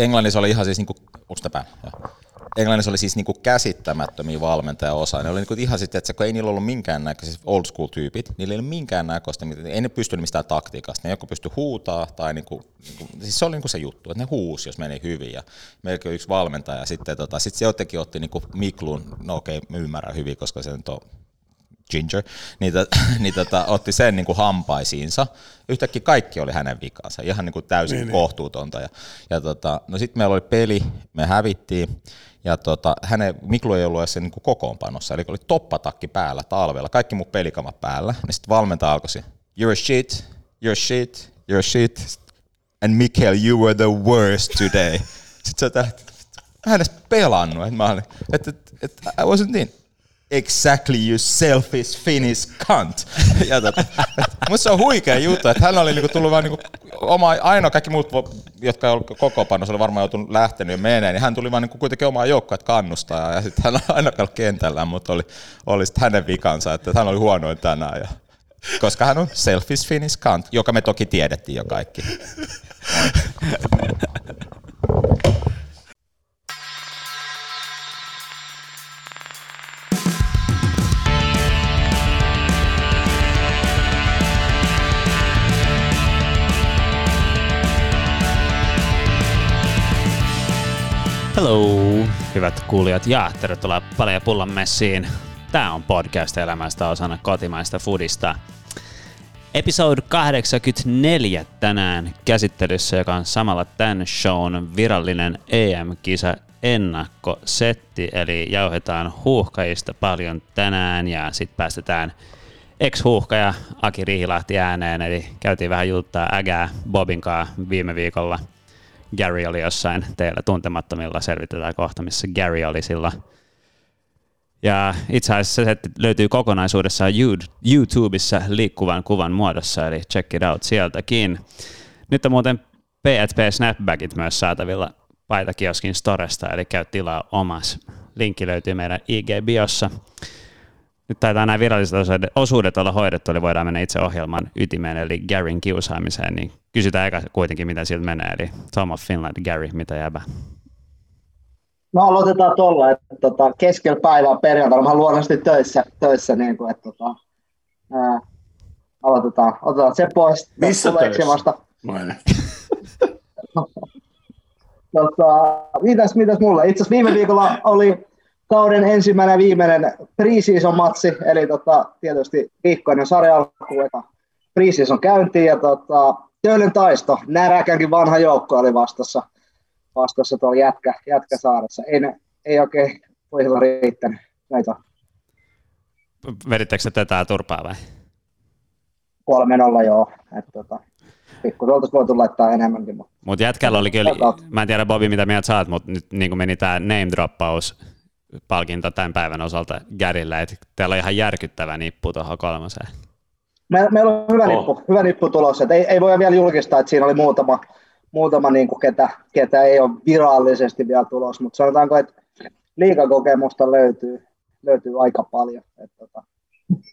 Englannissa oli ihan siis niinku, tämä Englannissa oli siis niinku käsittämättömiä valmentajaosa. Ne oli niinku ihan sitten, että kun ei niillä ollut minkään näköisiä siis old school tyypit, niillä ei ollut minkään näköistä, ei ne pystynyt mistään taktiikasta. Ne joko pysty huutaa tai niinku, niinku, siis se oli niinku se juttu, että ne huusi, jos meni hyvin. Ja melkein yksi valmentaja sitten, tota, sit se jotenkin otti niinku Miklun, no okei, okay, ymmärrän hyvin, koska se nyt on Ginger, niin, tota, niin tota, otti sen niin kuin hampaisiinsa. Yhtäkkiä kaikki oli hänen vikansa, ihan niin kuin täysin niin, kohtuutonta. Ja, ja tota, no sitten meillä oli peli, me hävittiin, ja tota, hänen, Miklu ei ollut edes niin kuin kokoonpanossa, eli oli toppatakki päällä talvella, kaikki mun pelikamat päällä, niin sitten valmentaja alkoi, you're shit, you're shit, you're shit, and Mikkel, you were the worst today. Sitten se mä en edes pelannut, että mä olin, että, että, että I wasn't in exactly you selfish Finnish cunt. ja tota, musta se on huikea juttu, että hän oli niinku tullut vaan niinku oma, ainoa kaikki muut, jotka on koko panos, oli varmaan joutunut lähtenyt ja menee, niin hän tuli vaan niinku kuitenkin omaa joukkoa, että kannustaa, ja sitten hän on aina kentällä, mutta oli, oli sitten hänen vikansa, että hän oli huonoin tänään. Ja, koska hän on selfish Finnish cunt, joka me toki tiedettiin jo kaikki. Hello, hyvät kuulijat ja tervetuloa Paljon ja Pullan messiin. Tämä on podcast elämästä osana kotimaista foodista. Episode 84 tänään käsittelyssä, joka on samalla tämän shown virallinen EM-kisa ennakkosetti, eli jauhetaan huuhkajista paljon tänään ja sitten päästetään ex-huuhkaja Aki Riihilahti ääneen, eli käytiin vähän juttaa ägää Bobin kanssa viime viikolla – Gary oli jossain teillä tuntemattomilla, selvitetään kohta, missä Gary oli sillä. Ja itse asiassa se löytyy kokonaisuudessaan YouTubessa liikkuvan kuvan muodossa, eli check it out sieltäkin. Nyt on muuten P&P Snapbackit myös saatavilla paitakioskin storesta, eli käy tilaa omas. Linkki löytyy meidän IG-biossa. Nyt taitaa nämä viralliset osuudet olla hoidettu, eli voidaan mennä itse ohjelman ytimeen, eli Garyn kiusaamiseen, niin kysytään eka kuitenkin, mitä siltä menee, eli Tom of Finland, Gary, mitä jääpä? No aloitetaan tuolla, että tota, keskellä päivää perjantaina, mä luonnollisesti töissä, töissä niin kuin, että tota, ää, aloitetaan, otetaan se pois. Missä töissä? Vasta? tota, mitäs, mitäs mulle? Itse asiassa viime viikolla oli kauden ensimmäinen ja viimeinen preseason matsi, eli tota, tietysti viikkoinen sarja alkuun, eka preseason käyntiin, ja tota, Töölön taisto, näräkänkin vanha joukko oli vastassa, vastassa tuolla jätkä, Jätkäsaaressa. Ei, ne, ei oikein pojilla riittänyt näitä. Vedittekö tätä turpaa vai? Kolme nolla joo. että tota, pikku tuolta voitu laittaa enemmänkin. Mutta Mut jätkällä oli kyllä, mä en tiedä Bobi mitä mieltä saat, mutta nyt niin kuin meni tämä name droppaus palkinto tämän päivän osalta Gärillä, että täällä on ihan järkyttävä nippu tuohon kolmoseen. Me, meillä on hyvä, oh. nippu, hyvä nippu tulossa. ei, ei voi vielä julkistaa, että siinä oli muutama, muutama niin kuin ketä, ketä ei ole virallisesti vielä tulossa, mutta sanotaanko, että liikakokemusta löytyy, löytyy aika paljon. Että, tota,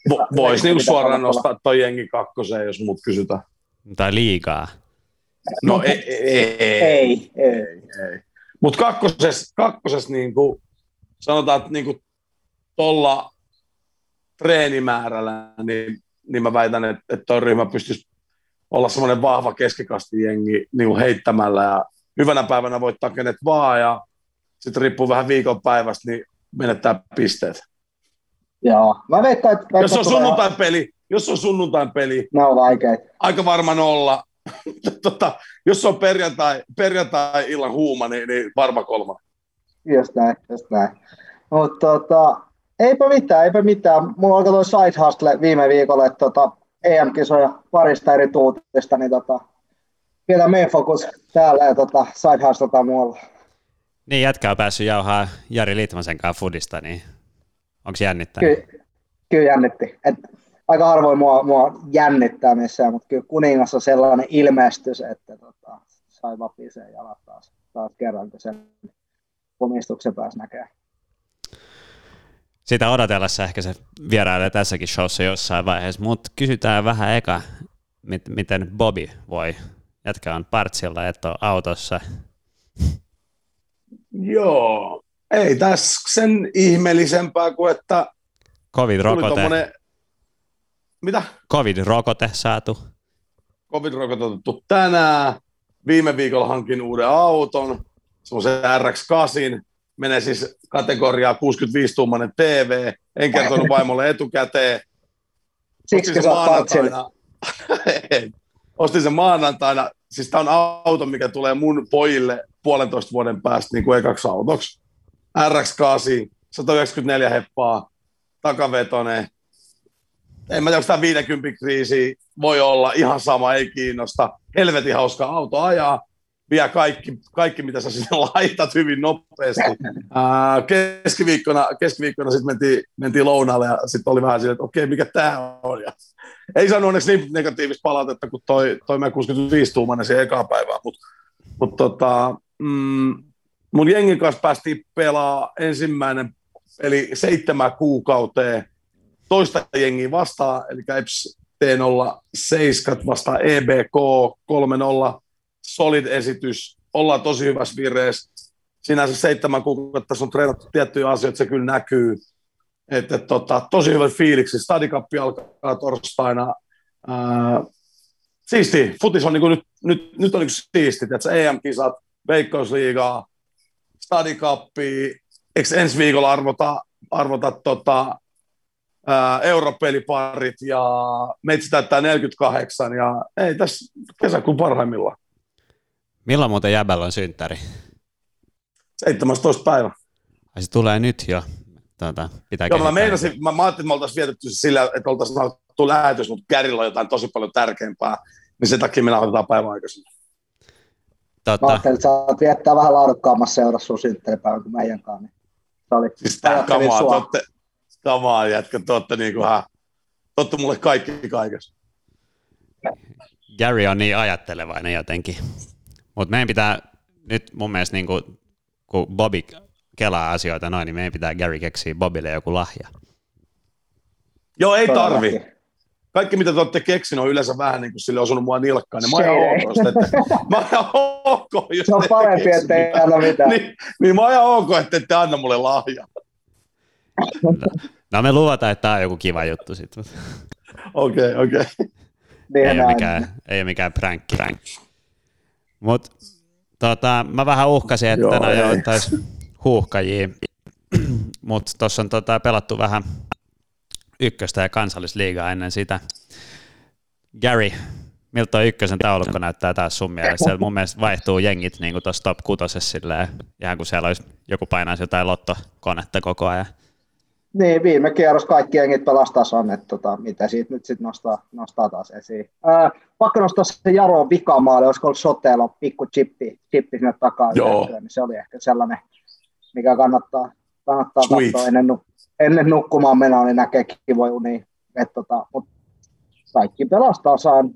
Vo, Voisi niin suoraan nostaa toi jengi kakkoseen, jos mut kysytään. Tai liikaa. No ei, ei, ei, ei, ei. ei. Mutta kakkosessa, kakkoses niin kuin, sanotaan, että niin kuin tuolla treenimäärällä, niin niin mä väitän, että, että tuo ryhmä pystyisi olla semmoinen vahva keskikasti jengi niin kuin heittämällä ja hyvänä päivänä voittaa kenet vaan ja sitten riippuu vähän viikon päivästä, niin menettää pisteet. Joo, mä veikkaan, että... Jos on sunnuntain peli, jos on sunnuntain peli, ne on aika varma nolla. tota, jos on perjantai, perjantai illan huuma, niin, niin varma kolma. Just näin, just näin. Mutta tota, Eipä mitään, eipä mitään. Mulla alkoi tuo side hustle viime viikolla, että tota, EM-kisoja parista eri tuutista, niin tota, vielä meidän fokus täällä ja tota, side hustletaan muualla. Niin, jätkä on päässyt jauhaa Jari Liitmasen kanssa foodista, niin onko jännittänyt? Ky- kyllä jännitti. Et aika harvoin mua, mua jännittää missään, mutta kyllä kuningas on sellainen ilmestys, että tota, sai vapiseen jalat taas, taas kerran, kun sen omistuksen pääsi näkemään sitä odotellessa ehkä se vierailee tässäkin showssa jossain vaiheessa, mutta kysytään vähän eka, mit, miten Bobby voi. Jätkä on partsilla, että on autossa. Joo, ei tässä sen ihmeellisempää kuin, että Covid-rokote. Tommonen... Mitä? Covid-rokote saatu. Covid-rokote otettu tänään. Viime viikolla hankin uuden auton, semmoisen RX8. Menee siis kategoriaa 65-tuumainen TV. En kertonut vaimolle etukäteen. Siksi sä oot Ostin sen maanantaina. Siis tämä on auto, mikä tulee mun pojille puolentoista vuoden päästä niin kuin ekaksi autoksi. RX8, 194 heppaa, takavetone. En mä tiedä, onko tämä 50 kriisi, voi olla ihan sama, ei kiinnosta. Helvetin hauska auto ajaa, vie kaikki, kaikki mitä sä sinne laitat hyvin nopeasti. Keskiviikkona keskiviikkona sitten mentiin, mentiin lounaalle ja sitten oli vähän silleen, että okei, mikä tämä on. Ja ei saanut onneksi niin negatiivista palautetta kuin toi, toi meidän 65-tuumainen siihen ekaa päivään, mutta mut tota, mm, mun jengin kanssa päästiin pelaa ensimmäinen eli seitsemän kuukauteen toista jengiä vastaan, eli Eps T07 vastaan EBK 3-0, solid esitys, ollaan tosi hyvässä vireessä. Sinänsä seitsemän kuukautta tässä on treenattu tiettyjä asioita, se kyllä näkyy. Että tota, tosi hyvät fiiliksi. Stadikappi alkaa torstaina. Ää, siisti. Futis on niin nyt, nyt, nyt on niin siisti. Että EM-kisat, Veikkausliigaa, Stadikappi, eikö ensi viikolla arvota, arvota tota, ää, europeliparit ja meitsi täyttää 48 ja ei tässä kesäkuun parhaimmillaan. Milloin muuten jäbällä on synttäri? 17. päivä. Ai se tulee nyt jo. Tuota, pitää Joo, mä, meinasin, mä, mä ajattelin, että me oltaisiin vietetty sillä, että oltaisiin nautittu lähetys, mutta Kärillä on jotain tosi paljon tärkeämpää, niin sen takia me nauhoitetaan päivän aikaisemmin. Totta. Mä ajattelin, että saat viettää vähän laadukkaammassa seurassa sun synttäripäivän kuin meidän kanssa. Niin se oli, siis tää kamaa, totte, kamaa jätkä, te olette niin kuin, totte mulle kaikki kaikessa. Gary on niin ajattelevainen jotenkin. Mutta meidän pitää nyt mun mielestä, niin kuin, kun Bobby kelaa asioita noin, niin meidän pitää Gary keksiä Bobille joku lahja. Joo, ei tarvi. Kaikki, mitä te olette keksinyt, on yleensä vähän niin kuin sille osunut mua nilkkaan, niin mä oon ihan ok, jos ette, mä ok, jos Se on parempi, että ei anna mitään. niin, niin mä oon ihan ok, että ette anna mulle lahjaa. No me luvataan, että tämä on joku kiva juttu sitten. Okei, okei. Okay, okay. ei, ole mikään, ei ole mikään pränkki. Prank. Mut tota, mä vähän uhkasin, että Joo, jo ottaisi huuhkajia, mutta tuossa on tota, pelattu vähän ykköstä ja kansallisliigaa ennen sitä. Gary, miltä tuo ykkösen taulukko näyttää taas sun mielestä? Mun mielestä vaihtuu jengit niin tuossa top kutosessa silleen, ihan kuin siellä olisi joku painaisi jotain lottokonetta koko ajan. Niin, viime kierros kaikki jengit pelas tason, että tota, mitä siitä nyt sitten nostaa, nostaa taas esiin. Ää, pakko nostaa se Jaro vikamaali, olisiko ollut Sotelo, pikku chippi, chippi sinne takaa. Joo. niin se oli ehkä sellainen, mikä kannattaa, kannattaa katsoa ennen, ennen nukkumaan menoa, niin näkee kivoja uni. Et, tota, mut kaikki pelas tasan.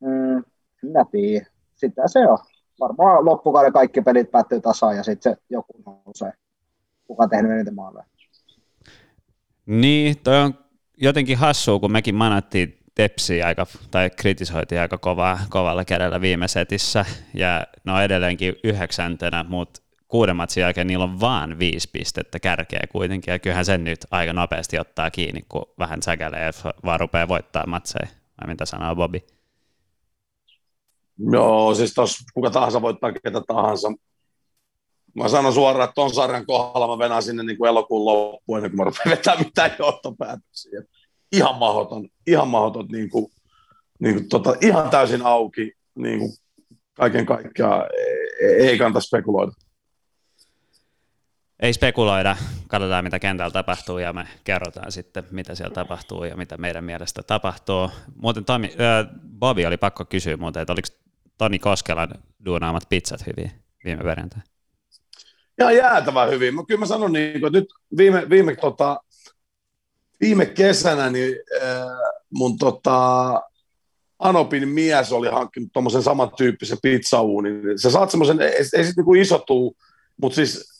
Mm, minä tiedän. Sitä se on. Varmaan loppukauden kaikki pelit päättyy tasaan ja sitten se joku nousee. Kuka tehnyt eniten maaleja. Niin, toi on jotenkin hassua, kun mekin manattiin Tepsiä aika, tai kritisoitiin aika kovaa, kovalla kädellä viime setissä, ja ne on edelleenkin yhdeksäntenä, mutta kuuden matsin jälkeen niillä on vaan viisi pistettä kärkeä kuitenkin, ja kyllähän sen nyt aika nopeasti ottaa kiinni, kun vähän säkälee, vaan rupeaa voittaa matseja. Vai mitä sanoo Bobby? Joo, siis tos kuka tahansa voittaa ketä tahansa, Mä sanon suoraan, että ton sarjan kohdalla mä venän sinne niin kuin elokuun loppuun ennen kuin mä rupean vetämään mitään johtopäätöksiä. Ihan mahdoton, ihan mahdoton, niin kuin, niin kuin, tota, ihan täysin auki, niin kuin kaiken kaikkiaan ei, ei kannata spekuloida. Ei spekuloida, katsotaan mitä kentällä tapahtuu ja me kerrotaan sitten, mitä siellä tapahtuu ja mitä meidän mielestä tapahtuu. Muuten Tomi, äh, Bobby oli pakko kysyä muuten, että oliko Toni Koskelan duunaamat pizzat hyviä viime perjantaina? Ihan jäätävän hyvin. Mä, kyllä mä sanon, niin, että nyt viime, viime, tota, viime kesänä niin, äh, mun tota, Anopin mies oli hankkinut tuommoisen samantyyppisen pizzauunin. Sä saat semmoisen, ei, ei sitten niinku isotuu, mutta siis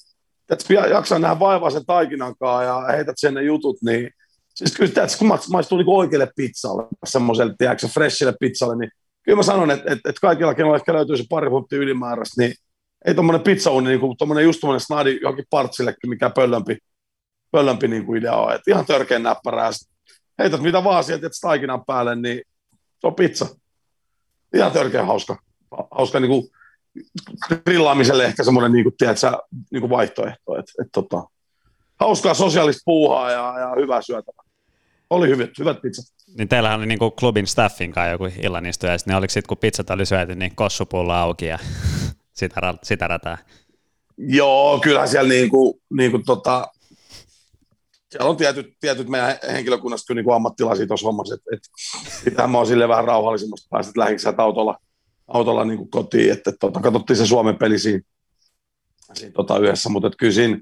että jaksaa nähdä vaivaa sen taikinankaan ja heität sen ne jutut, niin siis kyllä että kun maistuu niinku oikealle pizzalle, semmoiselle, tiedätkö, freshille pizzalle, niin kyllä mä sanon, että, että, että kaikilla, kenellä ehkä löytyy se pari punttia ylimääräistä, niin ei tuommoinen pizzauni, niin kuin tuommoinen just tuommoinen snadi johonkin partsillekin, mikä pöllömpi, pöllömpi niin kuin idea on. Et ihan törkeän näppärää. Heität mitä vaan sieltä, että taikinan päälle, niin se on pizza. Ihan törkeän hauska. Hauska niin kuin grillaamiselle ehkä semmoinen niin kuin, tiedätkö, niin kuin vaihtoehto. Et, et, tota, hauskaa sosiaalista puuhaa ja, ja hyvää syötävää. Oli hyvät, hyvät pizzat. Niin teillähän oli niinku klubin staffin kanssa joku illanistuja, niin oliko sitten kun pizzat oli syöty, niin kossupullo auki ja sitä, sitä rataa? Joo, kyllähän siellä niinku, niinku tota, siellä on tietyt, tietyt meidän henkilökunnasta kyllä niin ammattilaisia tuossa hommassa, että et, pitää mä oon silleen vähän rauhallisemmasta päästä, lähdikö autolla, autolla niin kotiin, että et, tota, katsottiin se Suomen peli siinä, siinä tota, yhdessä, mutta kyllä siinä,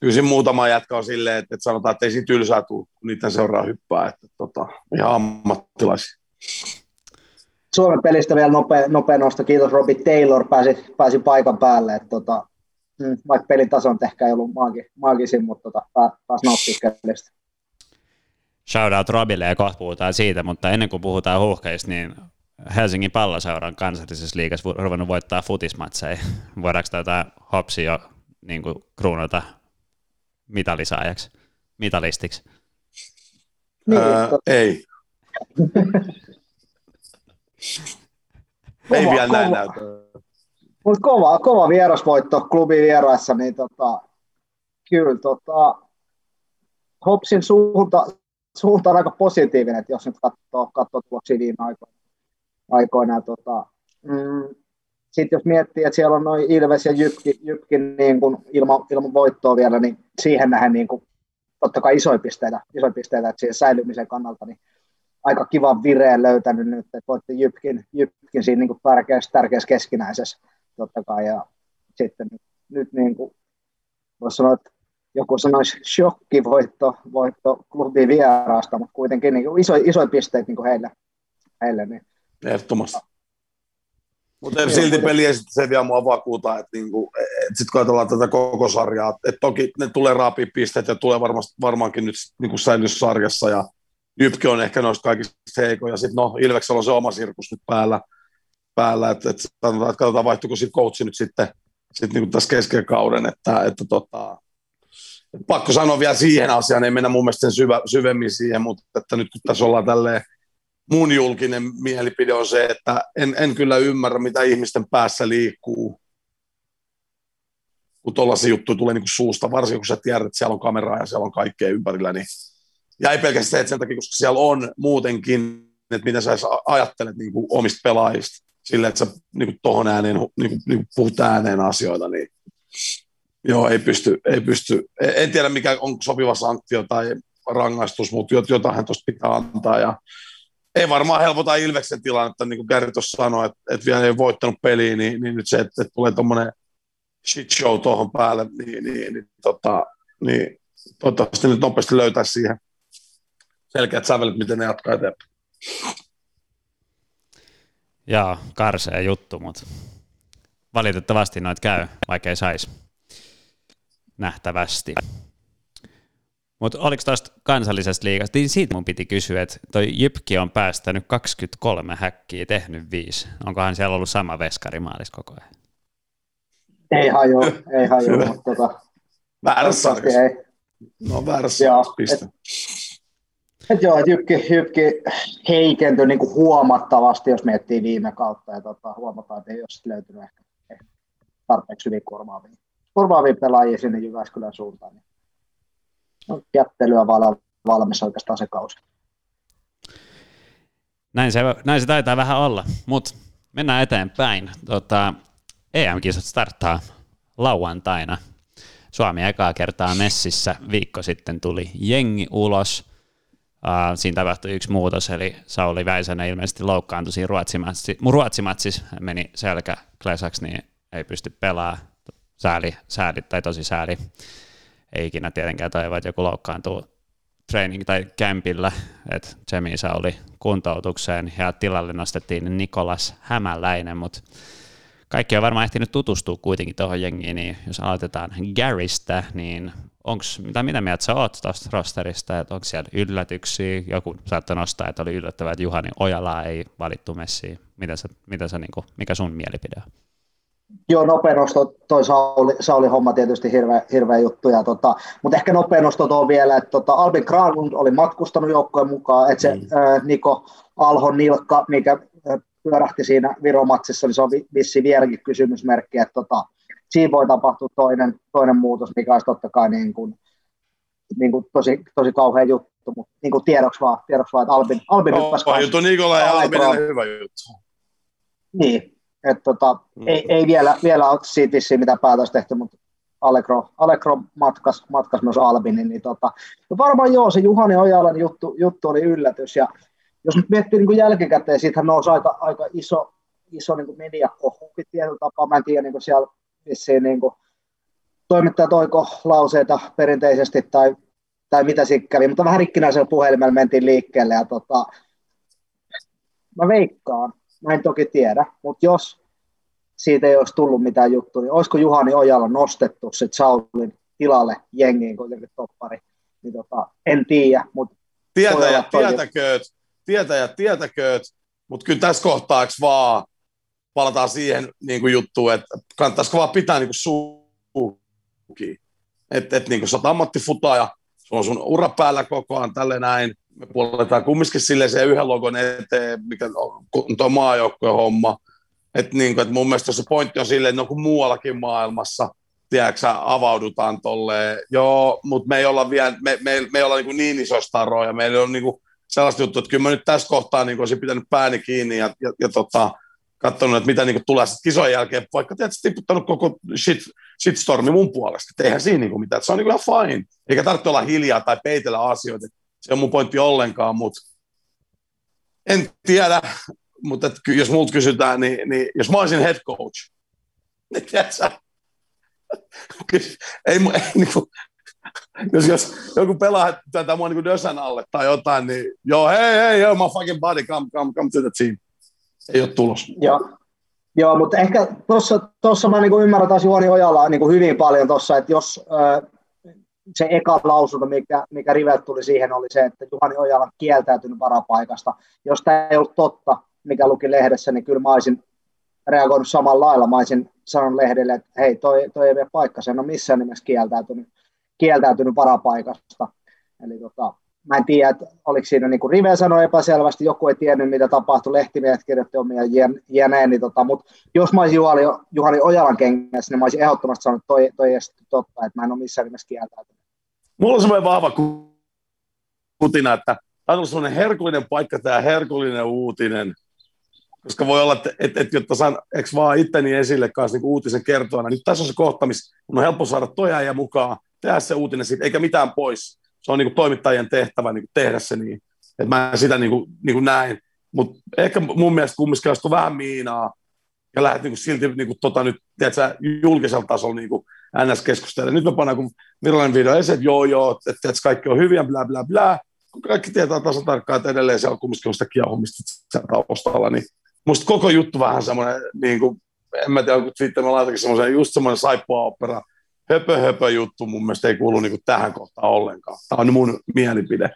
kyllä siinä muutama jätkä on silleen, että, että sanotaan, että ei siinä tylsää tule, kun niiden seuraa hyppää, että tota, ihan ammattilaisia. Suomen pelistä vielä nopea, nopea nosto. Kiitos Robbie Taylor, pääsi, pääsi paikan päälle. Että, tota, mm, vaikka pelin taso on ehkä ei ollut maagi, maagisin, mutta tota, pääsi nauttimaan pelistä. Shoutout Robille ja kohta puhutaan siitä, mutta ennen kuin puhutaan huuhkeista, niin Helsingin palloseuran kansallisessa liigassa ruvennut voittaa futismatseja. Voidaanko tätä hopsi jo niin kuin, kruunata mitalisaajaksi, mitalistiksi? Niin, Ää, ei. Kova, Ei vielä näin näytä. Mutta kova, kova vierasvoitto klubin vieraissa, niin tota, kyllä tota, Hopsin suunta, suunta on aika positiivinen, että jos nyt katsoo, katsoo tuloksia viime aikoina. aikoina tota, mm, sitten jos miettii, että siellä on noin Ilves ja Jypki, Jypki niin kun ilman, ilman voittoa vielä, niin siihen nähdään niin kun, totta kai isoja pisteitä, isoja pisteitä että siihen säilymisen kannalta, niin aika kivan vireen löytänyt nyt, että voitte Jypkin, Jypkin siinä niin tärkeässä, tärkeässä keskinäisessä totta kai. Ja sitten nyt, nyt niin kuin, voisi sanoa, että joku sanoisi shokkivoitto voitto klubin vieraasta, mutta kuitenkin niin iso, isoja pisteitä niin heille. heille niin. Ehdottomasti. Mutta silti peli se vielä mua vakuuta, että niinku, et sitten kun ajatellaan tätä koko sarjaa, että toki ne tulee raapia pisteet ja tulee varmasti, varmaankin nyt niinku säilyssarjassa ja Jypki on ehkä noista kaikista heikoja. Sitten no, Ilveksellä on se oma sirkus nyt päällä, päällä että, että, sanotaan, että katsotaan vaihtuuko sitten coachi nyt sitten, sitten niin tässä kesken kauden, että, että tota, pakko sanoa vielä siihen asiaan, ei mennä mun mielestä sen syvä, syvemmin siihen, mutta että nyt kun tässä ollaan tälleen, mun julkinen mielipide on se, että en, en kyllä ymmärrä, mitä ihmisten päässä liikkuu, kun tuollaisia juttuja tulee niin kuin suusta, varsinkin kun sä tiedät, että siellä on kameraa ja siellä on kaikkea ympärillä, niin ja ei pelkästään se, että sen takia, koska siellä on muutenkin, että mitä sä ajattelet niin kuin omista pelaajista, sille, että sä niin kuin tohon ääneen, niin niin puhut ääneen asioita, niin joo, ei pysty, ei pysty. En tiedä, mikä on sopiva sanktio tai rangaistus, mutta jotain tuosta pitää antaa. Ja ei varmaan helpota Ilveksen tilannetta, niin kuin Gary tuossa sanoi, että, että vielä ei voittanut peliä, niin, niin nyt se, että, että tulee tuommoinen shit show tuohon päälle, niin, niin, niin, tota, niin toivottavasti nyt nopeasti löytää siihen selkeät sävelet, miten ne jatkaa eteenpäin. Joo, karsee juttu, mutta valitettavasti noit käy, vaikka ei saisi nähtävästi. Mutta oliko tuosta kansallisesta liigasta, niin siitä mun piti kysyä, että toi Jypki on päästänyt 23 häkkiä, tehnyt viisi. Onkohan siellä ollut sama veskari maalis koko ajan? Ei haju, ei haju, mutta tota, väärässä ei. No väärässä piste. Et joo, Jykki, Jykki heikentyi niin kuin huomattavasti, jos miettii viime kautta, ja tota, huomataan, että ei ole löytynyt ehkä, tarpeeksi hyvin korvaavia, korvaavia pelaajia sinne Jyväskylän suuntaan. Niin no, jättelyä val, valmis oikeastaan se kausi. Näin se, näin se taitaa vähän olla, mutta mennään eteenpäin. Tota, EM-kisat starttaa lauantaina. Suomi ekaa kertaa messissä viikko sitten tuli jengi ulos – siinä tapahtui yksi muutos, eli Sauli Väisänen ilmeisesti loukkaantui siinä ruotsimatsi, ruotsimatsissa, meni selkä klesaksi, niin ei pysty pelaamaan. Sääli, sääli tai tosi sääli. Ei ikinä tietenkään toivoa, että joku loukkaantuu training tai kämpillä, että Jemi Sauli kuntoutukseen ja tilalle nostettiin Nikolas Hämäläinen, mutta kaikki on varmaan ehtinyt tutustua kuitenkin tuohon jengiin, niin jos aloitetaan Garystä, niin onks, mitä, mitä mieltä sä oot tuosta rosterista, että onko siellä yllätyksiä, joku saattoi nostaa, että oli yllättävää, että Juhani Ojala ei valittu messiin, mitä sä, mitä sä, niin kuin, mikä sun mielipide on? Joo, nopea nosto, toi Sauli, Sauli homma tietysti hirveä, hirveä juttu, ja tota, mutta ehkä nopea nosto tuo vielä, että tota, Albin Granlund oli matkustanut joukkojen mukaan, että se mm. ää, Niko Alhon nilkka, mikä pyörähti siinä Viromatsissa, niin se on vissi vieläkin kysymysmerkki, että tota, siinä voi tapahtua toinen, toinen muutos, mikä olisi totta kai niin kuin, niin kuin tosi, tosi kauhea juttu, mutta niin kuin tiedoksi vaan, tiedoksi vaan että Albin, Albin oh, hyppäsi juttu Nikola ja Albin hyvä juttu. Niin, että tota, mm. ei, ei, vielä, vielä ole Cityssä mitä päätös tehty, mutta Allegro, Allegro matkas, matkas myös Albinin, niin tota, no varmaan joo, se Juhani Ojalan juttu, juttu oli yllätys, ja jos nyt miettii niin kuin jälkikäteen, siitähän nousi aika, aika iso, iso niin kuin mediakohukin tietyllä tapaa, mä en tiedä, niin kuin siellä vissiin niin kuin, toimittaja toiko lauseita perinteisesti tai, tai mitä siinä kävi, mutta vähän rikkinäisellä puhelimella mentiin liikkeelle ja tota, mä veikkaan, mä en toki tiedä, mutta jos siitä ei olisi tullut mitään juttua, niin olisiko Juhani Ojalla nostettu se Saulin tilalle jengiin kuitenkin toppari, niin tota, en tiedä, mutta Tietäjät, tietäkööt, tietäjät, tietäkööt, mutta kyllä tässä kohtaa vaan palataan siihen niin kuin juttuun, että kannattaisiko vaan pitää niin kuin Että et, niin sä oot ammattifutaja, se on sun ura päällä koko ajan, tälle näin. Me puoletaan kumminkin silleen se yhden logon eteen, mikä on tuo maajoukkojen homma. Että niin et mun mielestä se pointti on silleen, että no muuallakin maailmassa, tiedätkö, avaudutaan tolleen. Joo, mutta me ei olla vielä, me, me, me ei olla niin, niin isoista staroja, meillä on niin kuin sellaista juttua, että kyllä mä nyt tässä kohtaa niin olisin pitänyt pääni kiinni ja, ja, ja tota, katsonut, että mitä niin tulee sitten kisojen jälkeen, vaikka tietysti tiputtanut koko shit, shitstormi mun puolesta. Et eihän siinä niin mitään, se on niin ihan fine. Eikä tarvitse olla hiljaa tai peitellä asioita. Se on mun pointti ollenkaan, mutta en tiedä, mutta jos multa kysytään, niin, niin, jos mä olisin head coach, niin tiedätkö, ei, ei, niin kuin, jos, jos joku pelaa tätä mua niin Dösän alle tai jotain, niin joo, hei, hei, yo, my fucking body, come, come, come to the team. Ei ole tulos. Joo, joo mutta ehkä tuossa mä niin ymmärrän taas Juoni Ojalaa niin hyvin paljon tuossa, että jos se eka lausunto, mikä, mikä Rivet tuli siihen, oli se, että Juhani Ojala on kieltäytynyt varapaikasta. Jos tämä ei ollut totta, mikä luki lehdessä, niin kyllä mä olisin reagoinut samalla lailla. Mä olisin sanonut lehdelle, että hei, toi, toi ei vie paikka, sen on missään nimessä kieltäytynyt kieltäytynyt varapaikasta. Eli tota, mä en tiedä, että oliko siinä niin kuin Rive sanoi epäselvästi, joku ei tiennyt, mitä tapahtui, lehtimiehet kirjoitti omia jäneen, niin tota, mutta jos mä olisin Juhani, Juhani Ojalan kengässä, niin mä olisin ehdottomasti sanonut, että toi, toi ei totta, että mä en ole missään nimessä kieltäytynyt. Mulla on semmoinen vahva kutina, että tämä on semmoinen herkullinen paikka, tämä herkullinen uutinen, koska voi olla, että, että, että jotta saan, eikö vaan itteni esille kanssa niin uutisen kertoa, niin tässä on se kohta, missä on helppo saada toja ja mukaan, tehdä se uutinen siitä, eikä mitään pois. Se on niin toimittajien tehtävä niin tehdä se niin. Että mä sitä niin kuin, niin kuin näin. Mutta ehkä mun mielestä kumminkin olisi vähän miinaa ja lähdet niin kuin silti niin kuin, tota, nyt, tiedätkö, julkisella tasolla niin kuin ns keskustella. Nyt me pannaan kun virallinen video esiin, että joo joo, että, että kaikki on hyviä, bla bla bla. Kun kaikki tietää tasan tarkkaan, että edelleen siellä on kumminkin sitä kiehumista taustalla, niin musta koko juttu vähän semmoinen, niin kuin, en mä tiedä, kun Twitter mä semmoisen, just semmoinen saippua opera, höpö, höpö juttu mun mielestä ei kuulu niin tähän kohtaan ollenkaan. Tämä on mun mielipide.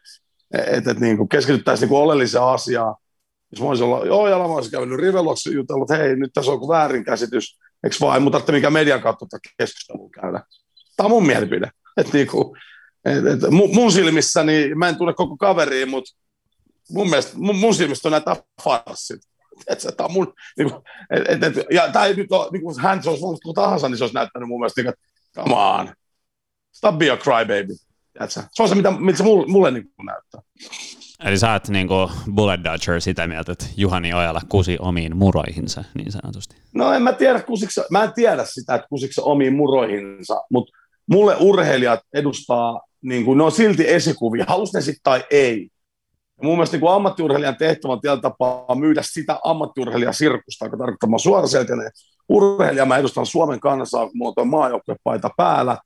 Että et, niin keskityttäisiin niin oleelliseen asiaan. Jos mä olisin olla, joo, ja mä olisin käynyt Riveloksi jutellut, että hei, nyt tässä on väärinkäsitys, eikö vaan, mutta tarvitse mikä median kautta keskustelua käydä. Tämä on mun mielipide. Et, niin kuin, et, et, mun silmissä, niin mä en tule koko kaveriin, mutta mun mielestä, mun, mun silmissä on näitä farssit. Että tämä on mun, niin kuin, et, et, ja tämä ei nyt ole, niin kuin hän se olisi ollut tahansa, niin se olisi näyttänyt mun mielestä, niin, että Come on. Stop be a crybaby. Se on se, mitä, mitä se mulle, mulle niin näyttää. Eli sä oot niin kuin bullet dodger sitä mieltä, että Juhani Ojala kusi omiin muroihinsa, niin sanotusti. No en mä tiedä, kusiksi, mä en tiedä sitä, että kusiksi omiin muroihinsa, mutta mulle urheilijat edustaa, niin kuin, ne on silti esikuvia, halus ne sitten tai ei. Ja mun mielestä niin kuin ammattiurheilijan tehtävä on tällä tapaa myydä sitä ammattiurheilijasirkusta, joka tarkoittaa suoraselkäinen urheilija. Mä edustan Suomen kansaa, kun mulla on maajoukkuepaita päällä.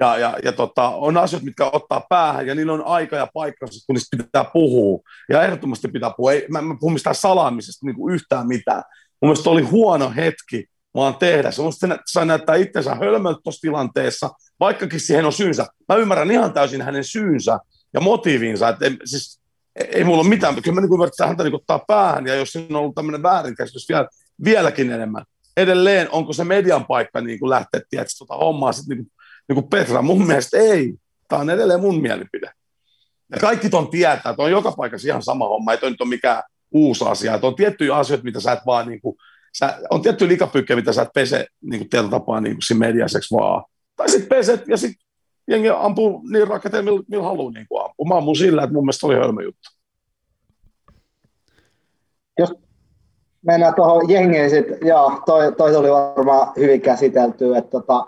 Ja, ja, ja tota, on asioita, mitkä ottaa päähän, ja niillä on aika ja paikka, kun niistä pitää puhua. Ja ehdottomasti pitää puhua. Ei, mä, mä puhun mistään salaamisesta niin kuin yhtään mitään. Mun mielestä oli huono hetki vaan tehdä. Se se sai näyttää itsensä hölmöltä tuossa tilanteessa, vaikkakin siihen on syynsä. Mä ymmärrän ihan täysin hänen syynsä ja motiivinsa. Että, siis ei mulla ole mitään, kyllä mä niin ymmärrän, että häntä niin ottaa päähän, ja jos siinä on ollut tämmöinen väärinkäsitys vielä, vieläkin enemmän, edelleen, onko se median paikka niin kuin lähteä tietysti, tuota hommaa sitten niin kuin, niin kuin Petra? Mun mielestä ei. Tämä on edelleen mun mielipide. Ja kaikki ton tietää, että on joka paikassa ihan sama homma, ei nyt ole mikään uusi asia. Että on tiettyjä asioita, mitä sä et vaan, niin kuin, sä, on tiettyjä likapykkejä, mitä sä et pese niin kuin tietyllä tapaa niin kuin mediaseksi vaan. Tai sitten peset ja sitten jengi ampuu niin rakenteen, millä, millä haluaa niin ampua. Mä ammun sillä, että mun mielestä oli hölmö juttu. Jos mennään tuohon jengiin sitten, joo, toi, toi oli varmaan hyvin käsitelty, että tota,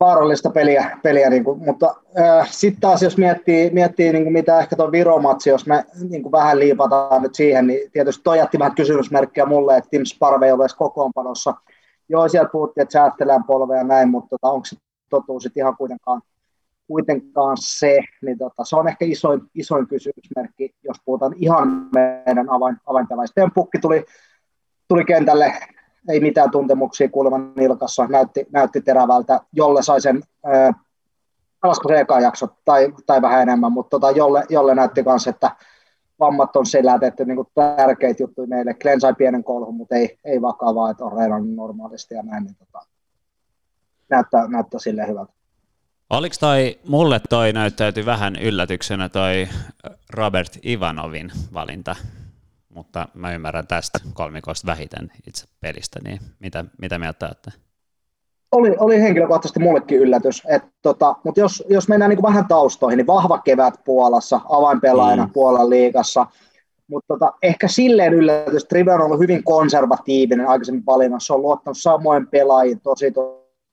vaarallista peliä, peliä niin kuin, mutta äh, sitten taas jos miettii, miettii niin kuin mitä ehkä tuo Viro-matsi, jos me niin kuin vähän liipataan nyt siihen, niin tietysti toi jätti vähän kysymysmerkkiä mulle, että Tim Sparve ei ole edes kokoonpanossa. Joo, sieltä puhuttiin, että säästelään polvea ja näin, mutta tota, onko se totuus ihan kuitenkaan, kuitenkaan se, niin tota, se on ehkä isoin, isoin kysymysmerkki, jos puhutaan ihan meidän avain, avainpelaajista. Pukki tuli, tuli kentälle ei mitään tuntemuksia kuuleman nilkassa, näytti, näytti terävältä, jolle sai sen, pelasko se eka jakso tai, tai vähän enemmän, mutta tota, jolle, jolle näytti myös, että vammat on selätetty niin tärkeitä juttuja meille. Glenn sai pienen kolhun, mutta ei, ei vakavaa, että on reenannut normaalisti ja näin, niin tota, näyttää, näyttää sille hyvältä. Oliko toi, mulle toi näyttäytyi vähän yllätyksenä toi Robert Ivanovin valinta mutta mä ymmärrän tästä kolmikosta vähiten itse pelistä, niin mitä, mitä mieltä olette? Oli, oli henkilökohtaisesti mullekin yllätys, että tota, mutta jos, jos mennään niin vähän taustoihin, niin vahva kevät Puolassa, avainpelaajana mm. Puolan liigassa, mutta tota, ehkä silleen yllätys, Trive on ollut hyvin konservatiivinen aikaisemmin valinnassa, on luottanut samoin pelaajiin tosi,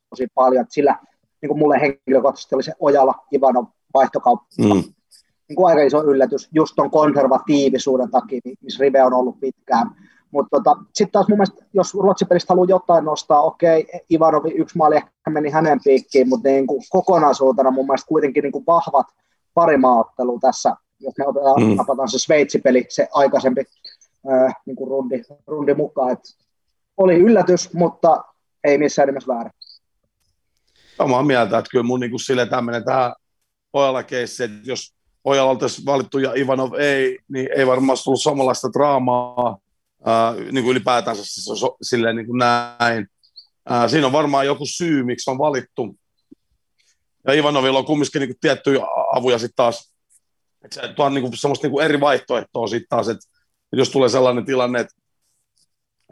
tosi paljon, että sillä niin kuin mulle henkilökohtaisesti oli se Ojala Ivanov vaihtokauppa, mm niin kuin aika iso yllätys just tuon konservatiivisuuden takia, missä Rive on ollut pitkään. Mutta tota, sitten taas mun mielestä, jos Ruotsin pelistä haluaa jotain nostaa, okei, okay, Ivanovi yksi maali ehkä meni hänen piikkiin, mutta niin kuin kokonaisuutena mun mielestä kuitenkin niin kuin vahvat parimaaottelu tässä, jos me otetaan, mm. napataan se Sveitsi-peli, se aikaisempi äh, niin kuin rundi, rundi mukaan. Et oli yllätys, mutta ei missään nimessä väärin. Samaa mieltä, että kyllä mun niin kuin sille tämmöinen tähän pojalla keissi, että jos Ojala oltaisiin valittu ja Ivanov ei, niin ei varmaan tullut samanlaista draamaa ää, niin kuin ylipäätänsä siis silleen niin kuin näin. Ää, siinä on varmaan joku syy, miksi on valittu. Ja Ivanovilla on kumminkin niin kuin tiettyjä avuja sitten taas, että se tuo niin kuin, semmoista niin kuin eri vaihtoehtoa sitten taas, että jos tulee sellainen tilanne, että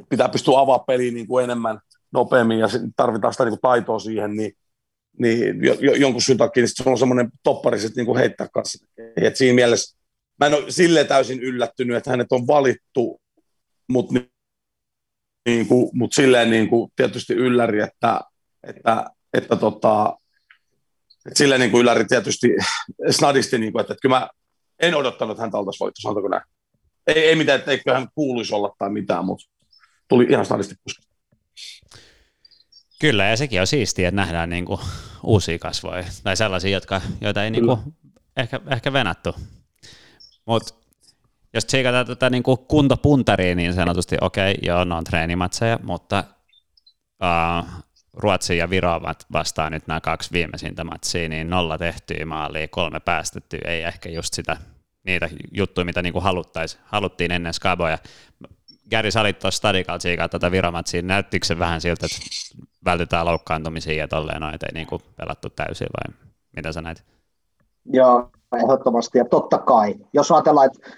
pitää pystyä avaamaan peliä niin kuin enemmän, nopeammin ja tarvitaan sitä niin kuin taitoa siihen, niin niin jo, jo, jonkun syyn takia niin se on semmoinen toppari sitten niin heittää kanssa. Et siinä mielessä mä en ole silleen täysin yllättynyt, että hänet on valittu, mutta niin, niin kuin, mut silleen niin kuin tietysti ylläri, että, että, että, tota, että silleen niin kuin ylläri tietysti snadisti, niin kuin, että, että kyllä mä en odottanut, että häntä oltaisiin valittu, sanotaanko näin. Ei, ei mitään, että eikö hän kuuluisi olla tai mitään, mutta tuli ihan snadisti puskesta. Kyllä, ja sekin on siistiä, että nähdään niinku uusia kasvoja, tai sellaisia, jotka, joita ei niinku ehkä, ehkä venattu. Mutta jos tsiikataan tätä niinku kuntopuntaria niin sanotusti, okei, okay, joo, ne on treenimatseja, mutta uh, Ruotsi ja Viro vastaan nyt nämä kaksi viimeisintä matsia, niin nolla tehtyä maalia, kolme päästettyä, ei ehkä just sitä niitä juttuja, mitä niinku haluttiin ennen Skaboja. Gary, sä olit tuossa stadikalta tsiikaa tätä Viromatsia, näyttikö se vähän siltä, että vältytään loukkaantumisia ja tolleen noin, ei niin kuin pelattu täysin vai mitä sä näet? Joo, ehdottomasti ja totta kai. Jos ajatellaan, että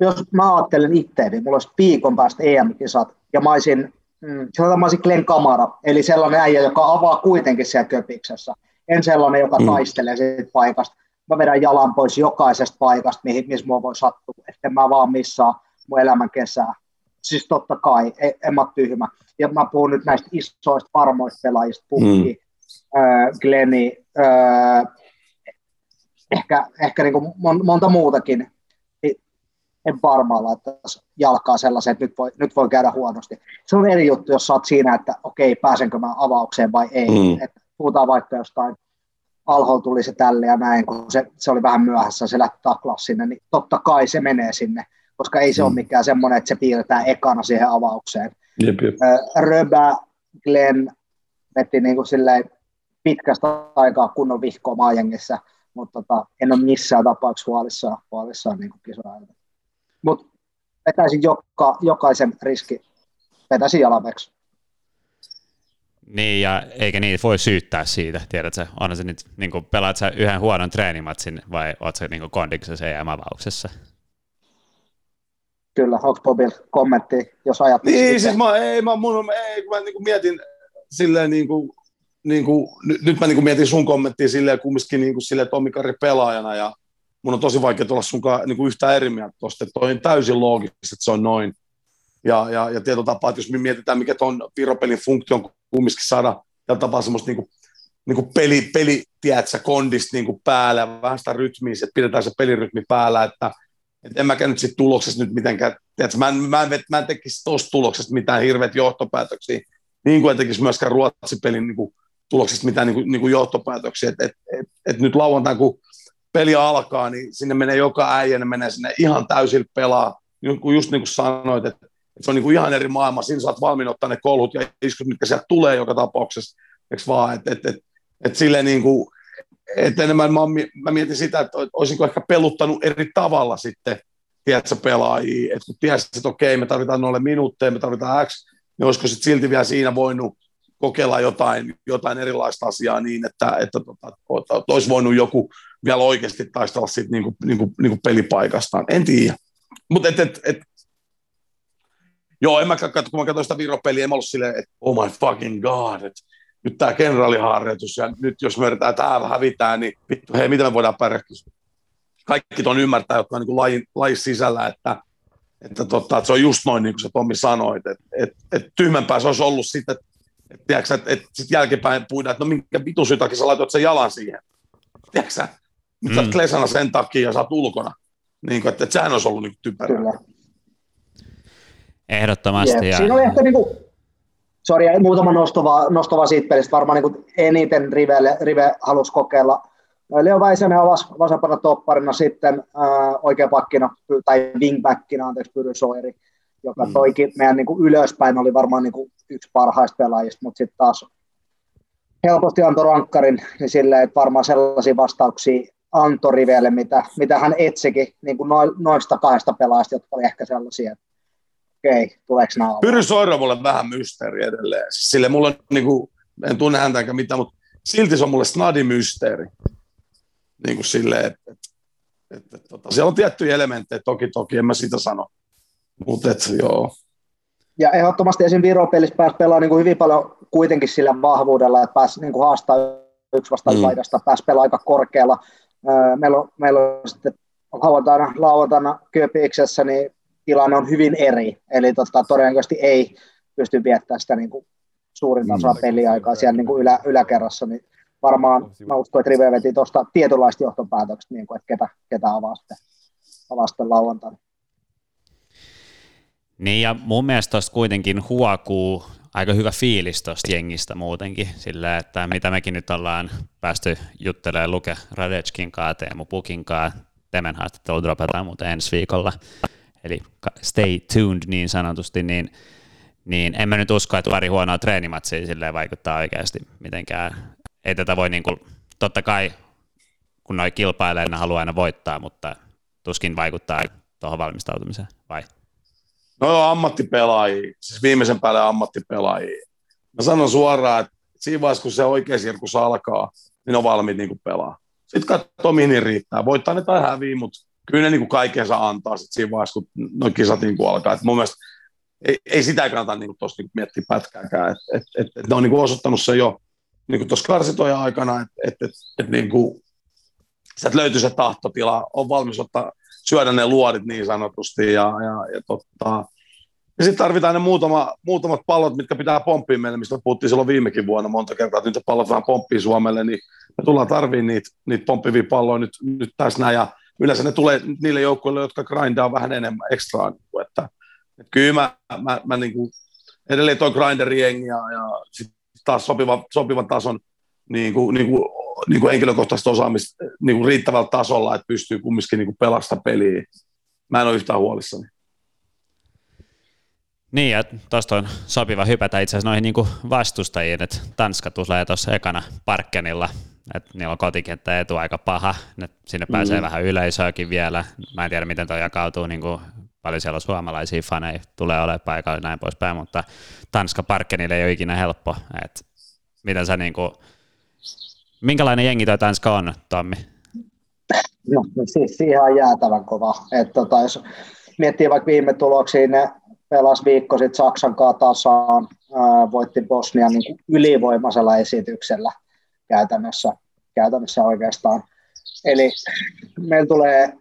jos mä ajattelen itse, niin mulla olisi viikon päästä EM-kisat ja mä olisin, mm, sanotaan mä olisin Glenn Kamara, eli sellainen äijä, joka avaa kuitenkin siellä köpiksessä. En sellainen, joka mm. taistelee siitä paikasta. Mä vedän jalan pois jokaisesta paikasta, missä mua voi sattua, että mä vaan missaa mun elämän kesää siis totta kai, en, en mä ole tyhmä. Ja mä puhun nyt näistä isoista varmoista pelaajista, Pukki, mm. äh, Glenni, äh, ehkä, ehkä niin kuin monta muutakin, en varmaan laittaisi jalkaa sellaiseen, että nyt voi, nyt voi käydä huonosti. Se on eri juttu, jos oot siinä, että okei, pääsenkö mä avaukseen vai ei. Mm. Et puhutaan vaikka jostain alholla tuli se tälle ja näin, kun se, se oli vähän myöhässä, se lähti taklaa sinne, niin totta kai se menee sinne koska ei se mm. ole mikään semmoinen, että se piirretään ekana siihen avaukseen. Jep, jep. Röbä, Glenn veti niin kuin silleen pitkästä aikaa kunnon vihkoa maajengissä, mutta tota, en ole missään tapauksessa huolissaan, huolissaan niin kisoja. Mutta vetäisin joka, jokaisen riski, vetäisin jalaveksi. Niin, ja eikä niitä voi syyttää siitä, tiedätkö? On se nyt, niin kuin, pelaat sä yhden huonon treenimatsin vai oot sä niin kondiksessa ja avauksessa? Kyllä, onko Bobil kommentti, jos ajattelet? Niin, siis mä, ei, mä, mun, ei, kun mä niin kuin mietin silleen niin kuin, niin kuin, nyt, nyt mä niin kuin mietin sun kommenttia silleen kumminkin niin kuin silleen Tommi Kari pelaajana ja mun on tosi vaikea olla sun niin kuin yhtä eri mieltä tuosta, että toi on täysin loogista, että se on noin. Ja, ja, ja tietyllä tapaa, että jos me mietitään, mikä tuon piropelin funktio on kumminkin saada tällä tapaa semmoista niin kuin, niin kuin peli, peli tiedätkö, kondista niin kuin päällä, vähän sitä rytmiä, että pidetään se pelirytmi päällä, että et en mäkään nyt siitä tuloksesta nyt mitenkään, tiedätkö, mä en, mä en, mä en tekisi tuosta tuloksesta mitään hirveät johtopäätöksiä, niin kuin en tekisi myöskään Ruotsin pelin niin kuin, tuloksesta mitään niin kuin, niin kuin johtopäätöksiä, että et, et, et nyt lauantain, kun peli alkaa, niin sinne menee joka äijä, ne menee sinne ihan täysin pelaa, just niin kuin sanoit, että se on niin kuin ihan eri maailma, siinä saat valmiin ottaa ne kolhut ja iskut, mitkä sieltä tulee joka tapauksessa, eikö vaan, että et, et, et silleen niin kuin, et enemmän mä, mä, mietin sitä, että olisinko ehkä peluttanut eri tavalla sitten, tiedätkö, pelaajia, että kun tiedät, että okei, me tarvitaan noille minuutteja, me tarvitaan X, niin olisiko sitten silti vielä siinä voinut kokeilla jotain, jotain erilaista asiaa niin, että, että tota, olisi voinut joku vielä oikeasti taistella siitä niin kuin, niin kuin, niin kuin pelipaikastaan. En tiedä. Mutta et, et, et, joo, en mä katso, kun mä katsoin sitä Viro-peliä, en mä ollut silleen, että oh my fucking god, että nyt tämä kenraaliharjoitus ja nyt jos me yritetään täällä hävitään, niin vittu, hei, miten me voidaan pärjätä? Kaikki tuon ymmärtää, jotka on niin lajin, lajin sisällä, että, että, tota, että se on just noin niin kuin se Tommi sanoi, että, että, että, tyhmempää se olisi ollut sitten, että, että, että, että, että sitten jälkeenpäin puhutaan, että no minkä vitu takia sä laitoit sen jalan siihen. Tiedätkö nyt mm. sä klesana sen takia ja sä oot ulkona. Niin kuin, että, että sehän olisi ollut niin typerää. Ehdottomasti. Yep. Ja... Siinä oli ehkä niin kuin, sorry, muutama nostava, nostava siitä pelistä. Varmaan niin eniten Rive, Rive halusi kokeilla. Leo Väisänen avasi vasempana topparina sitten äh, oikea pakkina tai wingbackina, anteeksi, Pyry Soiri, joka mm. toikin meidän niin kuin ylöspäin oli varmaan niin kuin yksi parhaista pelaajista, mutta sitten taas helposti antoi rankkarin niin silleen, että varmaan sellaisia vastauksia antoi Rivelle, mitä, mitä hän etsikin niin kuin noista kahdesta pelaajasta, jotka oli ehkä sellaisia, että okei, okay, tuleeko nämä Pyry Soiro mulle vähän mysteeri edelleen. Siis sille mulla on, niin kuin, en tunne häntä enkä mitään, mutta silti se on mulle snadi mysteeri. Niin kuin silleen, että, että, että, että tota, siellä on tiettyjä elementtejä, toki toki, en mä sitä sano. Mutta et, joo. Ja ehdottomasti esim. Viro-pelissä pääsi pelaamaan niin kuin hyvin paljon kuitenkin sillä vahvuudella, että pääsi niin kuin haastaa yksi vastaan mm. paidasta, pääsi pelaamaan aika korkealla. Meillä on, meillä on sitten lauantaina, lauantaina Köpiksessä, niin tilanne on hyvin eri, eli tota, todennäköisesti ei pysty viettämään sitä niin kuin suurin osa mm. peliaikaa siellä niin kuin ylä, yläkerrassa, niin varmaan mä uskon, että Rive veti tuosta tietynlaista johtopäätöksestä, niin kuin, että ketä, ketä avaa sitten, avaa sitten lauantaina. Niin ja mun mielestä tuosta kuitenkin huokuu aika hyvä fiilis tuosta jengistä muutenkin, sillä että mitä mekin nyt ollaan päästy juttelemaan Luke Radetskin kanssa, Teemu Pukin kanssa, Temen haastattelu dropataan muuten ensi viikolla, eli stay tuned niin sanotusti, niin, niin en mä nyt usko, että pari huonoa treenimatsia silleen vaikuttaa oikeasti mitenkään. Ei tätä voi niin kuin, totta kai kun noi kilpailee, ne haluaa aina voittaa, mutta tuskin vaikuttaa tuohon valmistautumiseen, vai? No on ammattipelaajia, siis viimeisen päälle ammattipelaajia. Mä sanon suoraan, että siinä vaiheessa, kun se oikea sirkus alkaa, niin on valmiit niin pelaa. Sitten katsoo, mihin riittää. Voittaa ne tai häviä, mutta kyllä ne niin kaikensa antaa sit siinä vaiheessa, kun nuo kisat niin alkaa. Et mun mielestä ei, ei sitä kannata niin tuossa niin miettiä pätkääkään. Et, et, et, et ne on niin osoittanut se jo niin tuossa karsitojen aikana, että et, et, et, niin sieltä löytyy se tahtotila, on valmis ottaa, syödä ne luodit niin sanotusti ja, ja, ja totta, ja sitten tarvitaan ne muutama, muutamat pallot, mitkä pitää pomppiin meille, mistä puhuttiin silloin viimekin vuonna monta kertaa, että nyt pallot vähän pomppii Suomelle, niin me tullaan tarviin niitä, niitä pomppivia palloja nyt, nyt tässä näin, ja yleensä ne tulee niille joukkueille, jotka grindaa vähän enemmän ekstraa, niin kuin, että, että kyllä mä, mä, mä niin kuin, edelleen toi grinderiengi ja, ja sitten taas sopiva, sopivan tason niin kuin, niin kuin, niin kuin henkilökohtaista osaamista niin kuin riittävällä tasolla, että pystyy kumminkin niin pelasta peliä. Mä en ole yhtään huolissani. Niin, ja tuosta on sopiva hypätä itse asiassa noihin niin vastustajiin, että Tanska tulee tuossa ekana Parkkenilla, että niillä on kotikenttä etu aika paha, ne, sinne pääsee mm. vähän yleisöäkin vielä, mä en tiedä miten tuo jakautuu, niin kuin paljon siellä on suomalaisia faneja, tulee olemaan paikalla ja näin poispäin, mutta Tanska Parkkenille ei ole ikinä helppo, että miten sä niinku, minkälainen jengi toi Tanska on, Tommi? No, siis siihen on jäätävän kova. Et tota, jos miettii vaikka viime tuloksia, ne pelas viikko sitten Saksan kanssa tasaan, ää, voitti Bosnian niin ylivoimaisella esityksellä käytännössä, käytännössä oikeastaan. Eli meillä tulee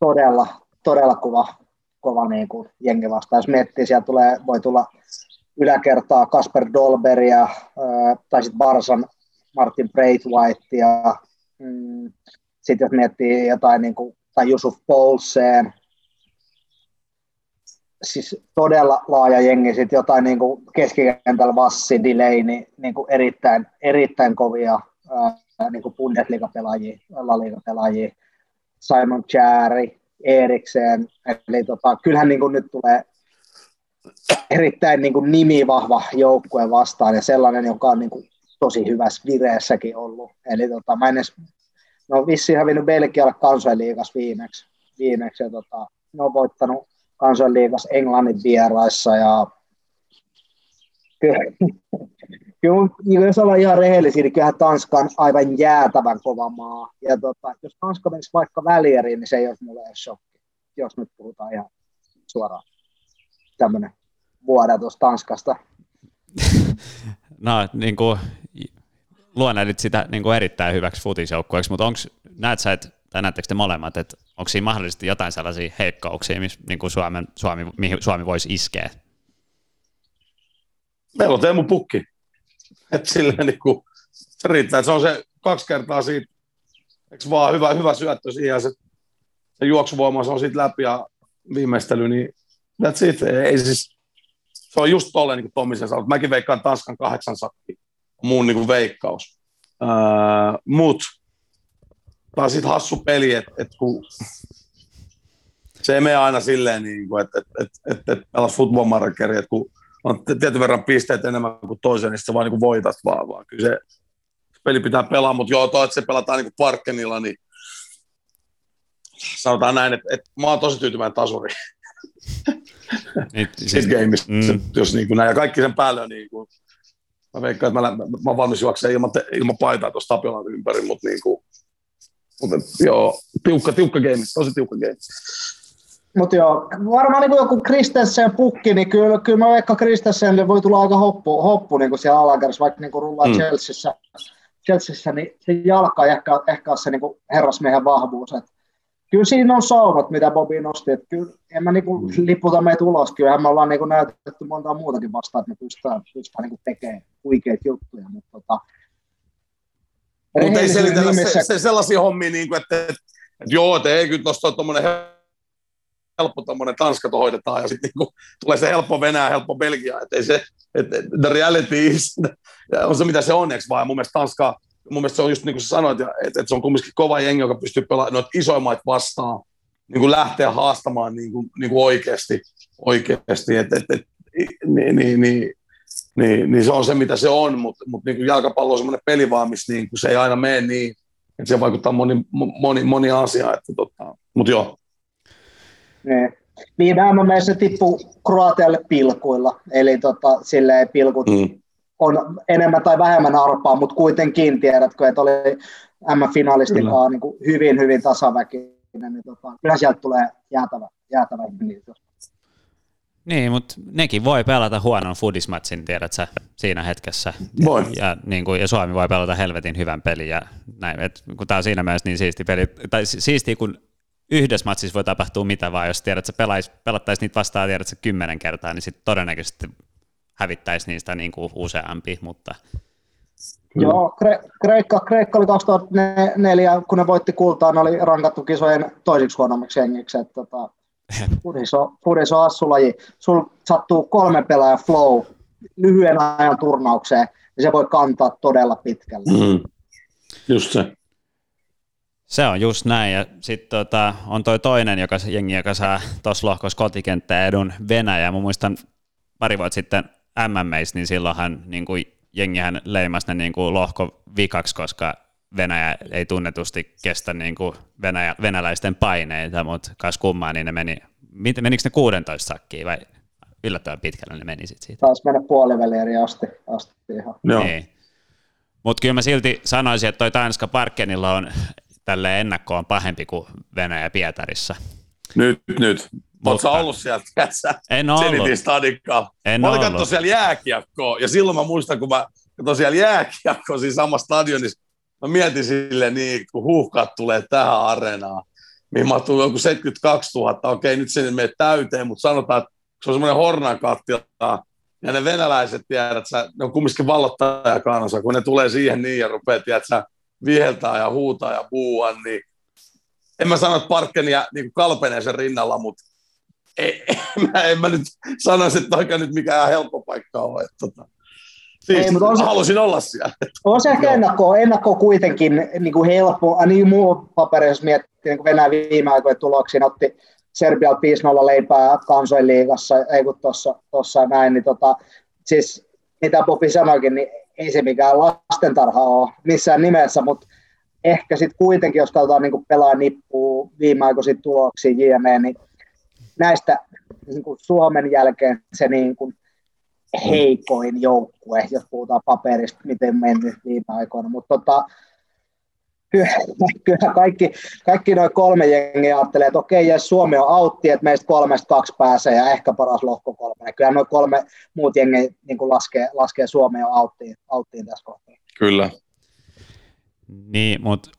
todella, todella kova, kova niin kuin jengi vastaan. Jos miettii, siellä tulee, voi tulla yläkertaa Kasper Dolberia, tai sitten Barsan Martin Braithwaite ja mm, sitten jos miettii jotain niin kuin, tai Jusuf Poulseen, siis todella laaja jengi, sitten jotain niin kuin keskikentällä Vassi, Delaney, niin kuin erittäin, erittäin kovia niin kuin Bundesliga-pelaajia, La Liga-pelaajia, Simon Chari, Eriksen, eli tota, kyllähän niin kuin nyt tulee erittäin niin kuin nimivahva joukkue vastaan ja sellainen, joka on niin kuin tosi hyvässä vireessäkin ollut. Eli tota, mä en edes, ne on vissiin hävinnyt Belgialle kansainliigas viimeksi, viimeksi ja tota, ne on voittanut kansainliigas Englannin vieraissa ja kyllä, kyllä jos ollaan ihan rehellisiä, niin kyllähän Tanska on aivan jäätävän kova maa. Ja tota, jos Tanska menisi vaikka välieriin, niin se ei olisi mulle edes shokki, jos nyt puhutaan ihan suoraan tämmöinen vuodatus Tanskasta. no, niin kuin luonnehdit sitä niin kuin erittäin hyväksi futisjoukkueeksi, mutta onko, näet sä, että, tai näettekö te molemmat, että onko siinä mahdollisesti jotain sellaisia heikkouksia, missä niin kuin Suomen, Suomi, mihin Suomi voisi iskeä? Meillä on Teemu Pukki. Että silleen niin kuin, se riittää, se on se kaksi kertaa siitä, eikö vaan hyvä, hyvä syöttö siihen, se, se juoksuvoima, se on siitä läpi ja viimeistely, niin that's it. Ei siis, se on just tolleen, niin kuin Tommi sen sanoi. Mäkin veikkaan Tanskan kahdeksan sakki, muun niin kuin veikkaus. Öö, mut, tämä on sitten hassu peli, että et kun se ei mene aina silleen, niin että et, et, et, et pelas football markeri, että kun on tietyn verran pisteet enemmän kuin toisen, niin se vaan niin voitat vaan, vaan. Kyllä se peli pitää pelaa, mutta joo, toi, että se pelataan niin kuin Parkkenilla, niin sanotaan näin, että, että mä oon tosi tyytyväinen tasuri. Niin, siis, gameissa, mm. jos niin kuin näin, ja kaikki sen päälle niin kuin, mä veikkaan, että mä, mä, mä valmis juoksemaan ilman, ilman paitaa tuossa Tapiolan ympäri, mutta niin kuin, mutta joo, tiukka, tiukka game, tosi tiukka game. Mutta joo, varmaan niin joku Kristensen pukki, niin kyllä, kyllä mä veikkaan Kristensen voi tulla aika hoppu, hoppu niin kuin siellä alakerrassa, vaikka niin kuin rullaa mm. Chelseassa, Chelseassa, niin se jalka ei ehkä, ehkä ole se niin kuin herrasmiehen vahvuus. Et kyllä siinä on saumat, mitä Bobi nosti. Et kyllä en mä niin kuin mm. liputa meitä ulos. Kyllähän me ollaan niin kuin näytetty monta muutakin vastaan, että me pystytään, pystytään niin kuin tekemään huikeita juttuja. Mutta tota, mutta ei selitellä se, se, sellaisia hommia, niin kuin, että, että, että joo, että ei kyllä tuosta tuommoinen helppo tuommoinen Tanska hoidetaan ja sitten niin tulee se helppo Venäjä, helppo Belgia, että ei se, että the reality is, on se mitä se on, eikö vaan? Mun mielestä Tanska, mun mielestä se on just niin kuin sä sanoit, että, että se on kumminkin kova jengi, joka pystyy pelaamaan noita isoimmat vastaan, niin kuin lähteä haastamaan niin kuin, niin kuin oikeasti, oikeasti, että, että, että niin, niin, niin, niin, niin, se on se, mitä se on, mutta, mutta niin jalkapallo on semmoinen peli vaan, missä niin se ei aina mene niin, että se vaikuttaa moni, moni, moni asia, että tota, mutta joo, niin. Viime MMS tippui Kroatialle pilkuilla, eli tota, silleen pilkut mm. on enemmän tai vähemmän arpaa, mutta kuitenkin tiedätkö, että oli M-finalistikaan niin kuin hyvin, hyvin tasaväkinen, niin tota, kyllä sieltä tulee jäätävä, jäätävä Niin, mutta nekin voi pelata huonon foodismatsin, tiedät sä, siinä hetkessä. Voi. Ja, niin kuin, ja Suomi voi pelata helvetin hyvän pelin. Ja näin, et, kun tämä on siinä mielessä niin siisti peli. Tai siisti, kun yhdessä matsissa voi tapahtua mitä vaan, jos tiedät, että pelais, pelattaisiin niitä vastaan tiedät, että kymmenen kertaa, niin sitten todennäköisesti hävittäisi niistä niin kuin useampi, mutta... Joo, Kre- Kreikka, Kreikka oli 2004, kun ne voitti kultaa, ne oli rankattu kisojen toisiksi huonommiksi hengiksi, että tota, Fudiso, Fudiso assulaji. Sul sattuu kolme pelaajan flow lyhyen ajan turnaukseen, niin se voi kantaa todella pitkälle. Mm. Just se. Se on just näin, ja sitten tota, on toi toinen joka, jengi, joka saa tuossa lohkossa kotikenttää edun Venäjä. Mä muistan pari vuotta sitten MMEissä, niin silloinhan niin kuin, jengihän leimasi ne niin kuin lohko vikaksi, koska Venäjä ei tunnetusti kestä niin kuin Venäjä, venäläisten paineita, mutta kas kummaa, niin ne meni, menikö ne 16 sakkiin vai yllättävän pitkälle ne meni sitten siitä? Taisi mennä puoliväliin asti, asti ihan. Joo. Niin. Mutta kyllä mä silti sanoisin, että toi Tanska Parkkenilla on tälle ennakkoon pahempi kuin Venäjä Pietarissa. Nyt, nyt. Oletko ollut siellä, tiedätkö? En ole ollut. stadikkaa. En mä olin ollut. siellä jääkiekkoa, ja silloin mä muistan, kun mä katsoin siellä jääkiekkoa siinä samassa stadionissa, mä mietin sille niin, kun huuhkaat tulee tähän areenaan, mihin mahtuu joku 72 000, okei nyt se ei mene täyteen, mutta sanotaan, että se on semmoinen hornakattila, ja ne venäläiset, tiedät sä, ne on kumminkin vallottajakansa, kun ne tulee siihen niin ja rupeaa, tiedät sä, viheltää ja huutaa ja puua, niin en mä sano, että Parkkenia niin kalpenee sen rinnalla, mutta ei, mä, en mä nyt sanoisi, että oikein nyt mikään helppo paikka ole. Että, tota. Siis, Ei, mutta on se- halusin olla siellä. On se ehkä ennakko, ennakko kuitenkin niin kuin helppo, niin muu paperi, jos miettii niin kuin Venäjän viime aikojen tuloksia, ne otti Serbial 5-0 leipää kansoinliigassa, ei kun tuossa, näin, niin tota, siis mitä Bobi sanoikin, niin ei se mikään lastentarha ole missään nimessä, mutta ehkä sitten kuitenkin, jos katsotaan niin pelaa nippuu viimeaikoisia tuloksia JME, niin näistä niin kuin Suomen jälkeen se niin kuin heikoin joukkue, jos puhutaan paperista, miten mennyt viime aikoina. Mutta tota, kyllä, kyllä kaikki, kaikki noin kolme jengiä ajattelee, että okei, jos Suomi on autti, että meistä kolmesta kaksi pääsee ja ehkä paras lohko kolme. Kyllä noin kolme muut jengiä niin kuin laskee, laskee Suomea auttiin, auttiin tässä kohtaa. Kyllä. Niin, mutta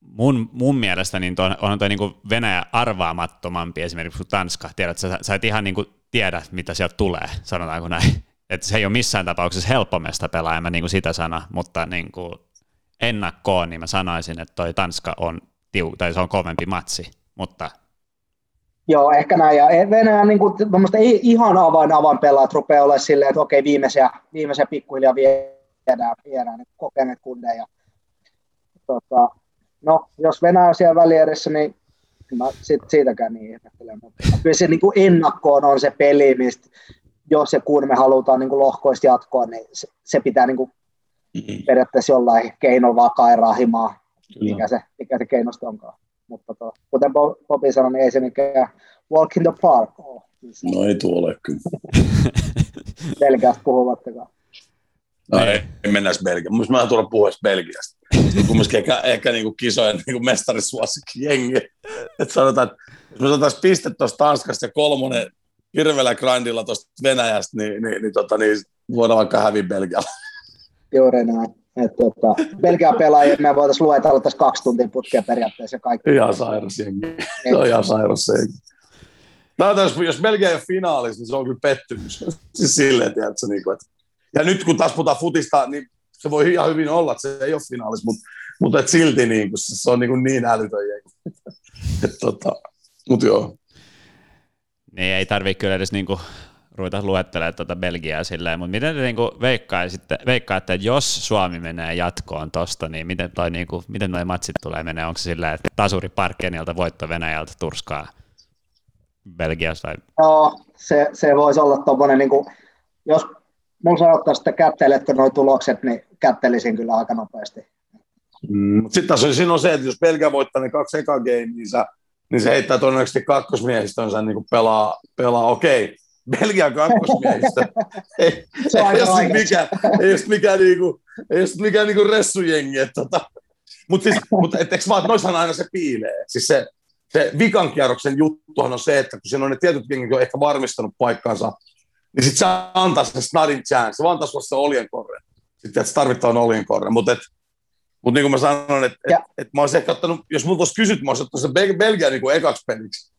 mun, mun mielestä niin toi, on toi niinku Venäjä arvaamattomampi esimerkiksi kuin Tanska. Tiedät, sä, sä et ihan niinku tiedä, mitä sieltä tulee, sanotaanko näin. Et se ei ole missään tapauksessa helppo mesta pelaa, en mä niinku sitä sana, mutta niinku ennakkoon niin mä sanoisin, että toi Tanska on tiu, tai se on kovempi matsi, mutta Joo, ehkä näin. Ja Venäjän niin kuin, ei ihan avain avain pelaat rupeaa olemaan silleen, että okei, viimeisiä, viimeisiä pikkuhiljaa viedään, viedään niin kokeneet kundeja. Tota, no, jos Venäjä on siellä välierissä, niin mä sit, siitäkään niin ihmettelen. Mutta kyllä se niin kuin ennakkoon on se peli, mistä jos ja kun me halutaan niin kuin lohkoista jatkoa, niin se, se pitää niin kuin periaatteessa jollain keinolla vaan kairaa himaa, mikä se, mikä se keinosta onkaan. Mutta to, kuten Bo- Bobi sanoi, niin ei se mikään walk in the park ole. No ei tuo ole kyllä. Belgiasta puhumattakaan. No ei, ei mennä Belgiaan. Mielestäni mä en tulla puhua edes Belgiasta. Kumminkin ehkä, ehkä niin kuin kisojen niin kuin mestarisuosikki jengi. Että sanotaan, että jos me saataisiin piste tuosta Tanskasta ja kolmonen hirveällä grindilla tuosta Venäjästä, niin, niin, niin, tota, niin voidaan vaikka häviä Belgialla. Juuri näin. Et, tota, Belgian pelaajia me voitaisiin luetella tässä kaksi tuntia putkea periaatteessa ja kaikki. Ihan sairas jengi. Se on ihan sairas jengi. Näytä, jos, jos Belgia ei ole finaalissa, niin se on kyllä pettymys. Siis silleen, tiedätkö, niin kuin, että... Ja nyt kun taas puhutaan futista, niin se voi ihan hyvin olla, että se ei ole finaalissa, mutta, mutta et silti niin, kuin, se on niin, kuin niin älytön jengi. Et, tota, mutta joo. niin ei tarvitse kyllä edes niinku ruveta luettelemaan tuota Belgiaa silleen, mutta miten te niinku veikkaisitte, veikkaatte, että jos Suomi menee jatkoon tosta, niin miten toi niinku, miten noi matsit tulee menee? Onko se silleen, että tasuri Parkkenilta voitto Venäjältä turskaa Belgiasta vai Joo, se, se voisi olla tuommoinen, niin kuin, jos mulla sanottaisiin, että kätteletkö nuo tulokset, niin kättelisin kyllä aika nopeasti. Mm. Sitten taas on, siinä on se, että jos Belgia voittaa ne kaksi ekaa gameinsa, niin se heittää todennäköisesti kakkosmiehistönsä niin kuin pelaa, pelaa okei. Belgian kakkosmiehistö. ei, Se on ei mikään, ei sit mikään, niinku, ei sit mikään niinku ressujengi. että Tota. Mutta siis, mut, et, eikö vaan, että noissahan aina se piilee. Siis se, se vikan kierroksen juttuhan on se, että kun siinä on ne tietyt jengit on ehkä varmistanut paikkansa, niin sitten se antaa sen snadin chance. Se vaan antaa sulle se oljenkorren. Sitten että tarvittavan oljenkorren. Mutta mut niin kuin mä sanoin, että et, et mä olisin ehkä ottanut, jos multa olisi kysytty, mä olisin ottanut sen Bel- Belgia niin kuin ekaksi peliksi.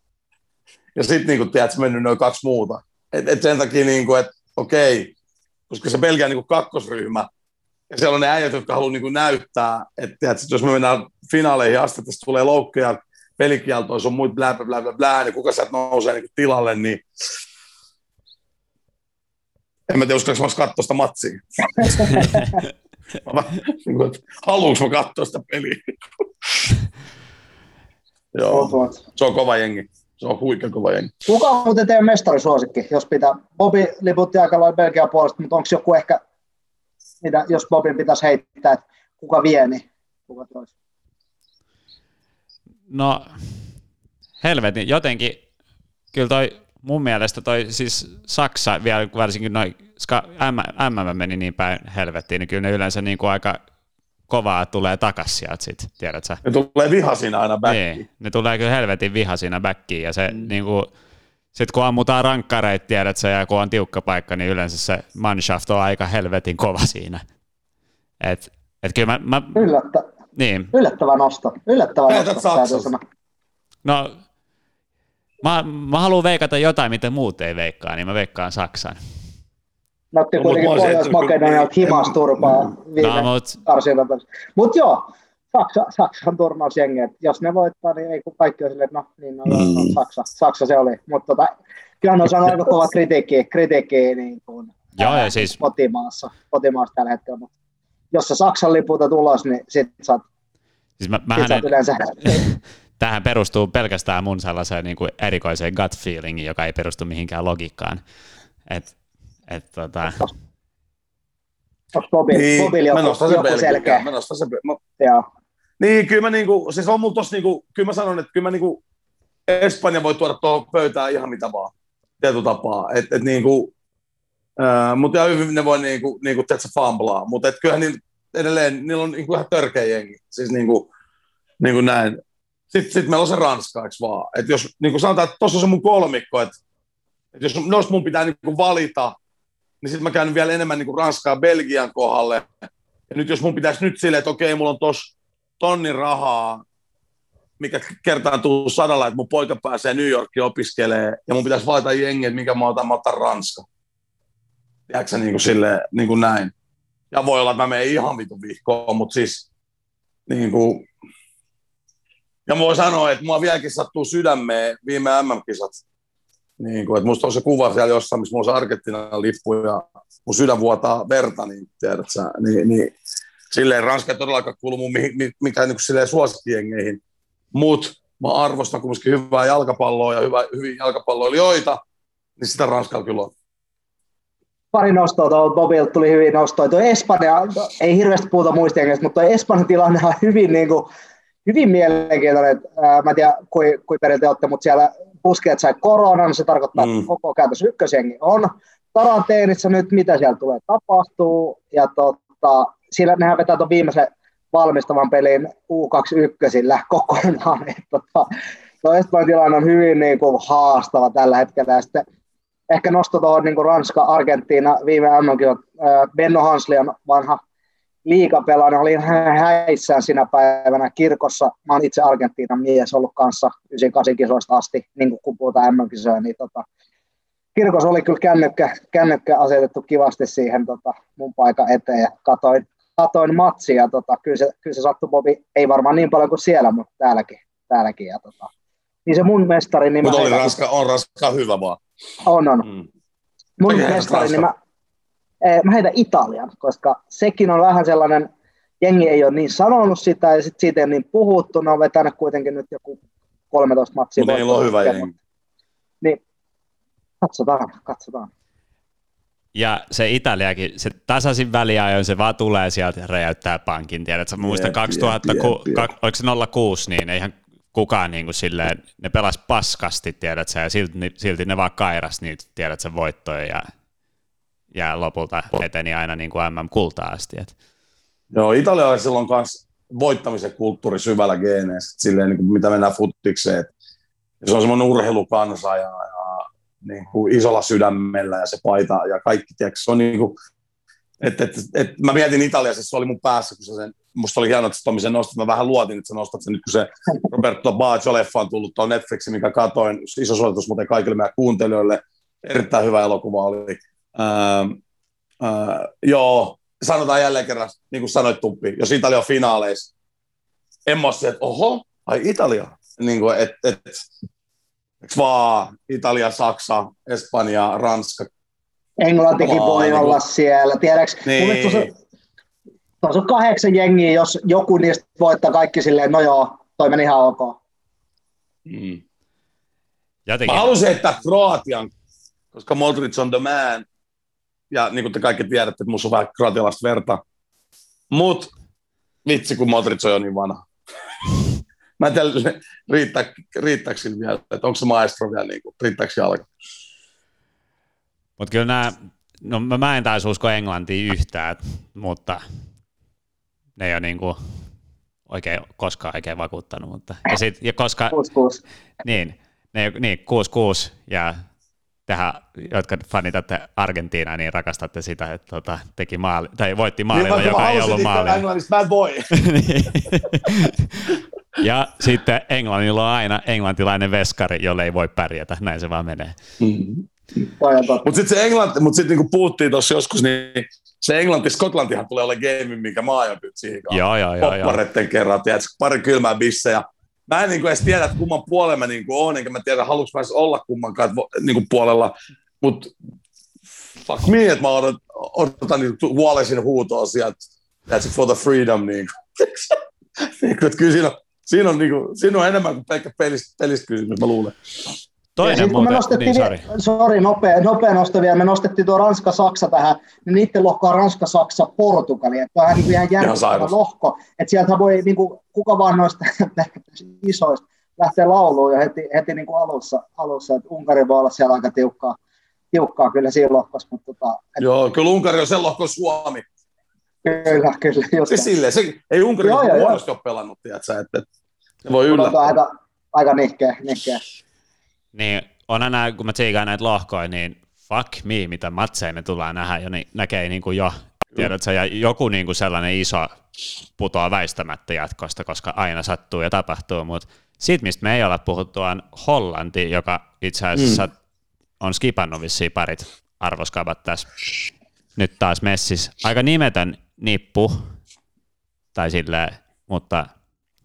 Ja sitten niin kuin, tiedät, mennyt noin kaksi muuta. Et, et sen takia, niin kuin, että okei, koska se Belgia on niin kuin kakkosryhmä, ja siellä on ne äijät, jotka haluaa niin kuin näyttää, että tiedät, jos me mennään finaaleihin asti, tästä tulee loukkuja, pelikieltoja, se on muut blä, blä, blä, blä, niin kuka sieltä nousee niin kuin tilalle, niin en mä tiedä, uskallanko mä katsoa sitä matsia. Mä- niin kuin, että Haluanko mä katsoa sitä peliä? Joo, se on kova jengi. Se on huikea kova jengi. Kuka on muuten teidän mestarisuosikki, jos pitää? Bobi liputti aika lailla Belgian puolesta, mutta onko joku ehkä, mitä, jos Bobin pitäisi heittää, että kuka vie, niin kuka toisi? No, helvetin, jotenkin, kyllä toi mun mielestä toi siis Saksa vielä varsinkin noin, MM meni niin päin helvettiin, niin kyllä ne yleensä niin kuin aika kovaa tulee takas sieltä sit, tiedät sä? Ne tulee vihasina aina backiin. Niin, ne tulee kyllä helvetin vihasina backiin ja se mm. niin kuin, sitten kun ammutaan rankkareita, tiedät sä, ja kun on tiukka paikka, niin yleensä se manshaft on aika helvetin kova siinä. Et, et kyllä mä, mä, Yllättä, niin. Yllättävä nosto. Yllättävä nosto, No, mä, mä haluan veikata jotain, mitä muut ei veikkaa, niin mä veikkaan Saksan. No, kuitenkin Pohjois-Makedonialta himasturpaa mm. viime no, mut... Mutta joo, Saksa, Saksan turmaus jengi, jos ne voittaa, niin ei kun kaikki on silleen, että no niin, no, mm. Saksa, Saksa se oli. Mutta tota, kyllä on saanut aika kova kritiikki, kritiikki niin kuin, Joo, ja siis... kotimaassa, kotimaassa tällä hetkellä. Mutta jos sä Saksan liputa tulos, niin sit saat, siis mä, sit saat yleensä... Tähän perustuu pelkästään mun sellaiseen niin kuin erikoiseen gut feelingiin, joka ei perustu mihinkään logiikkaan. Et, et, tota... Bobil, niin, Bobil joku, mä nostan joku selkeä. Mä nostan sen, mä... Joo. Niin, kyllä mä niinku, siis on mulla tossa niinku, kyllä mä sanon, että kyllä mä niinku, Espanja voi tuoda tuohon pöytään ihan mitä vaan, tietyllä tapaa. Et, et niinku, äh, mutta ihan hyvin ne voi niinku, niinku tehdä famblaa, mutta et kyllähän niin, edelleen, niillä on niinku ihan törkeä jengi. Siis niinku, niinku näin. Sitten sit meillä on se Ranska, eikö vaan? Et jos niinku sanotaan, että tuossa on se mun kolmikko, että et jos noista mun pitää niinku valita, niin sitten mä käyn vielä enemmän niinku Ranskaa Belgian kohdalle. Ja nyt jos mun pitäisi nyt silleen, että okei, mulla on tuossa tonnin rahaa, mikä kertaantuu sadalla, että mun poika pääsee New Yorkiin opiskelee, ja mun pitäisi valita jengi, että minkä mä otan, mä otan Ranska. Tiedätkö niin kuin sille, niin kuin näin. Ja voi olla, että mä menen ihan vitu vihkoon, mutta siis niin kuin, ja mä voin sanoa, että mua vieläkin sattuu sydämeen viime MM-kisat. Niin kuin, että musta on se kuva siellä jossain, missä mulla on se Argentinan lippu ja mun sydän vuotaa verta, niin tiedät sä, niin, niin silleen Ranska ei todellakaan kuulu mun mikään niin silleen suosikkijengeihin, mutta mä arvostan kumminkin hyvää jalkapalloa ja hyvä, hyviä jalkapalloilijoita, niin sitä Ranskalla kyllä on. Pari nostoa tuolla Bobilta tuli hyvin nostoa. Tuo Espanja, ei hirveästi puhuta muista mutta Espanjan tilanne on hyvin, niin kuin, hyvin mielenkiintoinen. Ää, mä en tiedä, kuinka kui periltä olette, mutta siellä puskeet sai koronan, se tarkoittaa, mm. että koko käytössä ykkösjengi on karanteenissa nyt, mitä siellä tulee tapahtuu, ja tota, sillä nehän vetää tuon viimeisen valmistavan pelin U21 kokonaan. Että, tota, tuo Espanjan tilanne on hyvin niin kuin, haastava tällä hetkellä. Ja sitten ehkä nosto tuohon niin Ranska, Argentiina viime MM, Benno Hansli on vanha liikapelaaja, oli häissään sinä päivänä kirkossa. Mä oon itse Argentiinan mies ollut kanssa 98 kisoista asti, niin kuin kun puhutaan MM-kisoja, niin tota, kirkossa oli kyllä kännykkä, kännykkä asetettu kivasti siihen tota, mun paikan eteen ja katoin, katoin matsia. Tota, kyllä, se, kyllä se sattui Bobi, ei varmaan niin paljon kuin siellä, mutta täälläkin. täälläkin ja, tota, niin se mun mestari... Niin mutta oli Ranska, on Ranska hyvä vaan. On, on. Mm. Mun mestari, niin mä, mä heitän Italian, koska sekin on vähän sellainen, jengi ei ole niin sanonut sitä ja sit siitä ei ole niin puhuttu, ne on vetänyt kuitenkin nyt joku 13 matsia. Mutta niillä on hyvä jengi. Niin, katsotaan, katsotaan. Ja se Italiakin, se tasaisin väliajoin, se vaan tulee sieltä ja räjäyttää pankin. Tiedätkö, mä muistan 2000, jep, jep, jep. oliko se 06, niin eihän kukaan niin kuin silleen, ne pelas paskasti, tiedätkö, ja silti, silti ne vaan kairas niitä, tiedätkö, voittoja ja, ja lopulta eteni aina niin kuin MM-kultaa asti. Et. Joo, italialaisilla on myös voittamisen kulttuuri syvällä geeneissä, silleen niin kuin mitä mennään futtikseen. Se on semmoinen urheilukansa ja, ja niin kuin isolla sydämellä ja se paita ja kaikki, tiedätkö, se on niin kuin, et, et, et, mä mietin Italiassa, se oli mun päässä, kun sen, musta oli hienoa, että Tomi sen nostat, mä vähän luotin, että sä nostat sen nyt, kun se Roberto Baggio-leffa on tullut tuon Netflixin, mikä katoin, iso suositus muuten kaikille meidän kuuntelijoille, erittäin hyvä elokuva oli. Ää, ää, joo, sanotaan jälleen kerran, niin kuin sanoit Tuppi, jos Italia on finaaleissa, en mä että oho, ai Italia, niin kuin, et, et, vaan Italia, Saksa, Espanja, Ranska, Englantikin voi olla siellä. Tiedätkö, niin. tuossa, tuossa on kahdeksan jengiä, jos joku niistä voittaa kaikki silleen, no joo, toi meni ihan ok. Mm. Jotenkin. Mä haluaisin heittää Kroatian, koska Modric on the man. Ja niin kuin te kaikki tiedätte, että musta on vähän kroatialaista verta. Mut vitsi, kun Modric on jo niin vanha. Mä en tiedä, riittää, riittääkö sillä vielä, että onko se maestro vielä, niin kuin, riittääkö jalka. Mutta kyllä nämä, no mä en taisi usko Englantia yhtään, mutta ne ei ole niinku oikein koskaan oikein vakuuttanut. Mutta, ja, sit, ja koska, 6-6. Niin, ne, niin 6-6 ja tehän, jotka fanitatte Argentiinaa, niin rakastatte sitä, että tota, teki maali, tai voitti maalilla, niin, joka ei ollut maali. Englannista, mä en voi. ja sitten Englannilla on aina englantilainen veskari, jolle ei voi pärjätä, näin se vaan menee. Mm-hmm. Mutta sitten se Englanti, mutta sitten niinku puhuttiin tuossa joskus, niin se Englanti-Skotlantihan tulee olemaan game, minkä mä aion nyt siihen Joo, joo, joo. Popparetten kerran, tiedätkö, pari kylmää bissejä. Mä en niinku edes tiedä, että kumman puolella mä niinku oon, enkä mä tiedä, haluanko mä olla kummankaan niinku puolella, mutta fuck me, että mä odotan, odotan niinku Wallacein huutoa sieltä, that's for the freedom, niinku. niinku että kyllä siinä on, siinä on, niinku, siinä on enemmän kuin pelkkä pelistä, pelistä kysymys, mä luulen. Toinen sitten kun me nostettiin, niin, sorry. sorry nopea, nopea nosto vielä, me nostettiin tuo Ranska-Saksa tähän, niin niiden lohko on Ranska-Saksa-Portugali, että on niin ihan järjestelmä lohko, että sieltä voi niin kuin, kuka vaan noista isoista lähteä lauluun jo heti, heti niin kuin alussa, alussa, että Unkari voi olla siellä aika tiukkaa, tiukkaa kyllä siinä lohkossa. Mutta, tota, et... Joo, kyllä Unkari on sen lohko Suomi. Kyllä, kyllä. Just se silleen, se, ei Unkari joo, joo, huonosti ole pelannut, tiedätkö, että, että se voi yllättää. Aika, aika nihkeä, nihkeä. Niin on aina, kun mä tsiikaan näitä lohkoja, niin fuck me, mitä matseja me tullaan nähdä, ja niin näkee niin kuin jo, tiedätkö, ja joku niin kuin sellainen iso putoaa väistämättä jatkosta, koska aina sattuu ja tapahtuu, mutta siitä, mistä me ei olla puhuttu, on Hollanti, joka itse asiassa mm. on skipannut vissiin parit arvoskabat tässä nyt taas messis. Aika nimetön nippu, tai silleen, mutta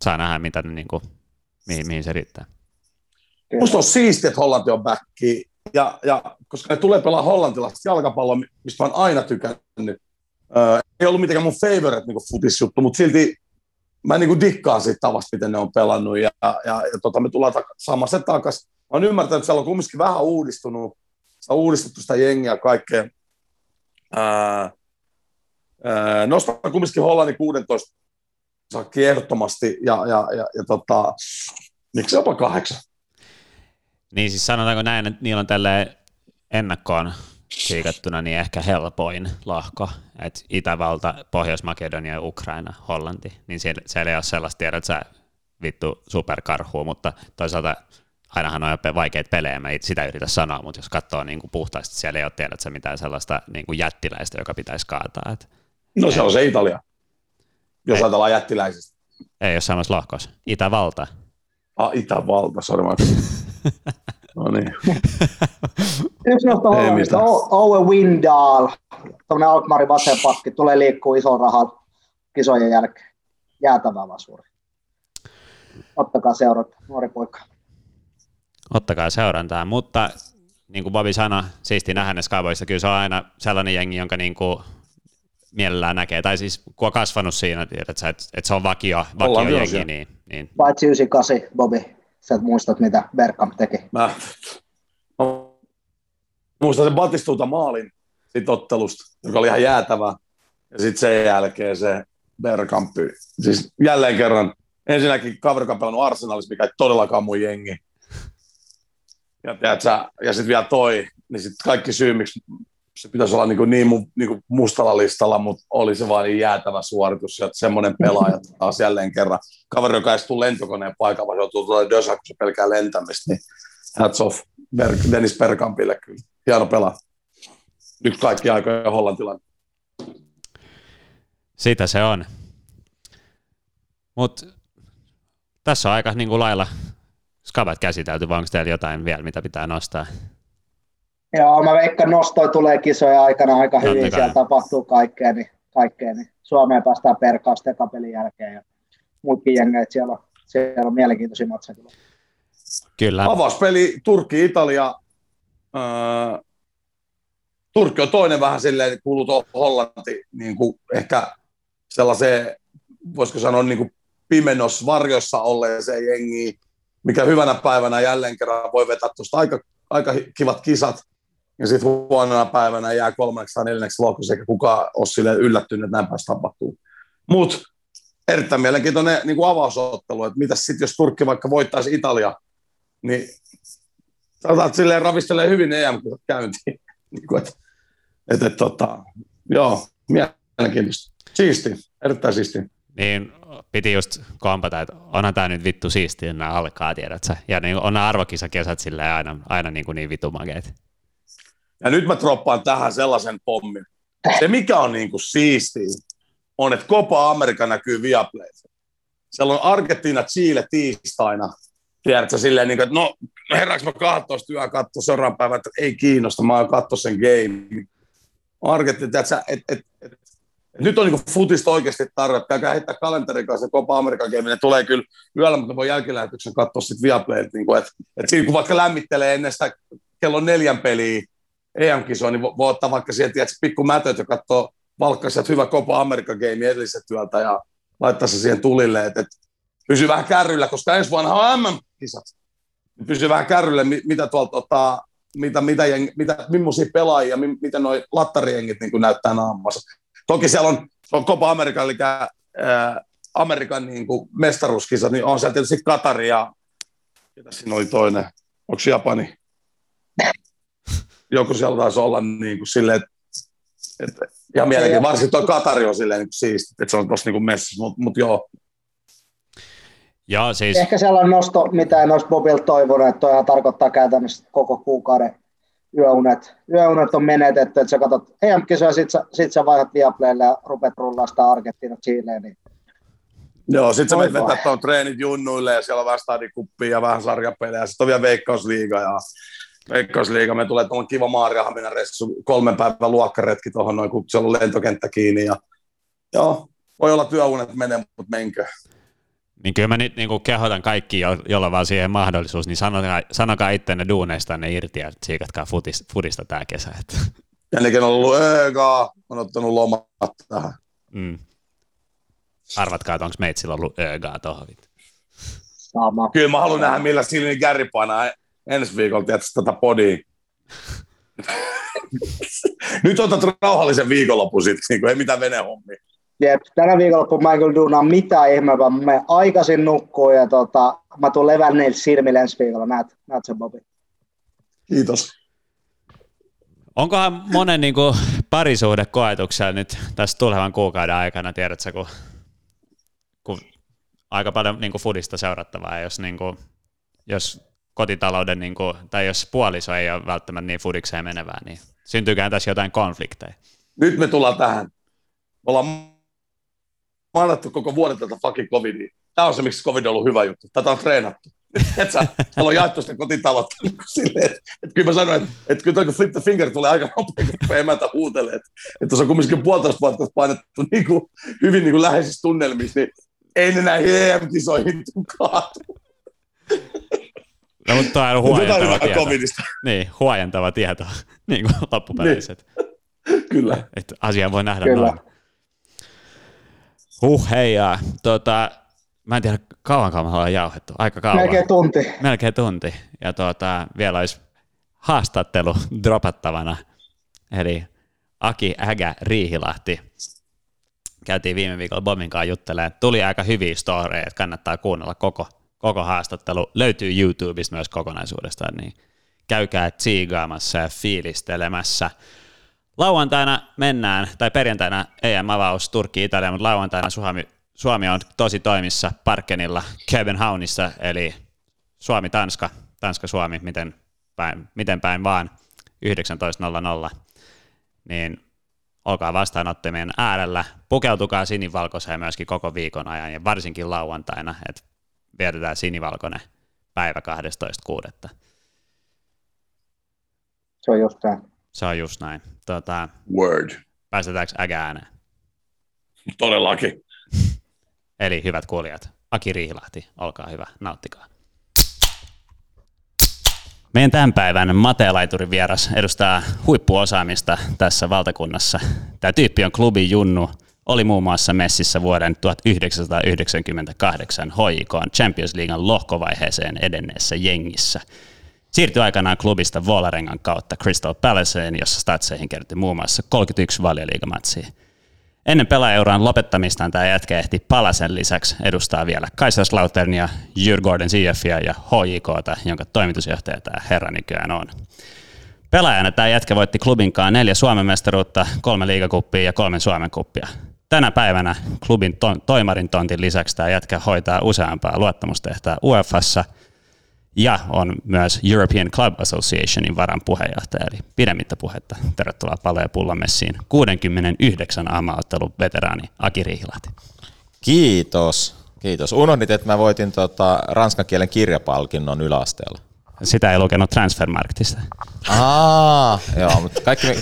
saa nähdä, mitä ne, niin kuin, mihin, mihin se riittää. Musta on siistiä, että Hollanti on backi, ja, ja koska ne tulee pelaa hollantilaista jalkapalloa, mistä mä oon aina tykännyt. Öö, ei ollut mitenkään mun favorite niin futisjuttu, mutta silti mä niin kuin dikkaan siitä tavasta, miten ne on pelannut, ja, ja, ja tota, me tullaan tak- saamaan se takaisin. Mä oon ymmärtänyt, että siellä on kumminkin vähän uudistunut, sitä on uudistettu sitä jengiä kaikkea. Öö, öö, nostan kumminkin Hollannin 16 sakki ehdottomasti, ja, ja, ja, ja tota, miksi jopa kahdeksan? Niin siis sanotaanko näin, että niillä on tälle ennakkoon siikattuna niin ehkä helpoin lahko, että Itävalta, Pohjois-Makedonia ja Ukraina, Hollanti, niin siellä, siellä ei ole sellaista tiedä, että sä vittu superkarhua, mutta toisaalta ainahan on vaikeita pelejä, mä sitä yritä sanoa, mutta jos katsoo niin kuin puhtaasti, siellä ei ole tiedä, että mitään sellaista niin kuin jättiläistä, joka pitäisi kaataa. Että, no se on se Italia, jos ei, ajatellaan jättiläisistä. Ei ole samassa lohkossa. Itävalta. Ah, Itävalta, sori no niin. Yksi noista on Owe Windahl, tuommoinen Alkmarin vasempakki, tulee liikkuu iso rahalla kisojen jälkeen. Jäätävä vasuri. Ottakaa seurat, nuori poika. Ottakaa seurantaa, mutta niin kuin Bobby sanoi, siisti nähdä ne Skyboysta, kyllä se on aina sellainen jengi, jonka niin kuin mielellään näkee, tai siis kun on kasvanut siinä, että, että, että se on vakio, vakio jengi, niin, niin... Paitsi 98, Bobby. Sä muistat, mitä Bergkamp teki? Mä, mä muistan sen Batistuuta maalin siitä ottelusta, joka oli ihan jäätävä. Ja sitten sen jälkeen se Bergkamp, siis jälleen kerran, ensinnäkin kaveri, on pelannut Arsenalissa, mikä ei todellakaan mun jengi. Ja, ja sitten vielä toi, niin sitten kaikki syy, miksi se pitäisi olla niin, niin, mu, niin mustalla listalla, mutta oli se vain niin jäätävä suoritus ja semmoinen pelaaja taas jälleen kerran. Kaveri, joka ei tule lentokoneen paikalla, vaan joutuu tuolla Dösa, kun se pelkää lentämistä, niin hats off Ber- Dennis Bergkampille kyllä. Hieno pelaa. Nyt kaikki aikoja hollantilainen. Sitä se on. Mutta tässä on aika niin kuin lailla skabat käsitelty, vai onko teillä jotain vielä, mitä pitää nostaa? Joo, mä veikkaan nostoi tulee kisoja aikana aika hyvin, Totta siellä tapahtuu kaikkea, niin, kaikkea, niin Suomeen päästään perkaasta kapelin jälkeen ja muutkin jengejä, siellä on, siellä on mielenkiintoisia matseja. Kyllä. Avauspeli Turkki-Italia. Öö, Turkki on toinen vähän silleen, kuuluu Hollanti, niin kuin ehkä sellaiseen, voisiko sanoa niin kuin pimennos varjossa olleeseen jengiin, mikä hyvänä päivänä jälleen kerran voi vetää tuosta aika, aika kivat kisat ja sitten huonona päivänä jää kolmanneksi tai neljänneksi lohkossa, eikä kukaan ole sille yllättynyt, että näin päästä tapahtuu. Mutta erittäin mielenkiintoinen niin kuin avausottelu, että mitä sitten jos Turkki vaikka voittaisi Italia, niin sanotaan, että silleen ravistelee hyvin em käyntiin. niin kuin, että, että, että, tota, joo, mielenkiintoista. Siisti, erittäin siisti. Niin, piti just kompata, että onhan tämä nyt vittu siistiä, nämä alkaa, tiedät sä. Ja niin on nämä arvokisakesät silleen aina, aina niin, kuin niin vitu makeet. Ja nyt mä droppaan tähän sellaisen pommin. Se mikä on niin kuin siistiä, on, että Copa America näkyy Viaplayssä. Siellä on Argentiina, Chile tiistaina. Tiedätkö silleen, niin kuin, että no herraaks mä katsoa työ katsoa seuraavan päivän, että ei kiinnosta, mä katsoa sen game. Argentiina, että et, et, et, et, nyt on niin futista oikeasti tarve. Käykää heittää kalenterin kanssa Copa America game. Ne tulee kyllä yöllä, mutta voi jälkilähetyksen katsoa sitten Viaplayt. Niin että et siinä kun vaikka lämmittelee ennen sitä kello neljän peliä EM-kisoa, niin voi, ottaa vaikka sieltä, että pikku mätöt ja katsoo valkkaisi hyvä Copa America game edelliset työltä ja laittaa se siihen tulille, että, että pysyy vähän kärryllä, koska ensi vuonna on MM-kisat. Pysyy vähän kärryllä, mitä tuolta ottaa, mitä, mitä, jeng, mitä, millaisia pelaajia, miten nuo lattarijengit niin näyttää naamassa. Toki siellä on, on Copa America, eli ää, Amerikan niin kuin mestaruuskisat, niin on siellä tietysti Katari ja ketä siinä oli toinen, onko Japani? Joku siellä taisi olla niin kuin silleen, että, että ihan mielenkiintoista. Varsinkin tuo Katari on silleen niin siisti, että se on tuossa niin messissä, mutta mut joo. Ja, siis... Ehkä sellainen nosto, mitä en olisi Bobilta toivonut, että toihan tarkoittaa käytännössä koko kuukauden yöunet. Yöunet on menetetty, että sä katsot EM-kisoja, sit sä, sit sä vaihdat Viaplaylle ja rupeat rullaa sitä Argentiina Chileen, niin Joo, sit sä menet vetää tuon treenit junnuille ja siellä on vähän stadikuppia ja vähän sarjapelejä ja sitten on vielä Veikkausliiga ja Veikkausliiga, me tulee tuolla kiva Maariahaminen reissu, kolmen päivän luokkaretki tuohon noin, kun siellä on lentokenttä kiinni ja joo, voi olla työunet menee, mutta menkö. Niin kyllä mä nyt niin kehotan kaikki, jolla vaan siihen mahdollisuus, niin sanokaa, sanokaa ittenne duuneistanne irti ja siikatkaa futista, futista tämä kesä. Että. Ennenkin on ollut öögaa, on ottanut lomat tähän. Mm. Arvatkaa, että onko meitsillä ollut öögaa tuohon. Sama. Kyllä mä haluan nähdä, millä Silvin kärri painaa ensi viikolla tietysti tätä podia. Nyt otat rauhallisen viikonlopun sitten, niin ei mitään venehommia. Jep, tänä viikonloppuun mä en kyllä duunaa mitään ihmeempää. Mä aikaisin nukkuu ja tota, mä tuun levänneille silmille ensi viikolla. Näet, näet sen Bobi. Kiitos. Onkohan monen niin kuin, parisuhde koetuksella nyt tässä tulevan kuukauden aikana, tiedätkö, kun, kun aika paljon niin kuin, fudista seurattavaa, jos, niin kuin, jos kotitalouden, niin kuin, tai jos puoliso ei ole välttämättä niin fudikseen menevää, niin syntyykään tässä jotain konflikteja? Nyt me tullaan tähän. Me ollaan mainittu koko vuoden tätä fucking covidia. Tämä on se, miksi covid on ollut hyvä juttu. Tätä on treenattu. Et täällä on jaettu sitä kotitaloutta silleen, että, että kyllä mä sanoin, että, että kyllä toi Flip the Finger tulee aika nopeasti, kun emäntä huutelee, että, että se on kumminkin puolitoista vuotta painettu niin kuin, hyvin niin kuin läheisissä tunnelmissa, niin ei ne näihin EM-kisoihin. No, mutta tämä on huojentava tieto. Covidista. Niin, huojentava tieto niin kuin loppupeleissä. Niin. Kyllä. Että asia voi nähdä Kyllä. noin. Huh, hei, ja, tota, mä en tiedä kauanko me ollaan jauhettu, aika kauan. Melkein tunti. Melkein tunti, ja tota, vielä olisi haastattelu dropattavana, eli Aki Ägä Riihilahti. Käytiin viime viikolla Bobin kanssa juttelemaan. Tuli aika hyviä storeja, että kannattaa kuunnella koko, koko haastattelu. Löytyy YouTubesta myös kokonaisuudestaan, niin käykää tsiigaamassa ja fiilistelemässä. Lauantaina mennään, tai perjantaina EM-avaus Turkki-Italia, mutta lauantaina Suomi, Suomi on tosi toimissa Parkenilla Köbenhaunissa, eli Suomi-Tanska, Tanska-Suomi, miten päin, miten päin vaan, 19.00. Niin olkaa vastaanottamien äärellä, pukeutukaa sinivalkoiseen myöskin koko viikon ajan ja varsinkin lauantaina, että vietetään sinivalkoinen päivä 12.6. Se on just tämä. Se on just näin. Tota, Word. Päästetäänkö ägä ääneen? Todellakin. Eli hyvät kuulijat, Aki Riihilahti, olkaa hyvä, nauttikaa. Meidän tämän päivän Matelaiturin vieras edustaa huippuosaamista tässä valtakunnassa. Tämä tyyppi on klubi Junnu, oli muun muassa messissä vuoden 1998 HJK Champions Leaguean lohkovaiheeseen edenneessä jengissä – Siirtyi aikanaan klubista Volarengan kautta Crystal Palaceen, jossa statseihin kertyi muun muassa 31 valioliigamatsia. Ennen pelaajauran lopettamistaan tämä jätkä ehti Palasen lisäksi edustaa vielä Kaiserslauternia, Jyrgården CFia ja HJKta, jonka toimitusjohtaja tämä herra nykyään on. Pelaajana tämä jätkä voitti klubinkaan neljä Suomen mestaruutta, kolme liigakuppia ja kolme Suomen kuppia. Tänä päivänä klubin to- toimarin tontin lisäksi tämä jätkä hoitaa useampaa luottamustehtävää UEFassa ja on myös European Club Associationin varan puheenjohtaja, eli pidemmittä puhetta. Tervetuloa Palo ja Pullan messiin 69 aamaottelun veteraani Aki Riihilahti. Kiitos. Kiitos. Unohdit, että mä voitin tota, ranskan kielen kirjapalkinnon yläasteella. Sitä ei lukenut Transfermarktista. Aa, joo, mutta kaikki...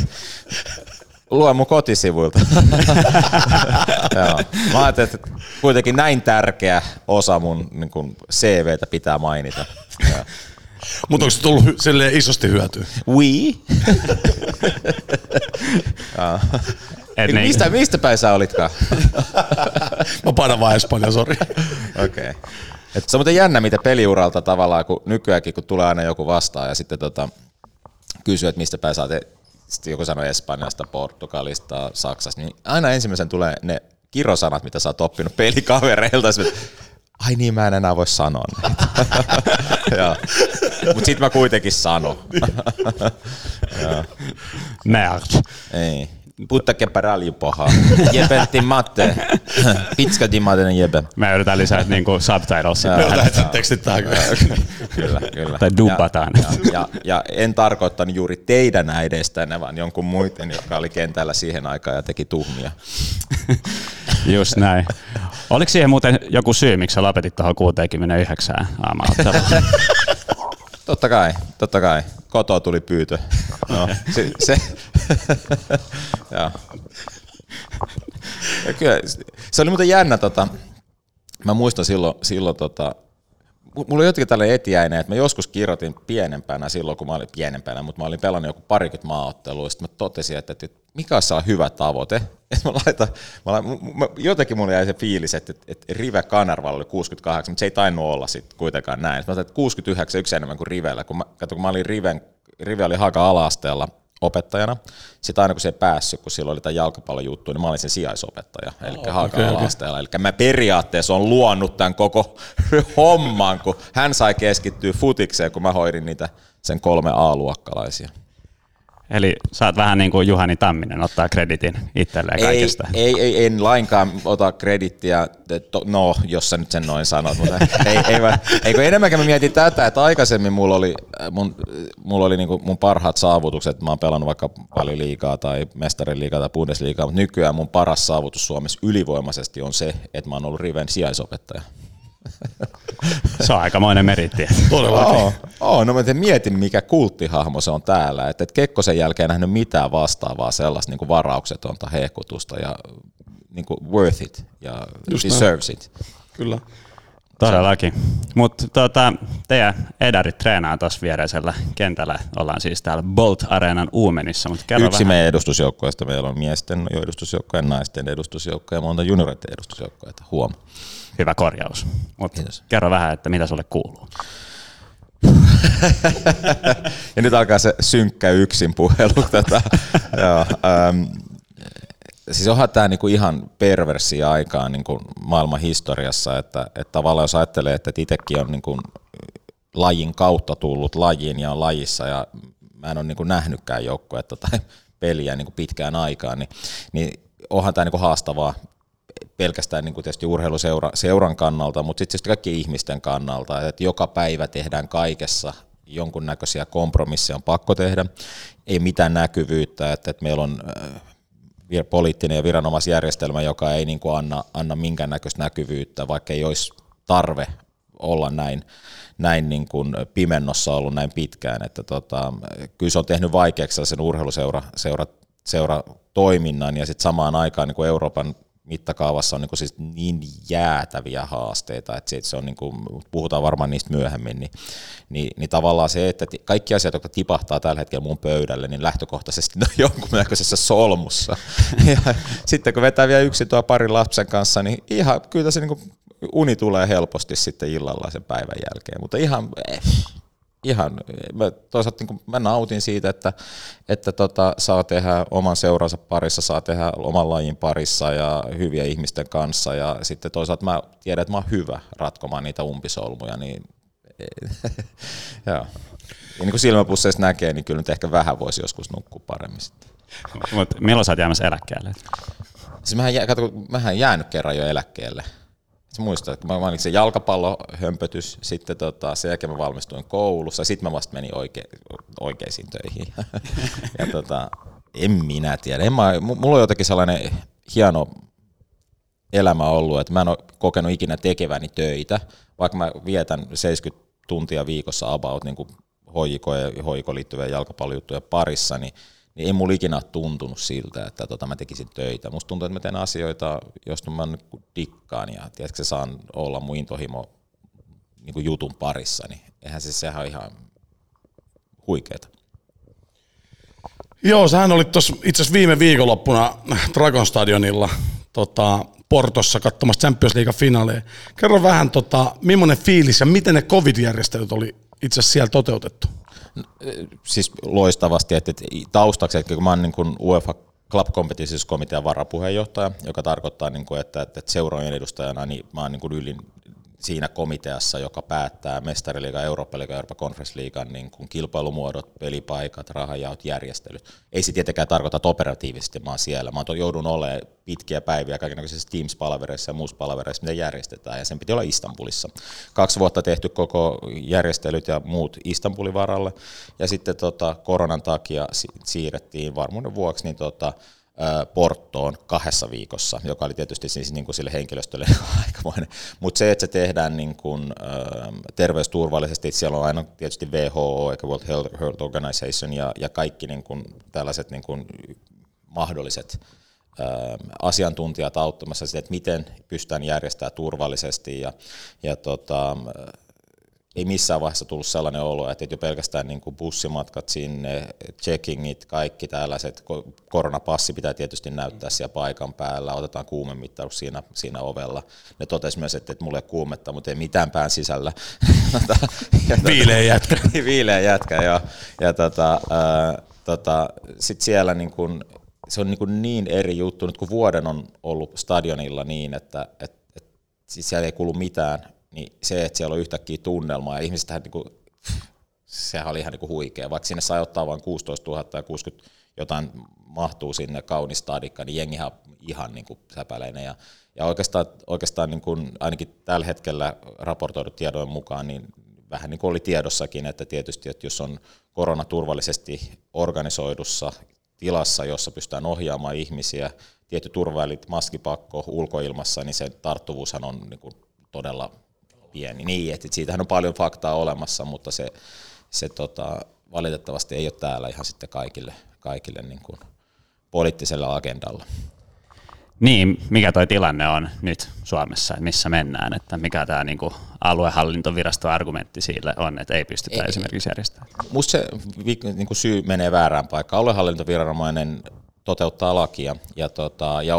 Lue mun kotisivuilta. joo. Mä ajattelin, että kuitenkin näin tärkeä osa mun niin kun CVtä pitää mainita. Joo. Mutta onko se tullut silleen isosti hyötyä? Oui. Et Niin. niin- Mistä, mistä päin sä olitkaan? Mä painan vaan Espanja, sori. Okei. Okay. Se on muuten jännä, mitä peliuralta tavallaan, kun nykyäänkin kun tulee aina joku vastaan ja sitten tota, kysyy, että mistä päin sä oot, sitten joku sanoo Espanjasta, Portugalista, Saksasta, niin aina ensimmäisen tulee ne kirosanat, mitä sä oot oppinut pelikavereilta. Ai niin, mä en enää voi sanoa näitä. Mutta sitten mä kuitenkin sanon. Merde. Ei. Putta parali paha. Jebe ti matte. Pitska di maten jebe. Me yritetään lisää niinku subtitles tähän. Lähetät tekstit tähän. Kyllä, kyllä. Tai dubataan. Ja, ja, ja, ja en tarkoittanut juuri teidän äidestänne, vaan jonkun muiden, joka oli kentällä siihen aikaan ja teki tuhmia. Just näin. Oliko siihen muuten joku syy, miksi sä lopetit tuohon 69 aamaotteluun? Totta kai, totta kai. Kotoa tuli pyytö. No, se, se, ja. Ja kyllä, se oli muuten jännä, tota, mä muistan silloin, silloin tota, mulla oli jotenkin tällainen etiäinen, että mä joskus kirjoitin pienempänä silloin, kun mä olin pienempänä, mutta mä olin pelannut joku parikymmentä maaottelua, sitten mä totesin, että, että mikä olisi hyvä tavoite, että mä laitan, mä laitan mä, jotenkin mulla jäi se fiilis, että, että Rive Kanervalla oli 68, mutta se ei tainnut olla sitten kuitenkaan näin. Sitten mä ajattelin, että 69 yksi enemmän kuin Rivellä, kun mä, katso, kun mä olin Riven, Rive oli Haga ala-asteella opettajana. Sitten aina kun se ei päässyt, kun silloin oli tämä jalkapallojuttu, niin mä olin sen sijaisopettaja, eli oh, Haga okei, ala-asteella. Eli mä periaatteessa on luonut tämän koko homman, kun hän sai keskittyä futikseen, kun mä hoidin niitä sen kolme A-luokkalaisia. Eli sä oot vähän niin kuin Juhani Tamminen, ottaa kreditin itselleen kaikesta. ei, ei, en lainkaan ota kredittiä, to, no jos sä nyt sen noin sanot, mutta ei, ei, ei kun enemmänkin mä mietin tätä, että aikaisemmin mulla oli, äh, mun, mulla oli niinku mun parhaat saavutukset, mä oon pelannut vaikka paljon liikaa tai mestarin liigaa tai Bundesliigaa, mutta nykyään mun paras saavutus Suomessa ylivoimaisesti on se, että mä oon ollut Riven sijaisopettaja. Se on aikamoinen meritti. Todellakin. Oo, oo, no mä te mietin, mikä kulttihahmo se on täällä. Että et Kekkosen jälkeen en nähnyt mitään vastaavaa sellaista niin varauksetonta hehkutusta ja niin kuin worth it ja Just deserves it. Kyllä. Todellakin. Mutta tota, teidän edarit treenaa tuossa viereisellä kentällä. Ollaan siis täällä Bolt Areenan Uumenissa. Mut kerro Yksi vähän. meidän edustusjoukkoista. Meillä on miesten edustusjoukkoja, naisten edustusjoukkoja ja monta junioreiden edustusjoukkoja. Huom. Hyvä korjaus. Mut Kiitos. kerro vähän, että mitä sulle kuuluu. Ja nyt alkaa se synkkä yksin puhelu. Tätä. Joo, äm, siis onhan tämä niinku ihan perversi aikaa niinku maailman historiassa, että, että tavallaan jos ajattelee, että itsekin on niinku lajin kautta tullut lajiin ja on lajissa ja mä en ole niinku nähnytkään joukkuetta tai peliä niinku pitkään aikaan, niin, niin onhan tämä niinku haastavaa pelkästään niin kuin tietysti urheiluseuran kannalta, mutta sitten tietysti kaikkien ihmisten kannalta, että joka päivä tehdään kaikessa jonkunnäköisiä kompromisseja on pakko tehdä, ei mitään näkyvyyttä, että, että meillä on äh, poliittinen ja viranomaisjärjestelmä, joka ei niin kuin anna, anna minkäännäköistä näkyvyyttä, vaikka ei olisi tarve olla näin, näin niin kuin pimennossa ollut näin pitkään, että tota, kyllä se on tehnyt vaikeaksi sen urheiluseura seura, seura toiminnan ja sitten samaan aikaan niin kuin Euroopan mittakaavassa on niin, siis niin jäätäviä haasteita, että se, että se on niin kuin, puhutaan varmaan niistä myöhemmin, niin, niin, niin tavallaan se, että kaikki asiat, jotka tipahtaa tällä hetkellä mun pöydälle, niin lähtökohtaisesti ne on jonkunnäköisessä solmussa. Ja sitten kun vetää vielä yksin tuo parin lapsen kanssa, niin ihan kyllä se niin kuin uni tulee helposti sitten illalla sen päivän jälkeen, mutta ihan eh, ihan, mä, toisaalta niin mä nautin siitä, että, että tota, saa tehdä oman seuransa parissa, saa tehdä oman lajin parissa ja hyviä ihmisten kanssa ja sitten toisaalta mä tiedän, että mä oon hyvä ratkomaan niitä umpisolmuja, niin joo. Ja niin kuin silmäpusseista näkee, niin kyllä nyt ehkä vähän voisi joskus nukkua paremmin sitten. Mutta milloin sä oot jäämässä eläkkeelle? Siis mähän, jää, kato, mähän jäänyt kerran jo eläkkeelle. Sä muistat, että mä se jalkapallohömpötys, sitten tota, sen jälkeen mä valmistuin koulussa, ja sitten mä vasta menin oike, oikeisiin töihin. ja tota, en minä tiedä. En mä, mulla on jotenkin sellainen hieno elämä ollut, että mä en ole kokenut ikinä tekeväni töitä, vaikka mä vietän 70 tuntia viikossa about niin hoiko ja hoiko liittyviä jalkapallojuttuja parissa, niin niin ei mulla ikinä tuntunut siltä, että tota, mä tekisin töitä. Musta tuntuu, että mä teen asioita, joista mä dikkaan ja tiedätkö, saan olla mun intohimo niin jutun parissa, niin eihän se sehän on ihan huikeeta. Joo, sähän oli tuossa itse asiassa viime viikonloppuna Dragon Stadionilla tota, Portossa katsomassa Champions League finaaleja. Kerro vähän, tota, millainen fiilis ja miten ne covid-järjestelyt oli itse asiassa siellä toteutettu? Siis loistavasti, että, taustaksi, että kun mä oon niin kuin UEFA Club Competitions komitean varapuheenjohtaja, joka tarkoittaa, niin kuin, että, että seurojen edustajana niin mä oon niin kuin ylin siinä komiteassa, joka päättää mestariliiga, Eurooppa-liiga, Euroopan konferenssiliigan niin kuin kilpailumuodot, pelipaikat, rahajaot, järjestelyt. Ei se tietenkään tarkoita, että operatiivisesti mä oon siellä. Mä joudun olemaan pitkiä päiviä kaikenlaisissa Teams-palavereissa ja muissa palavereissa, mitä järjestetään, ja sen piti olla Istanbulissa. Kaksi vuotta tehty koko järjestelyt ja muut Istanbulin varalle, ja sitten tota, koronan takia siirrettiin varmuuden vuoksi niin tota, Porttoon kahdessa viikossa, joka oli tietysti siis niin kuin sille henkilöstölle aikamoinen. Mutta se, että se tehdään niin kuin, terveysturvallisesti, siellä on aina tietysti WHO eikä World Health Organization ja, ja kaikki niin kuin tällaiset niin kuin mahdolliset asiantuntijat auttamassa sitä, että miten pystytään järjestämään turvallisesti ja, ja tota, ei missään vaiheessa tullut sellainen olo, että jo pelkästään niin kuin bussimatkat sinne, checkingit, kaikki tällaiset, koronapassi pitää tietysti näyttää siellä paikan päällä, otetaan kuumemittaus siinä, siinä ovella. Ne totesi myös, että, että mulla ei kuumetta, mutta ei mitään pään sisällä. Viileä jätkä. Viileä jätkä, joo. Ja tota, ää, tota, sit siellä niin kuin, se on niin, kuin niin eri juttu, nyt kun vuoden on ollut stadionilla niin, että et, et, siis siellä ei kuulu mitään niin se, että siellä on yhtäkkiä tunnelma ja niin kuin, sehän oli ihan niin kuin huikea, vaikka sinne sai ottaa vain 16 000 ja 60 jotain mahtuu sinne kaunis stadikka, niin jengi ihan niin kuin säpäleinen. Ja, ja oikeastaan, oikeastaan niin kuin, ainakin tällä hetkellä raportoidut tiedojen mukaan, niin vähän niin kuin oli tiedossakin, että tietysti, että jos on koronaturvallisesti organisoidussa tilassa, jossa pystytään ohjaamaan ihmisiä, tietty turvavälit, maskipakko ulkoilmassa, niin se tarttuvuushan on niin kuin todella pieni. Niin, että siitähän on paljon faktaa olemassa, mutta se, se tota, valitettavasti ei ole täällä ihan sitten kaikille, kaikille niin kuin poliittisella agendalla. Niin, mikä toi tilanne on nyt Suomessa, että missä mennään, että mikä tämä niinku aluehallintoviraston argumentti sille on, että ei pystytä ei, esimerkiksi järjestämään? Musta se niinku syy menee väärään paikkaan. Aluehallintoviranomainen toteuttaa lakia ja, tota, ja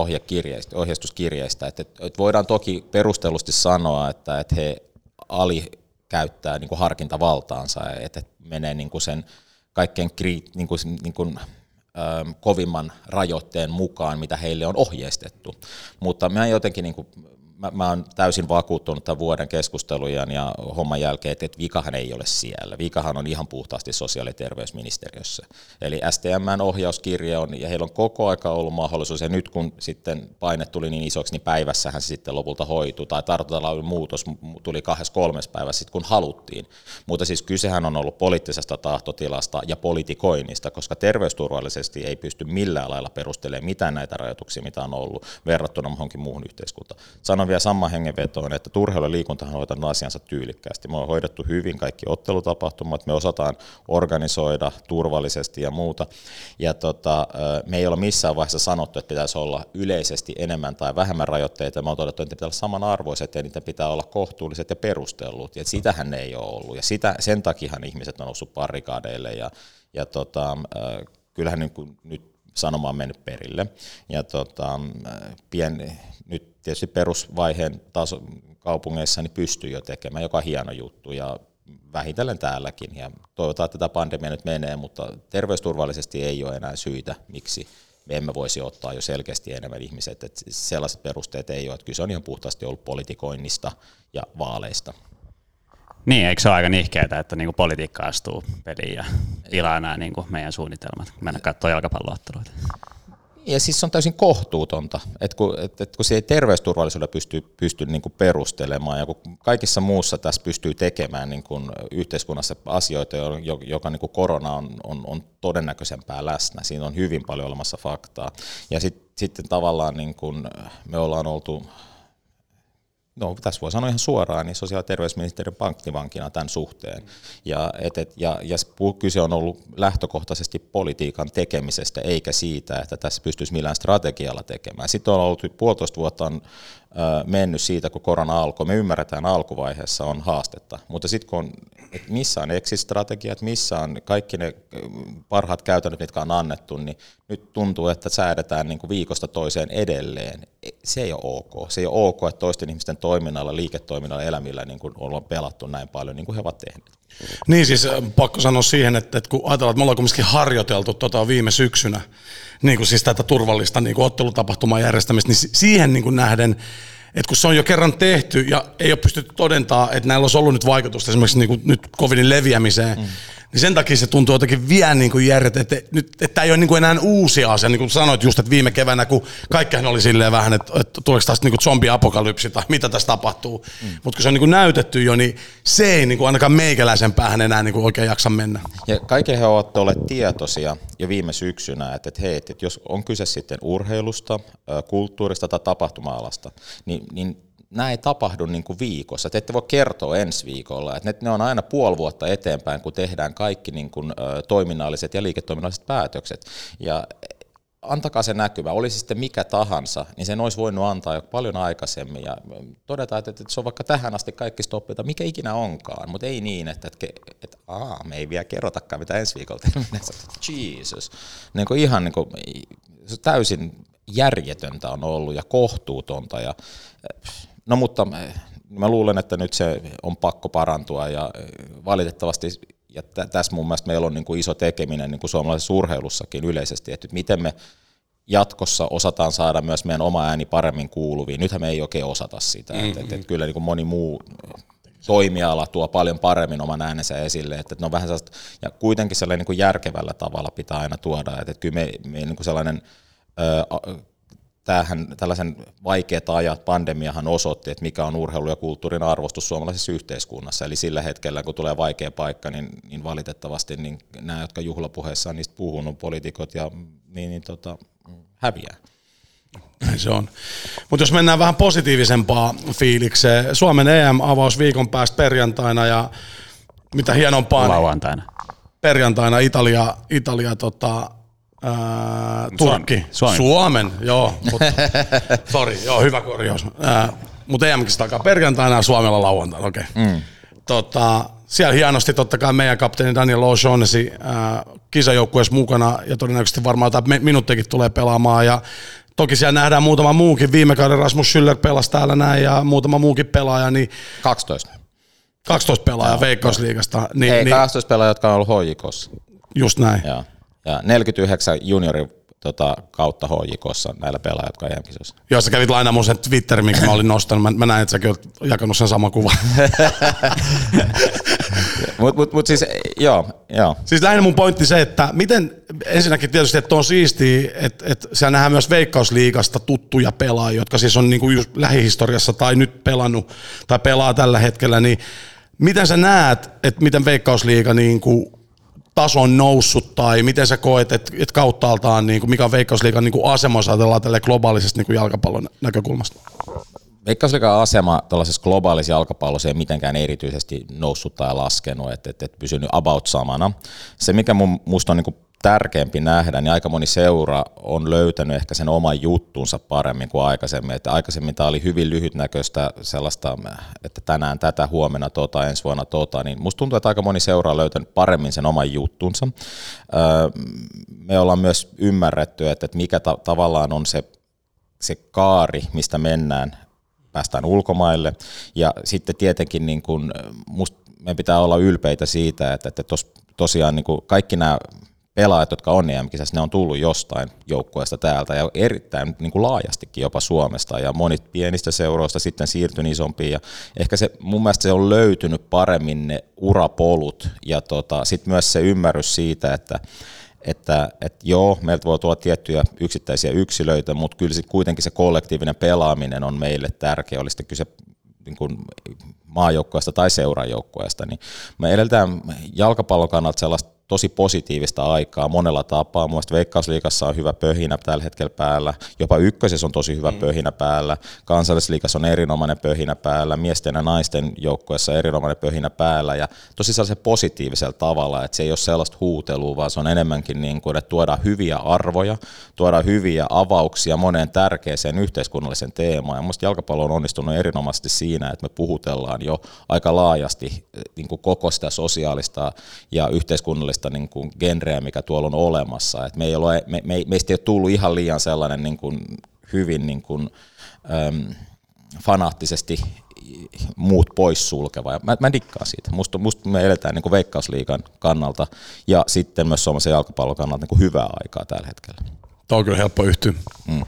ohjeistuskirjeistä. Et, et, et voidaan toki perustellusti sanoa, että et he ali käyttää niin kuin harkintavaltaansa, että et menee niin kuin sen kaikkein kri, niin kuin, niin kuin, kovimman rajoitteen mukaan, mitä heille on ohjeistettu. Mutta mä jotenkin niin kuin mä, mä oon täysin vakuuttunut tämän vuoden keskustelujen ja homman jälkeen, että, että vikahan ei ole siellä. Vikahan on ihan puhtaasti sosiaali- ja terveysministeriössä. Eli STMn ohjauskirja on, ja heillä on koko aika ollut mahdollisuus, ja nyt kun sitten paine tuli niin isoksi, niin päivässähän se sitten lopulta hoitui, tai tartuntalain muutos tuli kahdessa kolmes päivässä sitten, kun haluttiin. Mutta siis kysehän on ollut poliittisesta tahtotilasta ja politikoinnista, koska terveysturvallisesti ei pysty millään lailla perustelemaan mitään näitä rajoituksia, mitä on ollut verrattuna muuhun yhteiskuntaan. Sanon vielä saman hengenvetoon, että turheilu ja liikuntahan on hoitanut asiansa tyylikkäästi. Me on hoidettu hyvin kaikki ottelutapahtumat, me osataan organisoida turvallisesti ja muuta. Ja tota, me ei ole missään vaiheessa sanottu, että pitäisi olla yleisesti enemmän tai vähemmän rajoitteita. Me on todettu, että ne pitää olla samanarvoiset ja niitä pitää olla kohtuulliset ja perustellut. Ja sitähän ne ei ole ollut. Ja sitä, sen takia ihmiset on noussut parikaadeille ja, ja tota, kyllähän niin kuin nyt sanoma on mennyt perille. Ja tota, pien, nyt tietysti perusvaiheen taso kaupungeissa niin pystyy jo tekemään, joka on hieno juttu. Ja vähitellen täälläkin. Ja toivotaan, että tätä pandemia nyt menee, mutta terveysturvallisesti ei ole enää syitä, miksi me emme voisi ottaa jo selkeästi enemmän ihmiset. Että sellaiset perusteet ei ole, että on ihan puhtaasti ollut politikoinnista ja vaaleista. Niin, eikö se ole aika nihkeetä, että niinku politiikka astuu peliin ja pilaa nämä niinku meidän suunnitelmat, mennä katsoa jalkapallootteluita? Ja siis se on täysin kohtuutonta, että kun, että, että kun se ei terveysturvallisuudella pysty, pysty niin kuin perustelemaan ja kun kaikissa muussa tässä pystyy tekemään niin kuin yhteiskunnassa asioita, joka niin kuin korona on, on, on todennäköisempää läsnä, siinä on hyvin paljon olemassa faktaa. Ja sit, sitten tavallaan niin kuin me ollaan oltu no tässä voi sanoa ihan suoraan, niin sosiaali- ja terveysministeriön pankkivankina tämän suhteen. Ja, et, et, ja, ja kyse on ollut lähtökohtaisesti politiikan tekemisestä, eikä siitä, että tässä pystyisi millään strategialla tekemään. Sitten on ollut puolitoista vuotta on mennyt siitä, kun korona alkoi. Me ymmärretään alkuvaiheessa on haastetta, mutta sitten kun on, että missä on exit-strategiat, missä on kaikki ne parhaat käytännöt, mitkä on annettu, niin nyt tuntuu, että säädetään niin kuin viikosta toiseen edelleen. E, se ei ole ok. Se ei ole ok, että toisten ihmisten toiminnalla, liiketoiminnalla, elämillä niin kuin ollaan pelattu näin paljon, niin kuin he ovat tehneet. Niin siis pakko sanoa siihen, että, että kun ajatellaan, että me ollaan kumminkin harjoiteltu tota viime syksynä, niin kuin siis tätä turvallista niin kuin ottelutapahtuman järjestämistä, niin siihen niin kuin nähden, että kun se on jo kerran tehty ja ei ole pystytty todentaa, että näillä olisi ollut nyt vaikutusta esimerkiksi niin kuin nyt covidin leviämiseen, mm niin sen takia se tuntuu jotenkin vielä niin kuin järjet, että, nyt, että tämä ei ole niin kuin enää uusi asia, niin kuin sanoit just, että viime keväänä, kun kaikkihan oli silleen vähän, että, että tuleeko tästä niin zombiapokalypsi tai mitä tässä tapahtuu, mm. mutta kun se on niin kuin näytetty jo, niin se ei niin kuin ainakaan meikäläisen päähän enää niin kuin oikein jaksa mennä. Ja kaikille he ovat olleet tietoisia jo viime syksynä, että, että hei, että jos on kyse sitten urheilusta, kulttuurista tai tapahtuma-alasta, niin, niin nämä ei tapahdu niin kuin viikossa. Te ette voi kertoa ensi viikolla. Että ne on aina puoli vuotta eteenpäin, kun tehdään kaikki niin kuin, toiminnalliset ja liiketoiminnalliset päätökset. Ja antakaa se näkyvä, olisi sitten mikä tahansa, niin sen olisi voinut antaa jo paljon aikaisemmin ja todetaan, että, että se on vaikka tähän asti kaikki stoppita, mikä ikinä onkaan, mutta ei niin, että, että, että aa, me ei vielä kerrotakaan, mitä ensi viikolla tehdään. Jesus. Niin kuin ihan niin kuin, täysin järjetöntä on ollut ja kohtuutonta ja No mutta mä luulen, että nyt se on pakko parantua ja valitettavasti ja tässä mun mielestä meillä on niin kuin iso tekeminen niin kuin suomalaisessa urheilussakin yleisesti, että miten me jatkossa osataan saada myös meidän oma ääni paremmin kuuluviin. Nythän me ei oikein osata sitä. Mm-hmm. Että, että, että kyllä niin kuin moni muu toimiala tuo paljon paremmin oman äänensä esille, että, että ne on vähän sellaista, ja kuitenkin sellainen niin kuin järkevällä tavalla pitää aina tuoda, että, että kyllä me, me niin kuin sellainen ö, tämähän, tällaisen vaikeat ajat, pandemiahan osoitti, että mikä on urheilu ja kulttuurin arvostus suomalaisessa yhteiskunnassa. Eli sillä hetkellä, kun tulee vaikea paikka, niin, niin valitettavasti niin nämä, jotka juhlapuheessa on niistä puhunut, poliitikot, ja, niin, niin tota, häviää. Näin se on. Mutta jos mennään vähän positiivisempaa fiilikseen, Suomen EM-avaus viikon päästä perjantaina ja mitä hienompaa. Lauantaina. Perjantaina Italia, Italia tota, Ää, Turkki. Suomi. Suomen, joo. Mutta, sorry, joo, hyvä korjaus. Mutta EMKistä alkaa perjantaina ja Suomella lauantaina, okei. Okay. Mm. Tota, siellä hienosti totta kai meidän kapteeni Daniel O'Shaughnessy kisajoukkueessa mukana ja todennäköisesti varmaan jotain minuuttikin tulee pelaamaan ja Toki siellä nähdään muutama muukin. Viime kauden Rasmus Schüller pelasi täällä näin ja muutama muukin pelaaja. Niin 12. 12 pelaajaa Veikkausliigasta. Niin, Ei, niin, 12 pelaajaa, jotka on ollut hoikossa. Just näin. Joo. Ja 49 juniori tota, kautta HJKssa näillä pelaajilla, jotka on Joo, sä kävit lainaa mun sen Twitter, minkä mä olin nostanut. Mä, mä näin, että säkin olet jakanut sen saman kuvan. Mutta mut, mut siis, joo, joo. Siis lähinnä mun pointti se, että miten, ensinnäkin tietysti, että on siistiä, että, että siellä nähdään myös Veikkausliigasta tuttuja pelaajia, jotka siis on niinku just lähihistoriassa tai nyt pelannut tai pelaa tällä hetkellä, niin miten sä näet, että miten Veikkausliiga niinku taso on noussut tai miten sä koet, että et kauttaaltaan, niin kuin, mikä on Veikkausliikan niin kuin asema, jos ajatellaan tälle globaalisesta niin kuin jalkapallon näkökulmasta? Veikkausliikan asema tällaisessa globaalissa jalkapallossa ei mitenkään erityisesti noussut tai laskenut, että et, et pysynyt about samana. Se, mikä mun, musta on niin kuin tärkeämpi nähdä, niin aika moni seura on löytänyt ehkä sen oman juttunsa paremmin kuin aikaisemmin. Että aikaisemmin tämä oli hyvin lyhytnäköistä sellaista, että tänään tätä, huomenna tota, ensi vuonna tota, niin musta tuntuu, että aika moni seura on löytänyt paremmin sen oman juttunsa. Me ollaan myös ymmärretty, että mikä ta- tavallaan on se, se kaari, mistä mennään, päästään ulkomaille. Ja sitten tietenkin niin kun, musta meidän pitää olla ylpeitä siitä, että, että tos, tosiaan niin kaikki nämä pelaajat, jotka on em ne on tullut jostain joukkueesta täältä ja erittäin niin kuin laajastikin jopa Suomesta ja monit pienistä seuroista sitten siirtynyt isompiin ja ehkä se mun mielestä se on löytynyt paremmin ne urapolut ja tota, sitten myös se ymmärrys siitä, että että, että joo, meiltä voi tulla tiettyjä yksittäisiä yksilöitä, mutta kyllä sit kuitenkin se kollektiivinen pelaaminen on meille tärkeä, oli sitten kyse niin kuin tai seurajoukkueesta, niin me eletään jalkapallon kannalta sellaista tosi positiivista aikaa monella tapaa. Mielestäni Veikkausliikassa on hyvä pöhinä tällä hetkellä päällä, jopa ykkösessä on tosi hyvä mm. pöhinä päällä, kansallisliikassa on erinomainen pöhinä päällä, miesten ja naisten joukkueessa erinomainen pöhinä päällä. Ja tosi sellaisen positiivisella tavalla, että se ei ole sellaista huutelua, vaan se on enemmänkin niin kuin, että tuodaan hyviä arvoja, tuodaan hyviä avauksia moneen tärkeäseen yhteiskunnallisen teemaan. Ja minusta jalkapallo on onnistunut erinomaisesti siinä, että me puhutellaan jo aika laajasti niin kuin koko sitä sosiaalista ja yhteiskunnallista mahdollista niin kuin genreä, mikä tuolla on olemassa. Et me ei ole, me, me, meistä ei ole tullut ihan liian sellainen niin kuin hyvin niin kuin, äm, fanaattisesti muut poissulkeva. Ja mä, mä dikkaan siitä. Musta, musta me eletään niin kuin veikkausliikan kannalta ja sitten myös suomalaisen jalkapallon kannalta niin kuin hyvää aikaa tällä hetkellä. Tämä on kyllä helppo yhtyä. Mm.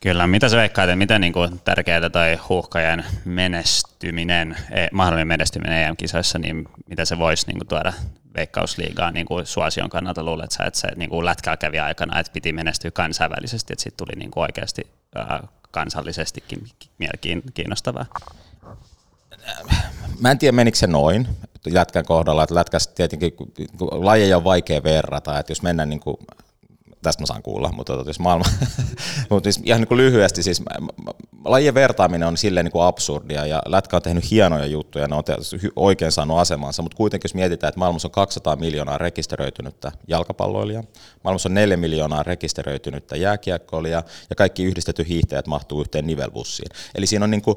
Kyllä, mitä sä veikkaat, että miten niin kuin tärkeää tai huuhkajan menestyminen, e, mahdollinen menestyminen EM-kisoissa, niin mitä se voisi niin kuin tuoda veikkausliigaa niin kuin suosion kannalta luulet sä, että se niin kuin lätkällä kävi aikana, että piti menestyä kansainvälisesti, että sitten tuli niin kuin oikeasti äh, kansallisestikin kiinnostavaa? Mä en tiedä menikö se noin lätkän kohdalla, että lätkässä tietenkin lajeja on vaikea verrata, että jos mennään niin kuin tästä mä saan kuulla, mutta tota, jos maailma, mutta siis ihan niin kuin lyhyesti, siis lajien vertaaminen on silleen niin kuin absurdia ja Lätkä on tehnyt hienoja juttuja, ne on oikein saanut asemansa, mutta kuitenkin jos mietitään, että maailmassa on 200 miljoonaa rekisteröitynyttä jalkapalloilijaa, maailmassa on 4 miljoonaa rekisteröitynyttä jääkiekkoilijaa ja kaikki yhdistetty hiihtäjät mahtuu yhteen nivelbussiin. Eli siinä on niin kuin,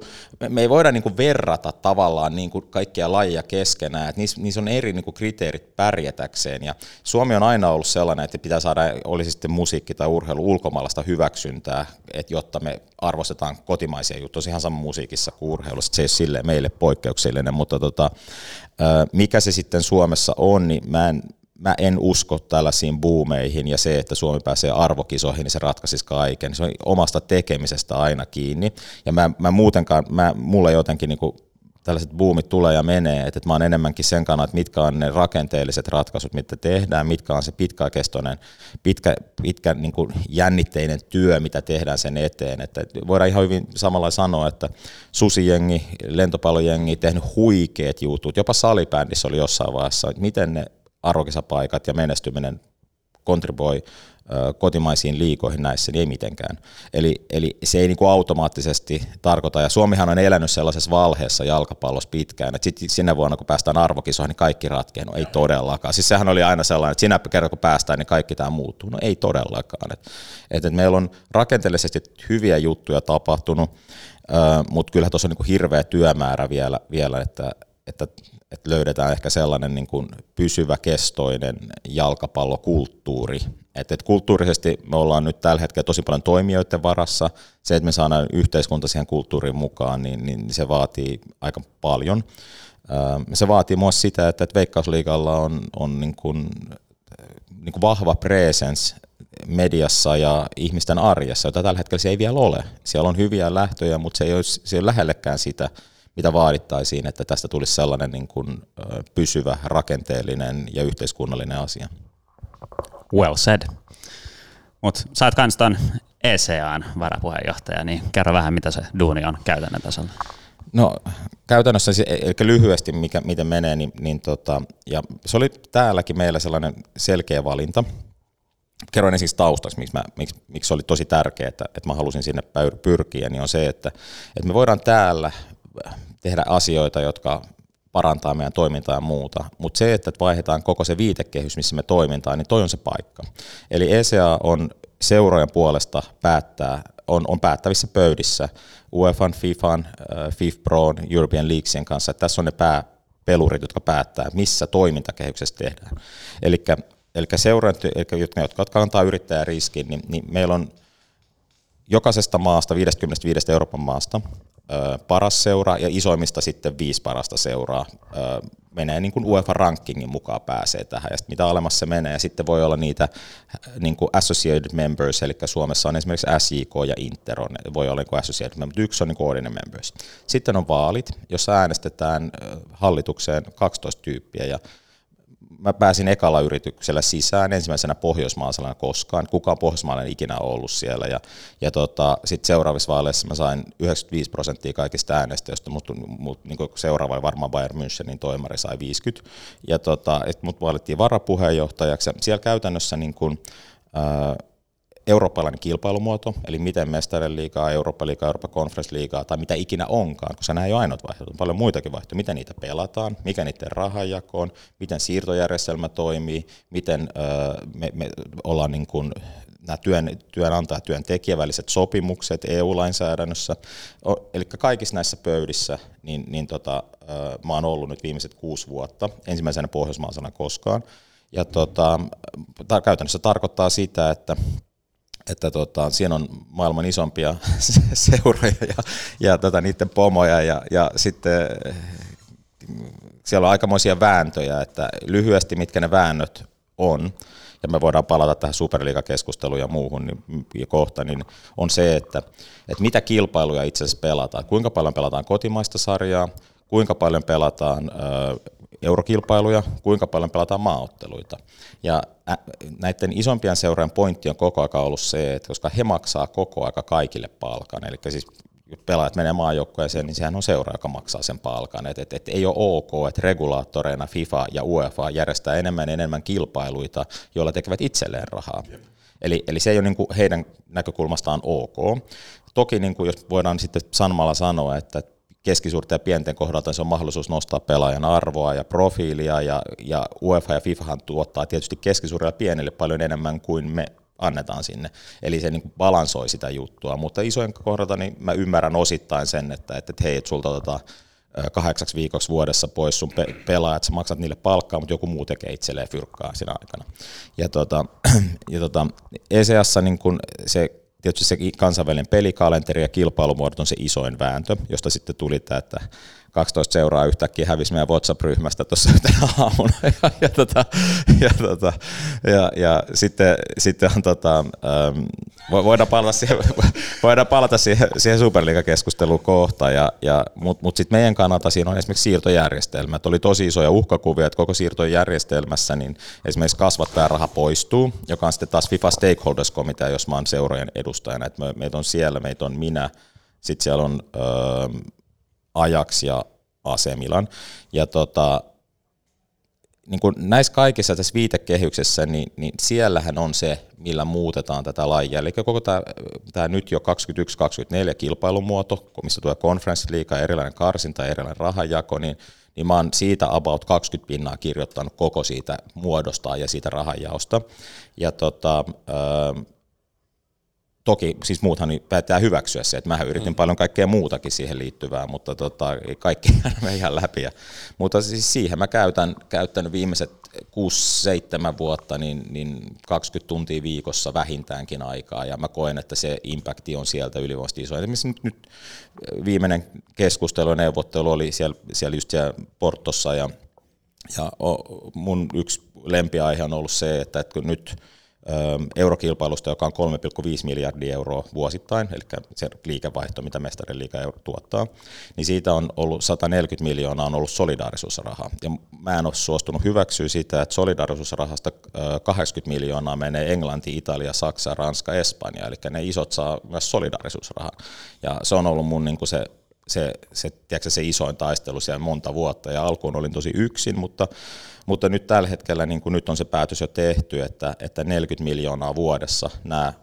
me ei voida niin kuin verrata tavallaan niin kuin kaikkia lajeja keskenään, että niissä, niissä on eri niin kuin kriteerit pärjätäkseen ja Suomi on aina ollut sellainen, että pitää saada, olisi sitten musiikki tai urheilu ulkomaalaista hyväksyntää, että jotta me arvostetaan kotimaisia juttuja, ihan sama musiikissa kuin urheilussa, se ei sille meille poikkeuksellinen, mutta tota, mikä se sitten Suomessa on, niin mä en, mä en usko tällaisiin buumeihin ja se, että Suomi pääsee arvokisoihin, niin se ratkaisisi kaiken. Se on omasta tekemisestä aina kiinni. Ja mä, mä muutenkaan, mä, mulla jotenkin niin tällaiset buumit tulee ja menee, että, että mä oon enemmänkin sen kannalta, että mitkä on ne rakenteelliset ratkaisut, mitä tehdään, mitkä on se pitkäkestoinen, pitkä, pitkä niin kuin jännitteinen työ, mitä tehdään sen eteen. Että voidaan ihan hyvin samalla sanoa, että susijengi, lentopallojengi, tehnyt huikeat jutut, jopa salibändissä oli jossain vaiheessa, miten ne arvokisapaikat ja menestyminen kontribuoi kotimaisiin liikoihin näissä, niin ei mitenkään. Eli, eli se ei niin kuin automaattisesti tarkoita, ja Suomihan on elänyt sellaisessa valheessa jalkapallossa pitkään, että sitten sinä vuonna, kun päästään arvokisoihin, niin kaikki ratkeen, no ei todellakaan. Siis sehän oli aina sellainen, että sinä kerran kun päästään, niin kaikki tämä muuttuu. No ei todellakaan. Et, et, et meillä on rakenteellisesti hyviä juttuja tapahtunut, mutta kyllä tuossa on niin kuin hirveä työmäärä vielä, vielä että, että että löydetään ehkä sellainen niin kuin pysyvä kestoinen jalkapallokulttuuri. Et, et kulttuurisesti me ollaan nyt tällä hetkellä tosi paljon toimijoiden varassa. Se, että me saadaan yhteiskunta siihen kulttuuriin mukaan, niin, niin se vaatii aika paljon. Se vaatii myös sitä, että, Veikkausliigalla on, on niin kuin, niin kuin vahva presence mediassa ja ihmisten arjessa, jota tällä hetkellä se ei vielä ole. Siellä on hyviä lähtöjä, mutta se ei ole, se ei ole lähellekään sitä, mitä vaadittaisiin, että tästä tulisi sellainen niin kuin, pysyvä, rakenteellinen ja yhteiskunnallinen asia. Well said. Mutta sä oot kans ton ECAn varapuheenjohtaja, niin kerro vähän, mitä se duuni on käytännön tasolla. No käytännössä, eli lyhyesti mikä, miten menee, niin, niin tota, ja se oli täälläkin meillä sellainen selkeä valinta. Kerroin ensin taustaksi, miksi, mä, miksi, miksi oli tosi tärkeää, että, että mä halusin sinne pyrkiä, niin on se, että, että me voidaan täällä tehdä asioita, jotka parantaa meidän toimintaa ja muuta. Mutta se, että vaihdetaan koko se viitekehys, missä me toimintaan, niin toi on se paikka. Eli ECA on seurojen puolesta päättää, on, on päättävissä pöydissä UEFAn, FIFAn, äh, FIFPROn, European Leaguesien kanssa. Että tässä on ne pääpelurit, jotka päättää, missä toimintakehyksessä tehdään. Eli seurant, jotka, jotka kantaa yrittäjäriskin, niin, niin meillä on jokaisesta maasta, 55 Euroopan maasta, paras seura ja isoimmista sitten viisi parasta seuraa menee niin kuin UEFA-rankingin mukaan pääsee tähän, ja mitä alemmas se menee, ja sitten voi olla niitä niin kuin associated members, eli Suomessa on esimerkiksi SJK ja Inter, on, voi olla niin kuin associated members, yksi on niin kuin members. Sitten on vaalit, jossa äänestetään hallitukseen 12 tyyppiä, ja mä pääsin ekalla yrityksellä sisään, ensimmäisenä pohjoismaalaisena koskaan. Kukaan pohjoismaalainen ikinä ollut siellä. Ja, ja tota, sitten seuraavissa vaaleissa mä sain 95 prosenttia kaikista äänestäjistä, mutta mut, niin seuraava varmaan Bayern Münchenin toimari sai 50. Ja tota, mut valittiin varapuheenjohtajaksi. Siellä käytännössä niin kun, ää, eurooppalainen kilpailumuoto, eli miten mestarien liigaa, Eurooppa-liigaa, Euroopan conference-liigaa tai mitä ikinä onkaan, koska nämä ei ole ainoat vaihtoehto, on paljon muitakin vaihtoehtoja, miten niitä pelataan, mikä niiden rahanjako on, miten siirtojärjestelmä toimii, miten me, me ollaan niin kuin nämä työn, työnantaja- ja työntekijän väliset sopimukset EU-lainsäädännössä. Eli kaikissa näissä pöydissä niin, niin tota, mä oon ollut nyt viimeiset kuusi vuotta, ensimmäisenä pohjoismaisena koskaan. Ja tota, käytännössä tarkoittaa sitä, että että tota, siinä on maailman isompia seuroja ja, ja tota, niiden pomoja ja, ja sitten siellä on aikamoisia vääntöjä, että lyhyesti mitkä ne väännöt on, ja me voidaan palata tähän superliigakeskusteluun ja muuhun niin, ja kohta, niin on se, että, että mitä kilpailuja itse asiassa pelataan, kuinka paljon pelataan kotimaista sarjaa, kuinka paljon pelataan eurokilpailuja, kuinka paljon pelataan maaotteluita. Ja näiden isompien seurojen pointti on koko ajan ollut se, että koska he maksaa koko aika kaikille palkan, eli siis pelaajat menee maajoukkueeseen, niin sehän on seura, joka maksaa sen palkan. Et, et, et ei ole ok, että regulaattoreina FIFA ja UEFA järjestää enemmän enemmän kilpailuita, joilla tekevät itselleen rahaa. Eli, eli se ei ole niin kuin heidän näkökulmastaan ok. Toki niin kuin jos voidaan sitten Sanmalla sanoa, että keskisuurten ja pienten kohdalta se on mahdollisuus nostaa pelaajan arvoa ja profiilia, ja, ja UEFA ja FIFAhan tuottaa tietysti keskisuurille ja pienille paljon enemmän kuin me annetaan sinne. Eli se niin kuin balansoi sitä juttua, mutta isojen kohdalta niin mä ymmärrän osittain sen, että, että hei, että sulta otetaan kahdeksaksi viikoksi vuodessa pois sun pe- pelaajat, sä maksat niille palkkaa, mutta joku muu tekee itselleen fyrkkaa siinä aikana. Ja, tota, ja tota, ECS niin kun se tietysti se kansainvälinen pelikalenteri ja kilpailumuodot on se isoin vääntö, josta sitten tuli tämä, että 12 seuraa yhtäkkiä hävisi meidän WhatsApp-ryhmästä tuossa yhtenä aamuna. Ja, ja, tota, ja, tota, ja, ja sitten, sitten on, tota, ähm, voidaan palata siihen, voidaan palata siihen, siihen Superliga-keskusteluun kohta, ja, ja, mutta mut sitten meidän kannalta siinä on esimerkiksi siirtojärjestelmä. Että oli tosi isoja uhkakuvia, että koko siirtojärjestelmässä niin esimerkiksi kasvattajaraha poistuu, joka on sitten taas FIFA Stakeholders-komitea, jos mä oon seurojen edustajana. Että me, meitä on siellä, meitä on minä, sitten siellä on öö, Ajax ja AC Milan. Ja tota, niin kuin näissä kaikissa tässä viitekehyksessä, niin, niin siellähän on se, millä muutetaan tätä lajia. Eli koko tämä, tämä nyt jo 21-24 kilpailumuoto, missä tulee konferenssiliiga, erilainen karsinta, erilainen rahajako, niin, niin mä oon siitä about 20 pinnaa kirjoittanut koko siitä muodosta ja siitä rahajaosta. Ja tota, Toki siis muuthan päättää hyväksyä se, että mä yritin mm. paljon kaikkea muutakin siihen liittyvää, mutta tota, kaikki me ihan läpi. Ja, mutta siis siihen mä käytän, käyttänyt viimeiset 6-7 vuotta niin, niin 20 tuntia viikossa vähintäänkin aikaa, ja mä koen, että se impakti on sieltä ylivoimaisesti iso. Esimerkiksi nyt, nyt viimeinen keskustelu ja neuvottelu oli siellä, siellä just siellä Portossa, ja, ja mun yksi lempiaihe on ollut se, että, että kun nyt – eurokilpailusta, joka on 3,5 miljardia euroa vuosittain, eli se liikevaihto, mitä mestarin liiga tuottaa, niin siitä on ollut 140 miljoonaa on ollut solidaarisuusrahaa. Ja mä en ole suostunut hyväksyä sitä, että solidaarisuusrahasta 80 miljoonaa menee Englanti, Italia, Saksa, Ranska, Espanja, eli ne isot saa myös solidaarisuusrahaa. Ja se on ollut mun niin kuin se se, se, tiedätkö, se isoin taistelu siellä monta vuotta, ja alkuun olin tosi yksin, mutta mutta nyt tällä hetkellä niin kuin nyt on se päätös jo tehty, että, että 40 miljoonaa vuodessa nämä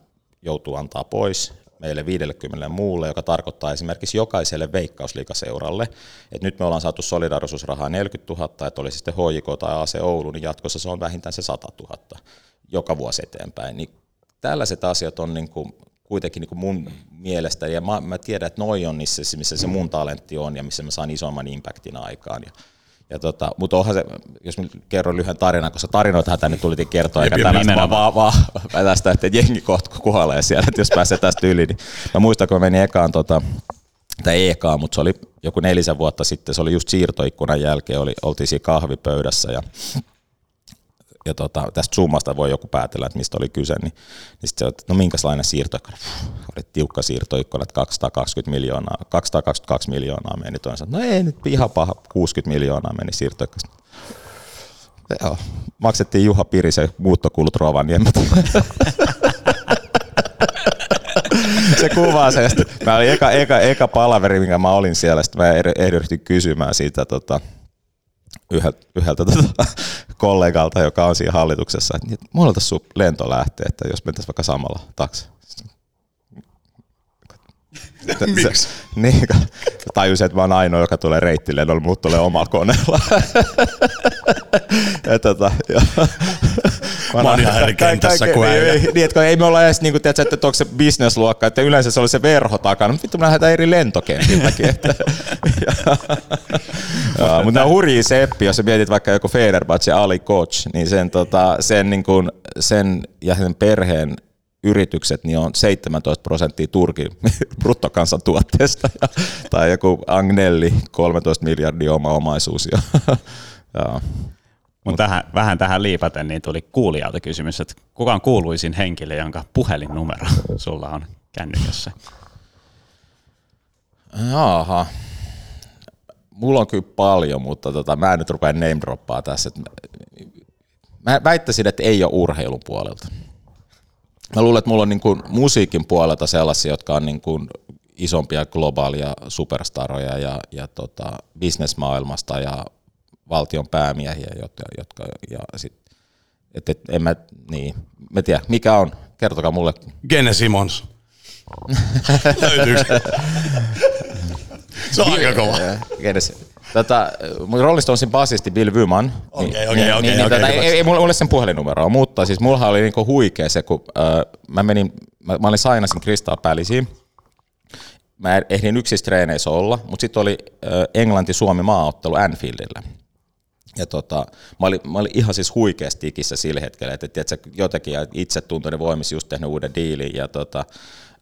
joutuu antaa pois meille 50 muulle, joka tarkoittaa esimerkiksi jokaiselle veikkausliikaseuralle, että nyt me ollaan saatu solidarisuusrahaa 40 000, että olisi sitten HJK tai AC Oulu, niin jatkossa se on vähintään se 100 000 joka vuosi eteenpäin. Niin tällaiset asiat on niin kuin kuitenkin niin kuin mun mielestä, ja mä, mä tiedän, että noi on niissä, missä se mun talentti on ja missä mä saan isomman impactin aikaan. Ja ja tota, mutta onhan se, jos mä kerron lyhyen tarinan, koska tarinoitahan tänne tultiin kertoa, eikä tällaista vaan, vaan, vaan tästä, että jengi kohta kuolee siellä, että jos pääsee tästä yli. Niin mä muistan, kun mä menin ekaan tota, tai eka, mutta se oli joku nelisen vuotta sitten, se oli just siirtoikkunan jälkeen, oli, oltiin siinä kahvipöydässä ja ja tota, tästä summasta voi joku päätellä, että mistä oli kyse, niin, niin sitten se, että no minkälainen siirtoikkuna, oli tiukka siirtoikkuna, että 220 miljoonaa, 222 miljoonaa meni toinen, no ei nyt ihan paha, 60 miljoonaa meni siirtoikkuna. Joo, maksettiin Juha Pirisen muuttokulut Rovaniemeltä. se kuvaa se. Mä olin eka, eka, eka palaveri, minkä mä olin siellä, sitten mä ehdyin kysymään siitä tota, yhdeltä, tota, kollegalta, joka on siinä hallituksessa, että niin, mulla sun lento lähtee, että jos mentäisiin vaikka samalla taksi. Miksi? Niin, tajusin, että mä oon ainoa, joka tulee reittilennolle, mutta tulee omalla koneella. ja tota, ja, mä oon ihan eri kentässä kuin ei, niin, että ei me olla edes, niin kuin, tiedätkö, että onko se bisnesluokka, että yleensä se oli se verho takana, mutta vittu me lähdetään eri lentokentiltäkin. Että, ja, ja, mutta on hurjia seppi, jos sä mietit vaikka joku Federbach ja Ali Koch, niin sen, tota, sen, niin kuin, sen ja sen perheen yritykset niin on 17 prosenttia Turkin bruttokansantuotteesta ja, tai joku Agnelli 13 miljardia oma omaisuus. Ja, ja. Mut tähän, vähän tähän liipaten niin tuli kuulijalta kysymys, että kuka on kuuluisin henkilö, jonka puhelinnumero sulla on kännykässä? Jaha. Mulla on kyllä paljon, mutta tota, mä en nyt rupea name droppaa tässä. Mä väittäisin, että ei ole urheilun puolelta mä luulen, että mulla on niin kuin musiikin puolelta sellaisia, jotka on niin kuin isompia globaalia superstaroja ja, ja tota, bisnesmaailmasta ja valtion päämiehiä, jotka, jotka ja sit, et, et, en mä, niin, mä tiedä, mikä on, kertokaa mulle. Gene Simons. Löytyykö? Se on aika kova. Gene, Tätä, Rolling Stonesin basisti Bill Wyman. Okei, okei, okei. Ei mulla sen puhelinnumeroa, mutta siis mulla oli niinku huikea se, kun äh, mä menin, mä, mä olin sainasin Kristaa Pälisiin. Mä ehdin yksissä treeneissä olla, mutta sitten oli äh, Englanti-Suomi maaottelu Anfieldillä. Ja tota, mä, olin, mä olin ihan siis huikeasti ikissä sillä hetkellä, että, että jotenkin itse tuntui voimissa just tehnyt uuden diilin ja tota,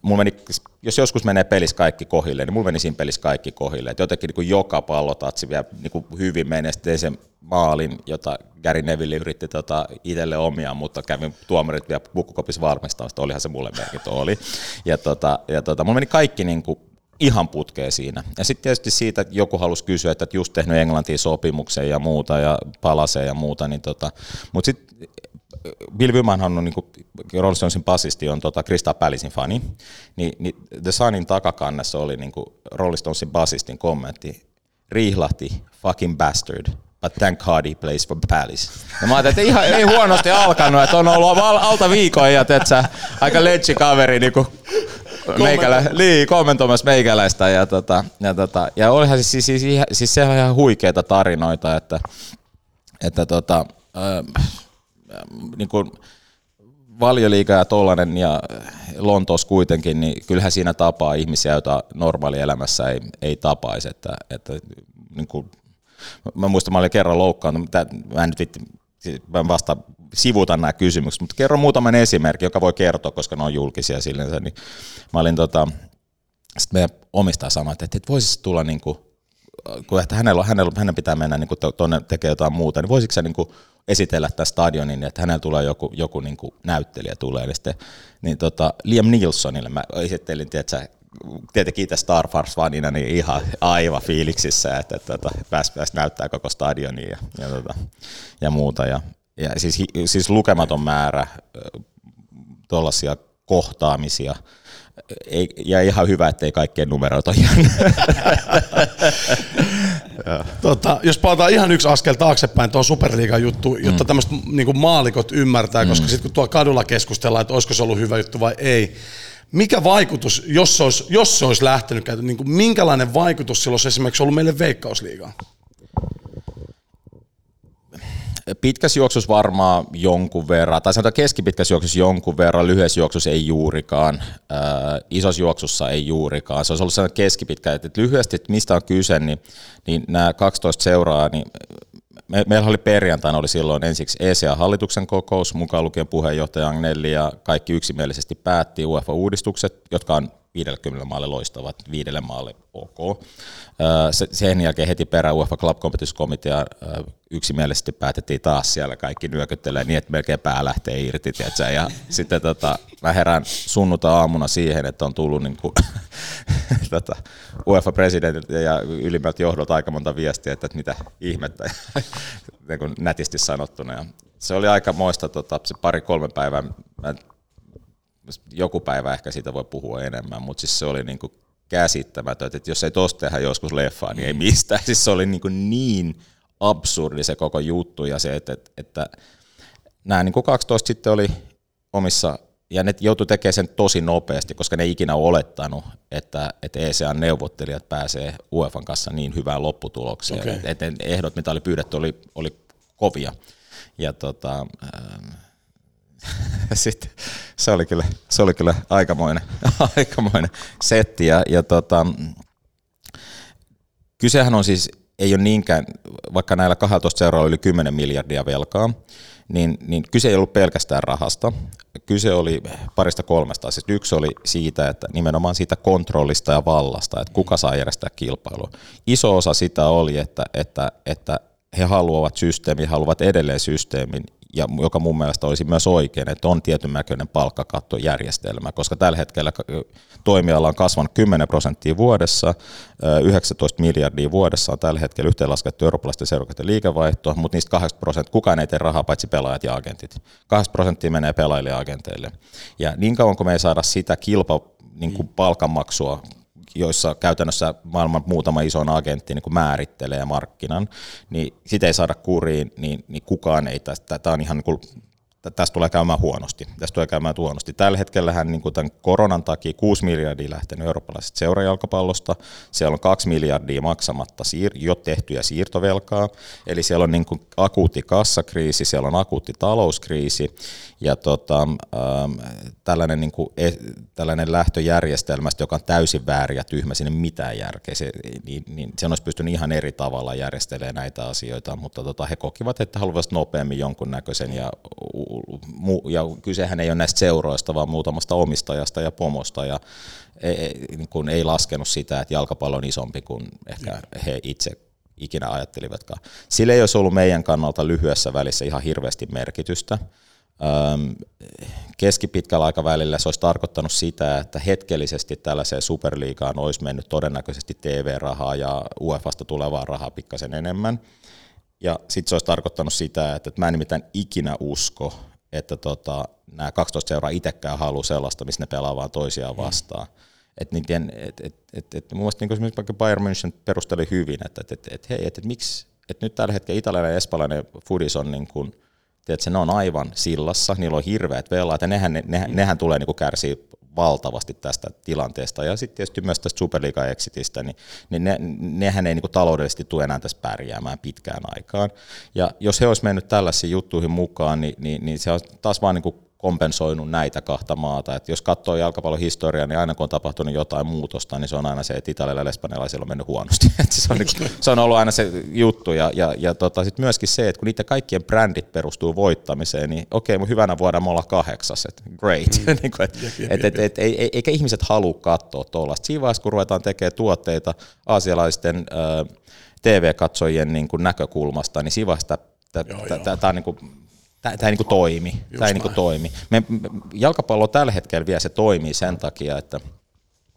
mulla meni, jos joskus menee pelissä kaikki kohille, niin mulla meni siinä pelissä kaikki kohille. Et jotenkin niin kuin joka pallotatsi vielä niin kuin hyvin meni. Sitten sen maalin, jota Gary Neville yritti tota itselle omia, mutta kävin tuomarit vielä bukkukopissa varmistamasta. Olihan se mulle merkitty oli. Ja, tota, ja tota, mulla meni kaikki niin kuin ihan putkeen siinä. Ja sitten tietysti siitä, että joku halusi kysyä, että just tehnyt Englantiin sopimuksen ja muuta ja palaseen ja muuta, niin tota, mutta sitten Bill Wymanhan on, niin kuin Rolling Stonesin basisti, on tota Krista Pälisin fani, niin, niin The Sunin takakannessa oli niin kuin Rolling Stonesin basistin kommentti, riihlahti fucking bastard, but thank God he plays for Palace. Ja mä ajattelin, että ihan, ei huonosti alkanut, että on ollut alta viikon ja sä, aika ledgi kaveri niin kuin meikälä, niin, kommentoimassa meikäläistä. Ja, tota, ja, tota, ja olihan siis, siis, siis, siis, se on ihan huikeita tarinoita, että, että tota, niin kuin valioliiga ja tollanen ja Lontoos kuitenkin, niin kyllähän siinä tapaa ihmisiä, joita normaalielämässä ei, ei tapaisi. Että, että niin kuin, mä muistan, mä olin kerran loukkaantunut, mä en nyt vitti, mä vasta sivutan nämä kysymykset, mutta kerro muutaman esimerkin, joka voi kertoa, koska ne on julkisia sillensä, niin mä olin tota, sitten meidän omistaja sanoi, että, että voisi tulla niin kuin, kun että hänellä, hänellä, hänen pitää mennä niin tuonne tekemään jotain muuta, niin voisiko se niin esitellä tämä stadionin, niin että hänellä tulee joku, joku niin kuin näyttelijä tulee. Niin, sitten, niin tota, Liam Nilssonille mä esittelin, tiedätkö, tietenkin itse Star Wars-fanina niin ihan aivan fiiliksissä, että, että, että pääsi, pääsi näyttää koko stadionia ja, ja, tota, ja muuta. Ja, ja siis, siis lukematon määrä tuollaisia kohtaamisia, ei, ja ihan hyvä, ettei kaikkien numerot ole tota, jos palataan ihan yksi askel taaksepäin tuon Superliigan juttu, jotta mm. tämmöistä niin maalikot ymmärtää, koska mm. sitten kun tuolla kadulla keskustellaan, että olisiko se ollut hyvä juttu vai ei, mikä vaikutus, jos se olisi, jos se olisi lähtenyt niin kuin minkälainen vaikutus sillä olisi esimerkiksi ollut meille Veikkausliigaan? Pitkässä juoksussa varmaan jonkun verran, tai sanotaan keskipitkässä juoksussa jonkun verran, lyhyessä juoksussa ei juurikaan, äh, isossa juoksussa ei juurikaan. Se olisi ollut sellainen keskipitkä, että lyhyesti, että mistä on kyse, niin, niin nämä 12 seuraa, niin me, meillä oli perjantaina oli silloin ensiksi ECA-hallituksen kokous, mukaan lukien puheenjohtaja Agnelli ja kaikki yksimielisesti päätti UEFA-uudistukset, jotka on 50 maalle loistavat, viidelle maalle ok. Sen jälkeen heti perään UEFA Club Competition Komitea yksimielisesti päätettiin taas siellä kaikki nyökyttelee niin, että melkein pää lähtee irti, ja sitten tota, mä herään sunnunta-aamuna siihen, että on tullut niin kuin, tota, UEFA-presidentiltä ja ylimmältä johdolta aika monta viestiä, että, että mitä ihmettä, niin kuin nätisti sanottuna. Ja se oli aika moista tota, se pari-kolme päivää, mä joku päivä ehkä siitä voi puhua enemmän, mutta siis se oli niin kuin käsittämätöntä, että jos ei tosta tehdä joskus leffaa, niin ei mistään. Siis se oli niin, kuin niin absurdi se koko juttu ja se, että, että, että nämä niin kuin 12 sitten oli omissa, ja ne joutui tekemään sen tosi nopeasti, koska ne ei ikinä olettanut, että, että ECA-neuvottelijat pääsee UEFan kanssa niin hyvään lopputulokseen. Okay. Että et ehdot, mitä oli pyydetty, oli, oli kovia. Ja tota, ähm, sitten se oli kyllä, se oli kyllä aikamoinen, aikamoinen setti. Ja, ja tota, kysehän on siis, ei ole niinkään, vaikka näillä 12 seuraalla yli 10 miljardia velkaa, niin, niin kyse ei ollut pelkästään rahasta. Kyse oli parista kolmesta. Siis yksi oli siitä, että nimenomaan siitä kontrollista ja vallasta, että kuka saa järjestää kilpailua. Iso osa sitä oli, että, että, että he haluavat systeemin, haluavat edelleen systeemin, ja joka mun mielestä olisi myös oikein, että on tietyn näköinen palkkakattojärjestelmä, koska tällä hetkellä toimiala on kasvanut 10 prosenttia vuodessa, 19 miljardia vuodessa on tällä hetkellä yhteenlaskettu eurooppalaisten seurakuntien liikevaihto, mutta niistä 8 prosenttia, kukaan ei tee rahaa paitsi pelaajat ja agentit. 8 prosenttia menee pelaajille ja agenteille. Ja niin kauan kun me ei saada sitä kilpa, niin kuin palkanmaksua joissa käytännössä maailman muutama iso agentti niin määrittelee markkinan, niin sitä ei saada kuriin, niin, niin kukaan ei tästä, tämä on ihan niin tästä tulee käymään huonosti. Tästä tulee käymään huonosti. Tällä hetkellä niin tämän koronan takia 6 miljardia lähtenyt eurooppalaisesta seurajalkapallosta. Siellä on 2 miljardia maksamatta siir- jo tehtyjä siirtovelkaa. Eli siellä on niin kuin akuutti kassakriisi, siellä on akuutti talouskriisi ja tota, ähm, tällainen, niin kuin, e, tällainen lähtöjärjestelmästä, joka on täysin väärin ja tyhmä, sinne mitään järkeä. Se, niin, niin sen olisi pystynyt ihan eri tavalla järjestelemään näitä asioita, mutta tota, he kokivat, että haluaisivat nopeammin jonkunnäköisen ja ja kysehän ei ole näistä seuroista, vaan muutamasta omistajasta ja pomosta, ja ei, niin kun ei laskenut sitä, että jalkapallo on isompi kuin ehkä he itse ikinä ajattelivatkaan. Sillä ei olisi ollut meidän kannalta lyhyessä välissä ihan hirveästi merkitystä. Keskipitkällä aikavälillä se olisi tarkoittanut sitä, että hetkellisesti tällaiseen superliigaan olisi mennyt todennäköisesti TV-rahaa ja UEFasta tulevaa rahaa pikkasen enemmän – ja sitten se olisi tarkoittanut sitä, että, että mä en nimittäin ikinä usko, että tota, nämä 12 seuraa itsekään haluaa sellaista, missä ne pelaa vaan toisiaan mm. vastaan. Mm. Et, niin, et, et, et, et, mun mielestä niin esimerkiksi vaikka Bayern München perusteli hyvin, että et, et, et, hei, et, et, miksi, et nyt tällä hetkellä italialainen ja espanjalainen fudis on niin kuin, tiedätkö, ne on aivan sillassa, niillä on hirveät velaat ja nehän, ne, nehän, nehän tulee niin kärsiä valtavasti tästä tilanteesta. Ja sitten tietysti myös tästä Superliga Exitistä, niin, niin ne, nehän ei niin kuin taloudellisesti tule enää tässä pärjäämään pitkään aikaan. Ja jos he olisivat mennyt tällaisiin juttuihin mukaan, niin, niin, niin se on taas vaan niin kuin kompensoinut näitä kahta maata. Et jos katsoo jalkapallon historiaa, niin aina kun on tapahtunut jotain muutosta, niin se on aina se, että Italialla ja Espanjalaisilla on mennyt huonosti. Et se, on, niin, se on ollut aina se juttu. Ja, ja, ja tota, sit myöskin se, että kun niiden kaikkien brändit perustuu voittamiseen, niin okei, okay, hyvänä vuonna me ollaan kahdeksas. Et great. Mm. niin kuin, et, et, et, et, ei, eikä ihmiset halua katsoa tuollaista. Siinä vaiheessa, kun ruvetaan tekemään tuotteita aasialaisten äh, TV-katsojien niin kuin näkökulmasta, niin siinä vaiheessa tämä on niin kuin Tämä, tämä ei niin toimi. tämä ei niin toimi. Me, me, jalkapallo tällä hetkellä vielä se toimii sen takia, että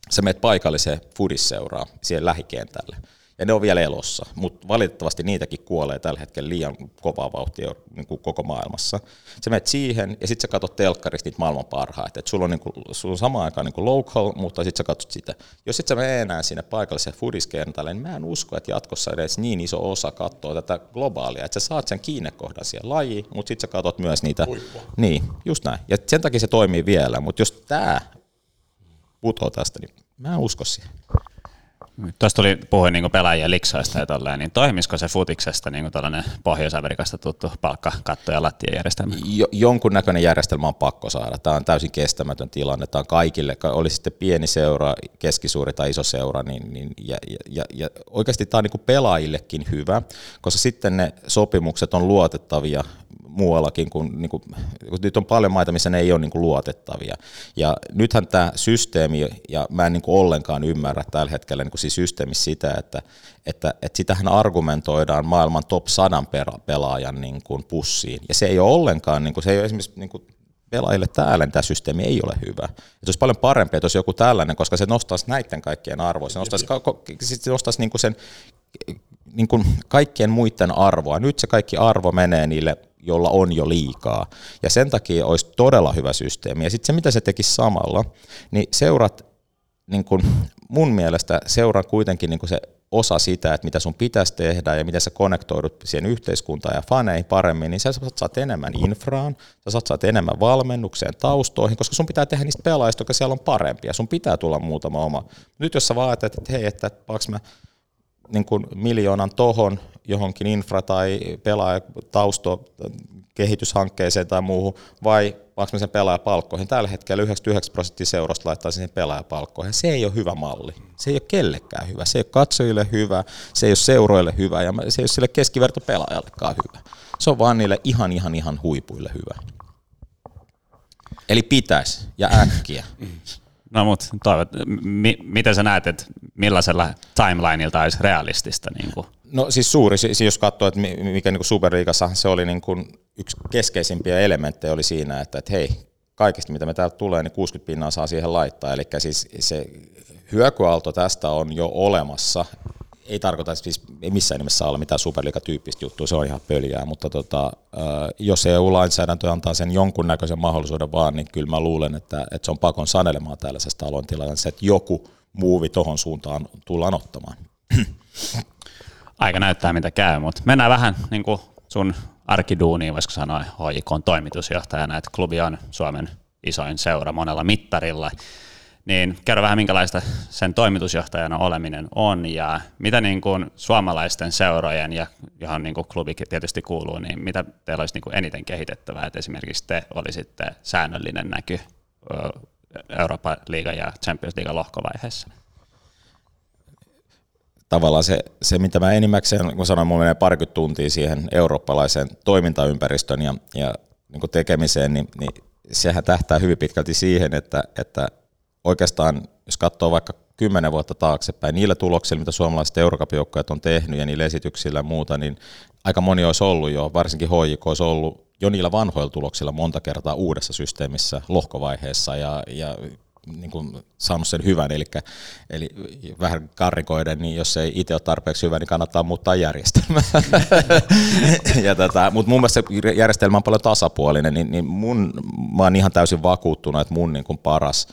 sä menet paikalliseen fudisseuraa siihen lähikentälle ja ne on vielä elossa, mutta valitettavasti niitäkin kuolee tällä hetkellä liian kovaa vauhtia niin kuin koko maailmassa. Sä menet siihen ja sitten sä katsot telkkarista niitä maailman parhaita, että sulla on, niin kuin, sulla on samaan aikaan niin kuin local, mutta sitten sä katsot sitä. Jos et sä mene enää sinne paikalliseen fudiskentälle, niin mä en usko, että jatkossa edes niin iso osa katsoo tätä globaalia, että sä saat sen kiinnekohdan siihen lajiin, mutta sitten sä katsot myös niitä. Huippua. Niin, just näin. Ja sen takia se toimii vielä, mutta jos tämä putoo tästä, niin mä en usko siihen. Tuosta tuli puhuin niin pelaajien liksoista ja tolleen, niin toimisiko se futiksesta niin tällainen Pohjois-Amerikasta tuttu palkka, katto- ja lattiajärjestelmä? Jo, jonkunnäköinen järjestelmä on pakko saada. Tämä on täysin kestämätön tilanne. Tämä on kaikille, oli sitten pieni seura, keskisuuri tai iso seura, niin, niin ja, ja, ja, oikeasti tämä on niin pelaajillekin hyvä, koska sitten ne sopimukset on luotettavia muuallakin, kun, niin kuin, kun nyt on paljon maita, missä ne ei ole niin kuin luotettavia. Ja nythän tämä systeemi, ja mä en niin kuin ollenkaan ymmärrä tällä hetkellä niin kuin systeemissä sitä, että, että, että sitähän argumentoidaan maailman top 100 pelaajan niin kuin pussiin. Ja se ei ole ollenkaan, niin kuin, se ei ole esimerkiksi niin kuin pelaajille täällä niin tämä systeemi ei ole hyvä. Että olisi paljon parempi, että olisi joku tällainen, koska se nostaisi näiden kaikkien arvoa. Se nostaisi, se nostaisi niin kuin sen niin kuin kaikkien muiden arvoa. Nyt se kaikki arvo menee niille jolla on jo liikaa. Ja sen takia olisi todella hyvä systeemi. Ja sitten se, mitä se tekisi samalla, niin seurat, niin kun mun mielestä seura kuitenkin niin se osa sitä, että mitä sun pitäisi tehdä ja miten sä konnektoidut siihen yhteiskuntaan ja faneihin paremmin, niin sä saat enemmän infraan, sä saat enemmän valmennukseen, taustoihin, koska sun pitää tehdä niistä pelaajista, jotka siellä on parempia. Sun pitää tulla muutama oma. Nyt jos sä vaatit, että hei, että mä niin kuin miljoonan tohon johonkin infra- tai pelaajatausto kehityshankkeeseen tai muuhun, vai maksamme sen pelaajapalkkoihin. Tällä hetkellä 99 prosenttia seurasta laittaa sen pelaajapalkkoihin. Se ei ole hyvä malli. Se ei ole kellekään hyvä. Se ei ole katsojille hyvä, se ei ole seuroille hyvä ja se ei ole sille keskivertopelaajallekaan hyvä. Se on vaan niille ihan ihan ihan huipuille hyvä. Eli pitäisi ja äkkiä. No mutta toivot, mi, miten sä näet, että millaisella timelineilta olisi realistista? Niin kuin? No siis suuri, siis jos katsoo, että mikä niin Superliigassa se oli niin kuin yksi keskeisimpiä elementtejä oli siinä, että, että hei, kaikista mitä me täältä tulee, niin 60 pinnaa saa siihen laittaa. Eli siis se hyökyaalto tästä on jo olemassa, ei tarkoita siis ei missään nimessä olla mitään superliigatyyppistä juttua, se on ihan pöljää, mutta tota, jos EU-lainsäädäntö antaa sen jonkunnäköisen mahdollisuuden vaan, niin kyllä mä luulen, että, että se on pakon sanelemaan tällaisesta alointilanteesta, että joku muuvi tuohon suuntaan tullaan ottamaan. Aika näyttää mitä käy, mutta mennään vähän niin kuin sun arkiduuniin, voisiko sanoa HJK on toimitusjohtajana, että klubi on Suomen isoin seura monella mittarilla niin kerro vähän minkälaista sen toimitusjohtajana oleminen on ja mitä niin kuin suomalaisten seurojen ja johon niin kuin klubi tietysti kuuluu, niin mitä teillä olisi niin kuin eniten kehitettävää, että esimerkiksi te olisitte säännöllinen näky Euroopan liiga ja Champions League lohkovaiheessa? Tavallaan se, se mitä mä enimmäkseen, kun sanoin, mulla menee parikymmentä tuntia siihen eurooppalaiseen toimintaympäristön ja, ja niin tekemiseen, niin, niin sehän tähtää hyvin pitkälti siihen, että, että oikeastaan, jos katsoo vaikka kymmenen vuotta taaksepäin, niillä tuloksilla, mitä suomalaiset eurokapijoukkoja on tehnyt ja niillä esityksillä ja muuta, niin aika moni olisi ollut jo, varsinkin HJK olisi ollut jo niillä vanhoilla tuloksilla monta kertaa uudessa systeemissä lohkovaiheessa ja, ja niin kuin saanut sen hyvän, eli, eli vähän karrikoiden, niin jos ei itse ole tarpeeksi hyvä, niin kannattaa muuttaa järjestelmää. ja tota, mutta mun mielestä se järjestelmä on paljon tasapuolinen, niin, niin mun, mä oon ihan täysin vakuuttunut, että mun niin kuin paras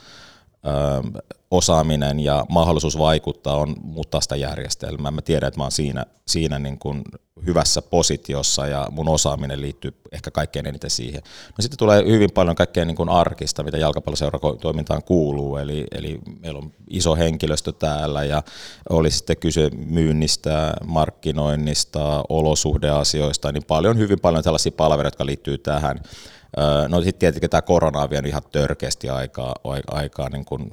osaaminen ja mahdollisuus vaikuttaa on muuttaa sitä järjestelmää. Mä tiedän, että mä oon siinä, siinä niin kuin hyvässä positiossa ja mun osaaminen liittyy ehkä kaikkein eniten siihen. No sitten tulee hyvin paljon kaikkea niin kuin arkista, mitä jalkapalloseuratoimintaan kuuluu, eli, eli meillä on iso henkilöstö täällä ja oli sitten kyse myynnistä, markkinoinnista, olosuhdeasioista, niin paljon, hyvin paljon tällaisia palveluita, jotka liittyy tähän No sitten tietenkin tämä korona on vienyt ihan törkeästi aikaa, aikaa niin kuin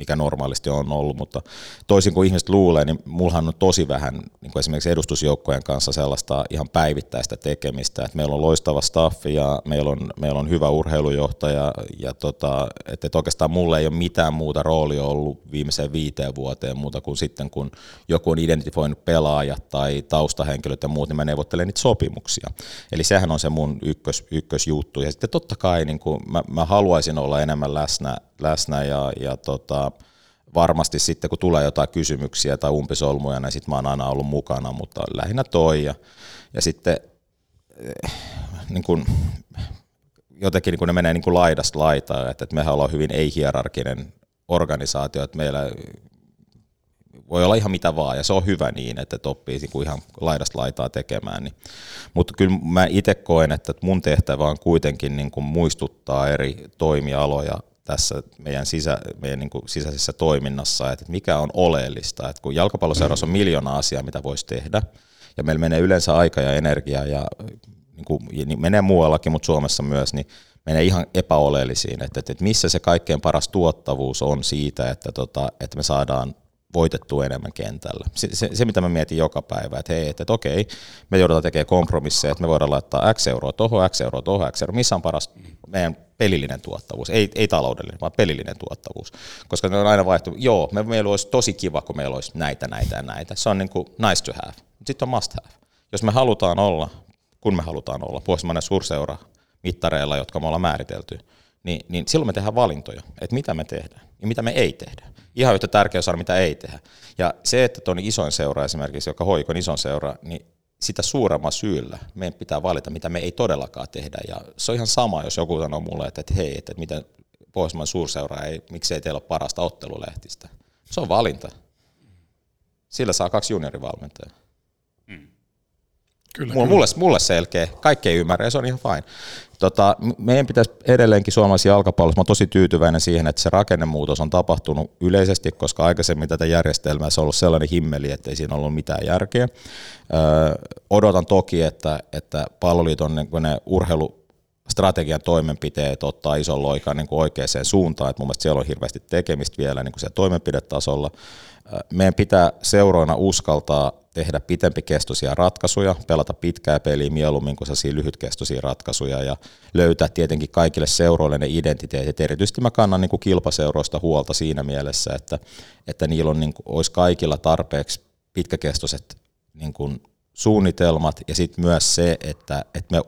mikä normaalisti on ollut, mutta toisin kuin ihmiset luulee, niin mullahan on tosi vähän niin kuin esimerkiksi edustusjoukkojen kanssa sellaista ihan päivittäistä tekemistä, että meillä on loistava staffi ja meillä on, meillä on hyvä urheilujohtaja ja tota, että, oikeastaan mulle ei ole mitään muuta roolia ollut viimeiseen viiteen vuoteen muuta kuin sitten kun joku on identifioinut pelaajat tai taustahenkilöt ja muut, niin mä neuvottelen niitä sopimuksia. Eli sehän on se mun ykkös, ykkösjuttu ja sitten totta kai niin kuin mä, mä haluaisin olla enemmän läsnä, läsnä ja, ja tota, varmasti sitten kun tulee jotain kysymyksiä tai umpisolmuja, niin sitten mä oon aina ollut mukana, mutta lähinnä toi ja, ja sitten eh, niin kun, jotenkin niin kun ne menee niin laidasta laitaan, että, että mehän ollaan hyvin ei-hierarkinen organisaatio, että meillä voi olla ihan mitä vaan, ja se on hyvä niin, että et oppii niin kuin ihan laidasta laitaa tekemään. Niin. Mutta kyllä mä itse koen, että mun tehtävä on kuitenkin niin kuin muistuttaa eri toimialoja tässä meidän, sisä, meidän niin kuin sisäisessä toiminnassa, että mikä on oleellista. Että kun jalkapalloseurassa on miljoona asiaa, mitä voisi tehdä, ja meillä menee yleensä aika ja energia, ja, niin kuin, niin menee muuallakin, mutta Suomessa myös, niin menee ihan epäoleellisiin, että, että missä se kaikkein paras tuottavuus on siitä, että, tota, että me saadaan voitettua enemmän kentällä. Se, se, se, mitä mä mietin joka päivä, että hei, että, että okei, me joudutaan tekemään kompromisseja, että me voidaan laittaa X euroa tuohon, X euroa tuohon, X euroa. Missä on paras meidän pelillinen tuottavuus? Ei, ei taloudellinen, vaan pelillinen tuottavuus. Koska ne on aina vaihtu, joo, me, meillä olisi tosi kiva, kun meillä olisi näitä, näitä ja näitä. Se on niin kuin nice to have. Sitten on must have. Jos me halutaan olla, kun me halutaan olla, pohjoismainen suurseura mittareilla, jotka me ollaan määritelty, niin, niin silloin me tehdään valintoja, että mitä me tehdään ja mitä me ei tehdä. Ihan yhtä tärkeä saada, mitä ei tehdä. Ja se, että tuon isoin seura esimerkiksi, joka hoikon ison seura, niin sitä suuremman syyllä meidän pitää valita, mitä me ei todellakaan tehdä. Ja se on ihan sama, jos joku sanoo mulle, että, että hei, että, että mitä Pohjoismainen suurseura ei, miksei teillä ole parasta ottelulehtistä. Se on valinta. Sillä saa kaksi juniorivalmentajaa. Kyllä, Mulle, mulle, mulle selkeä, kaikki ei ymmärrä ja se on ihan fine. Tota, meidän pitäisi edelleenkin suomalaisia jalkapallossa, mä olen tosi tyytyväinen siihen, että se rakennemuutos on tapahtunut yleisesti, koska aikaisemmin tätä järjestelmää se on ollut sellainen himmeli, että ei siinä ollut mitään järkeä. Öö, odotan toki, että, että palloliiton niin ne urheilu strategian toimenpiteet ottaa ison loikan niin kuin oikeaan suuntaan, että mun mielestä siellä on hirveästi tekemistä vielä niin kuin siellä toimenpidetasolla. Meidän pitää seuroina uskaltaa tehdä pitempikestoisia ratkaisuja, pelata pitkää peliä mieluummin kuin sellaisia lyhytkestoisia ratkaisuja ja löytää tietenkin kaikille seuroille ne identiteetit. Erityisesti mä kannan niin kuin kilpaseuroista huolta siinä mielessä, että, että niillä on, niin kuin, olisi kaikilla tarpeeksi pitkäkestoiset niin kuin, suunnitelmat ja sitten myös se, että, että me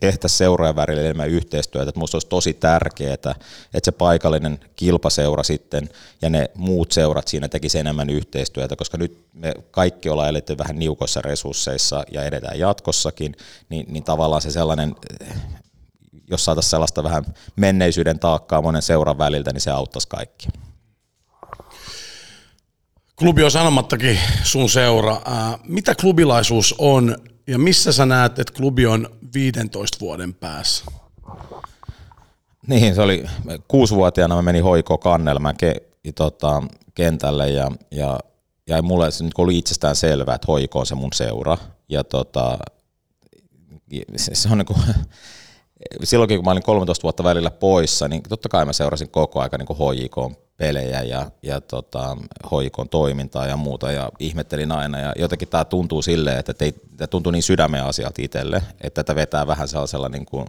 tehtäisiin seurojen välillä enemmän yhteistyötä. Että minusta olisi tosi tärkeää, että se paikallinen kilpaseura sitten ja ne muut seurat siinä tekisi enemmän yhteistyötä, koska nyt me kaikki ollaan eletty vähän niukoissa resursseissa ja edetään jatkossakin, niin, niin tavallaan se sellainen jos saataisiin sellaista vähän menneisyyden taakkaa monen seuran väliltä, niin se auttaisi kaikki. Klubi on sanomattakin sun seura. mitä klubilaisuus on ja missä sä näet, että klubi on 15 vuoden päässä? Niin, se oli kuusivuotiaana mä menin hoiko Kannelmän ke, tota, kentälle ja, ja ja mulle se nyt oli itsestään selvää, että hoiko on se mun seura. Ja tota, se, se on niin kuin, silloinkin kun mä olin 13 vuotta välillä poissa, niin totta kai mä seurasin koko aika niin HJK pelejä ja, ja tota, HJK toimintaa ja muuta ja ihmettelin aina. Ja jotenkin tämä tuntuu silleen, että tuntuu niin sydämen asialta itselle, että tätä vetää vähän sellaisella niin kuin,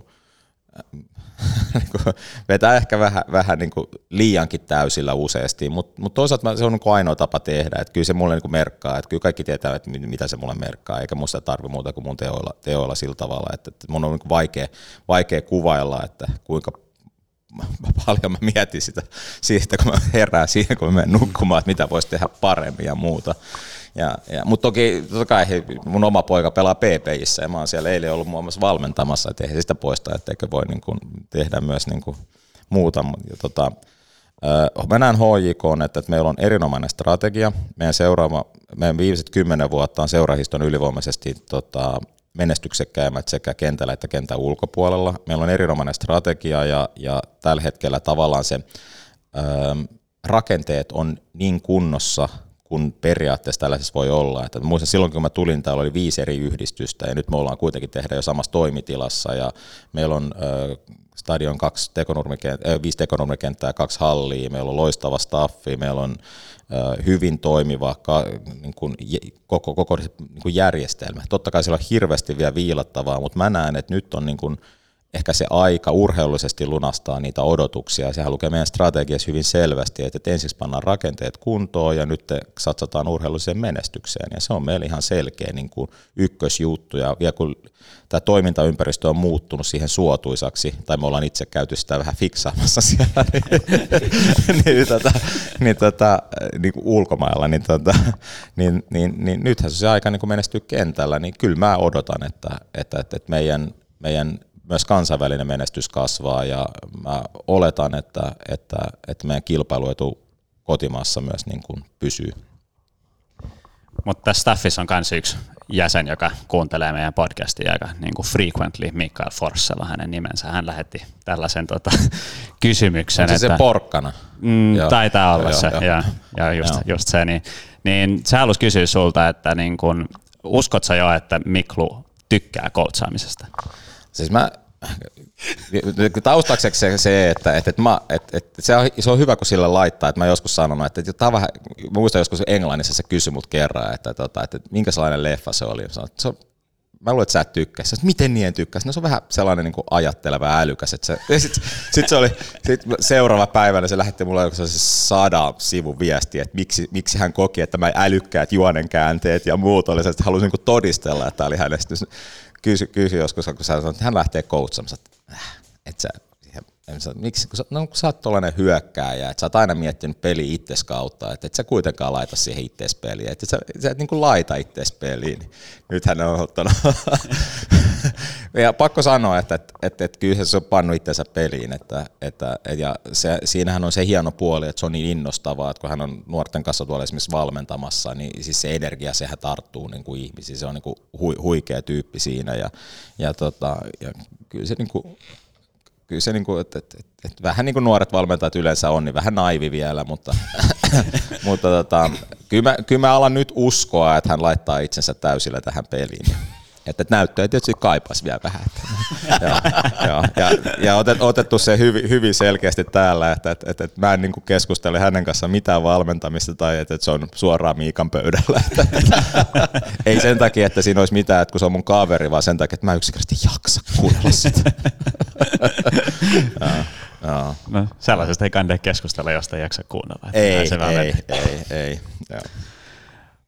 vetää ehkä vähän, vähän niin kuin liiankin täysillä useasti, mutta mut toisaalta se on niin ainoa tapa tehdä, että kyllä se mulle niin kuin merkkaa, että kyllä kaikki tietää, että mitä se mulle merkkaa, eikä musta tarvi muuta kuin mun teoilla, teoilla sillä tavalla, että, että mun on niin kuin vaikea, vaikea kuvailla, että kuinka paljon mä mietin sitä siitä, kun mä herään siihen, kun mä menen nukkumaan, että mitä voisi tehdä paremmin ja muuta. Ja, ja, mutta toki totta kai mun oma poika pelaa PPissä ja mä oon siellä eilen ollut muun muassa valmentamassa, että sitä poista, etteikö voi niin kuin tehdä myös niin kuin muuta. Ja tota, Mä näen HJK, että, että meillä on erinomainen strategia. Meidän, seuraava, meidän viimeiset kymmenen vuotta on seurahiston ylivoimaisesti tota, menestyksekkäimmät sekä kentällä että kentän ulkopuolella. Meillä on erinomainen strategia ja, ja tällä hetkellä tavallaan se ö, rakenteet on niin kunnossa, kun periaatteessa tällaisessa voi olla. Että muistan silloin, kun mä tulin, täällä oli viisi eri yhdistystä ja nyt me ollaan kuitenkin tehdä jo samassa toimitilassa ja meillä on ö, stadion kaksi tekonurmikent- äh, viisi tekonurmikenttää, kaksi hallia, meillä on loistava staffi, meillä on äh, hyvin toimiva ka, niin kuin, koko, koko niin kuin järjestelmä. Totta kai siellä on hirveästi vielä viilattavaa, mutta mä näen, että nyt on niin kuin, ehkä se aika urheilullisesti lunastaa niitä odotuksia. Sehän lukee meidän strategiassa hyvin selvästi, että ensiksi pannaan rakenteet kuntoon ja nyt satsataan urheilulliseen menestykseen. Ja se on meillä ihan selkeä niin kuin ykkösjuttu. Ja vielä kun tämä toimintaympäristö on muuttunut siihen suotuisaksi, tai me ollaan itse käyty sitä vähän fiksaamassa siellä niin, niin, tota, niin, tota, niin kuin ulkomailla, niin, tota, niin, niin, niin nythän se aika niin kuin menestyy kentällä, niin kyllä mä odotan, että, että, että meidän, meidän myös kansainvälinen menestys kasvaa ja mä oletan, että, että, että meidän kilpailuetu kotimaassa myös niin kuin pysyy. Mutta tässä staffissa on myös yksi jäsen, joka kuuntelee meidän podcastia aika niin kuin frequently, Mikael Forssella hänen nimensä. Hän lähetti tällaisen tota, kysymyksen. On se että, se porkkana? Mm, Joo. taitaa olla Joo, se, joo. ja, ja just, Joo. just se. Niin, niin se halusi kysyä sulta, että niin kun, uskot sä jo, että Miklu tykkää koutsaamisesta? Siis mä, taustakseksi se, se että, että, että, mä, että, että se, on, se on hyvä, kun sillä laittaa, että mä joskus sanonut, että, että on vähän, muistan joskus Englannissa se kysyi mut kerran, että, että, että, että minkä sellainen leffa se oli. Sanoin, että se on, mä luulen, että sä et tykkää. Sä, miten niin en tykkää? No se on vähän sellainen niin kuin ajatteleva ja älykäs. Että se, sit, sit se oli sit seuraava päivänä, se lähetti mulle sellaisen sadan sivun viesti, että miksi, miksi hän koki, että mä älykkäät juonenkäänteet ja muut oli se, että halusin niin todistella, että tämä oli hänestä. Kysy, kysy joskus, kun sä sanoit, että hän lähtee coachamaan, että, äh, että sä, miksi, kun sä, no, kun sä oot tollainen hyökkääjä, että sä oot aina miettinyt peli itses kautta, että et sä kuitenkaan laita siihen itses peliin, että sä, sä et niin kuin laita itses peliin. Nyt hän on ottanut. ja pakko sanoa, että, että, että, että kyllä se on pannut itsensä peliin, että, että, ja se, siinähän on se hieno puoli, että se on niin innostavaa, että kun hän on nuorten kanssa tuolla esimerkiksi valmentamassa, niin siis se energia, sehän tarttuu niin kuin ihmisiin, se on niin kuin hui, huikea tyyppi siinä, ja, ja, tota, ja kyllä se niin kuin, kyllä se, niinku, että et, et, et, vähän niin kuin nuoret valmentajat yleensä on, niin vähän naivi vielä, mutta, mutta tota, kyllä, mä, kyllä mä alan nyt uskoa, että hän laittaa itsensä täysillä tähän peliin. Että et näyttöä tietysti kaipaisi vielä vähän. Että, joo, joo, ja, ja otet, otettu se hyvin, hyvin selkeästi täällä, että et, et, et mä en niinku keskustele hänen kanssaan mitään valmentamista tai että et se on suoraan Miikan pöydällä. Että, ei sen takia, että siinä olisi mitään, että kun se on mun kaveri, vaan sen takia, että mä yksinkertaisesti jaksa kuunnella sitä. Joo. No, sellaisesta ei kannata keskustella, josta ei jaksa kuunnella. että Ei, ei, menee. ei, ei,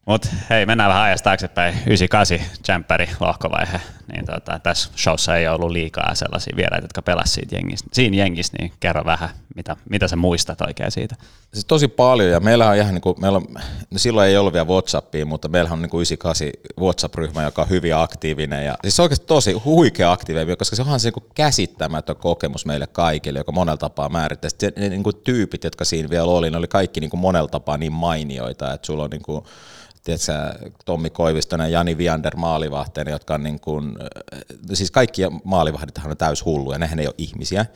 joo. Mut hei, mennään vähän ajasta taaksepäin. 98 jämppäri lohkovaihe. Niin tota, tässä showssa ei ollut liikaa sellaisia vieraita, jotka pelasivat siitä jengistä, siinä jengissä, niin kerro vähän, mitä, mitä sä muistat oikein siitä. Siis tosi paljon ja meillä on ihan niin kuin, meillä on, no silloin ei ollut vielä Whatsappia, mutta meillä on niin kuin 98 WhatsApp-ryhmä, joka on hyvin aktiivinen ja siis se on oikeasti tosi huikea aktiivinen, koska se onhan se niin kuin käsittämätön kokemus meille kaikille, joka monella tapaa määrittää. Sitten ne niin kuin tyypit, jotka siinä vielä oli, ne oli kaikki niin kuin monella tapaa niin mainioita, että sulla on niin kuin, tiedätkö, Tommi Koivistonen ja Jani Viander maalivahteena, jotka on niin kuin, siis kaikki maalivahdithan on täys hulluja, nehän ei ole ihmisiä.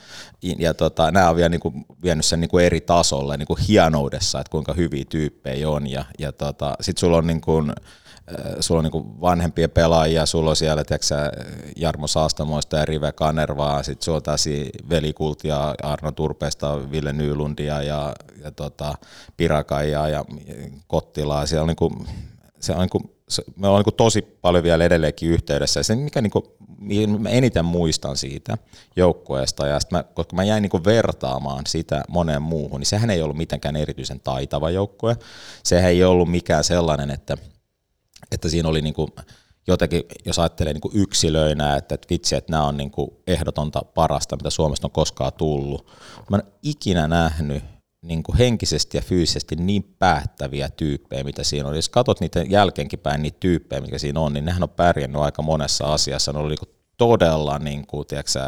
Ja tota, nämä on vielä niin kuin vienyt sen niin kuin eri tasolle niin kuin hienoudessa, että kuinka hyviä tyyppejä on. Ja, ja tota, sitten sulla on niin kuin, sulla on niin vanhempia pelaajia, sulla on siellä tiedätkö, Jarmo Saastamoista ja Rive Kanervaa, sitten sulla on täsi Veli Kultia, Arno Turpeesta, Ville Nylundia ja, ja tota, Pirakaijaa ja Kottilaa. Siellä on niin kuin, se on niin kuin, se, me ollaan niin tosi paljon vielä edelleenkin yhteydessä. Ja se, mikä niin kuin, mä eniten muistan siitä joukkueesta, ja sit mä, koska mä jäin niin kuin vertaamaan sitä moneen muuhun, niin sehän ei ollut mitenkään erityisen taitava joukkue. Sehän ei ollut mikään sellainen, että, että siinä oli niin kuin, jotenkin, jos ajattelee niin kuin yksilöinä, että, että vitsi, että nämä on niin kuin ehdotonta parasta, mitä Suomesta on koskaan tullut. Mä en ikinä nähnyt niin kuin henkisesti ja fyysisesti niin päättäviä tyyppejä, mitä siinä on. Jos katsot niitä jälkeenkin päin niitä tyyppejä, mikä siinä on, niin nehän on pärjännyt aika monessa asiassa. Ne oli niin kuin todella, niin kuin, tiedätkö,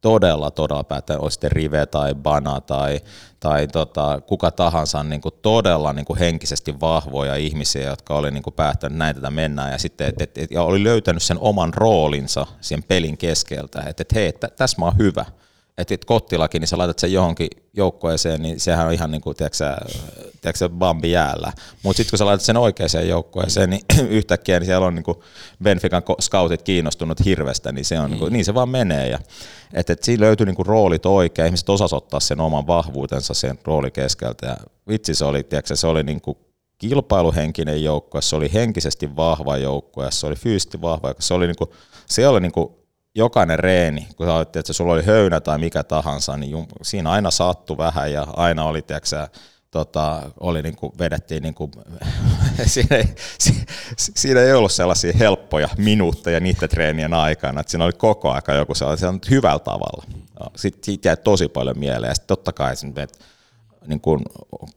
todella, todella päättä, olisi sitten Rive tai Bana tai, tai tota, kuka tahansa niin kuin todella niin kuin henkisesti vahvoja ihmisiä, jotka oli niin kuin päättänyt näin tätä mennään ja sitten et, et, et, ja oli löytänyt sen oman roolinsa sen pelin keskeltä, että et, hei, tä, tässä mä oon hyvä. Että et Kottilakin, niin sä laitat sen johonkin joukkueeseen, niin sehän on ihan niin kuin, tiedätkö, tiedätkö, bambi jäällä. Mutta sitten kun sä laitat sen oikeaan joukkueeseen, niin yhtäkkiä niin siellä on niin kuin Benfican scoutit kiinnostunut hirvestä, niin se on niin, kuin, niin se vaan menee. Ja, et, et siinä löytyy niin kuin roolit oikein, ihmiset osas ottaa sen oman vahvuutensa sen rooli keskeltä. Ja vitsi se oli, tiedätkö, se oli niin kuin kilpailuhenkinen joukkue, se oli henkisesti vahva joukkue, se oli fyysisesti vahva, se oli, niin kuin, se oli niin kuin jokainen reeni, kun sä että sulla oli höynä tai mikä tahansa, niin jum, siinä aina sattui vähän ja aina oli, tiedätkö, tota, oli niin kuin, vedettiin, niin kuin, siinä, ei, si, siinä ei ollut sellaisia helppoja minuutteja niiden treenien aikana, että siinä oli koko aika joku sellainen hyvällä tavalla. Sitten siitä jäi tosi paljon mieleen ja sitten totta kai, että niin kuin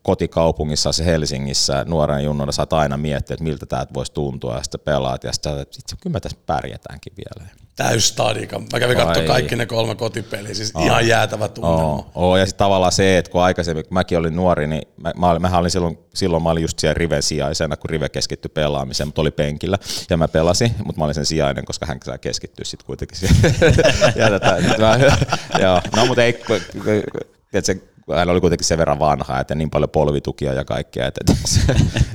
kotikaupungissa se Helsingissä nuoren junnuna saat aina miettiä, että miltä tämä voisi tuntua, ja sitten pelaat, ja sitten sit, kyllä me tässä pärjätäänkin vielä. Täystadika. Mä kävin katsomaan kaikki ne kolme kotipeliä, siis oh. ihan jäätävä tunnelma. Oh. Oh. Ja sitten tavallaan se, että kun aikaisemmin, kun mäkin olin nuori, niin mä, mä, olin, mä olin silloin, silloin mä olin just siellä Riven sijaisena, kun Rive keskittyi pelaamiseen, mutta oli penkillä, ja mä pelasin, mutta mä olin sen sijainen, koska hän saa keskittyä sitten kuitenkin siihen. ja tätä, mä, joo, no mutta ei, että hän oli kuitenkin sen verran vanha, että niin paljon polvitukia ja kaikkea, että, että, se,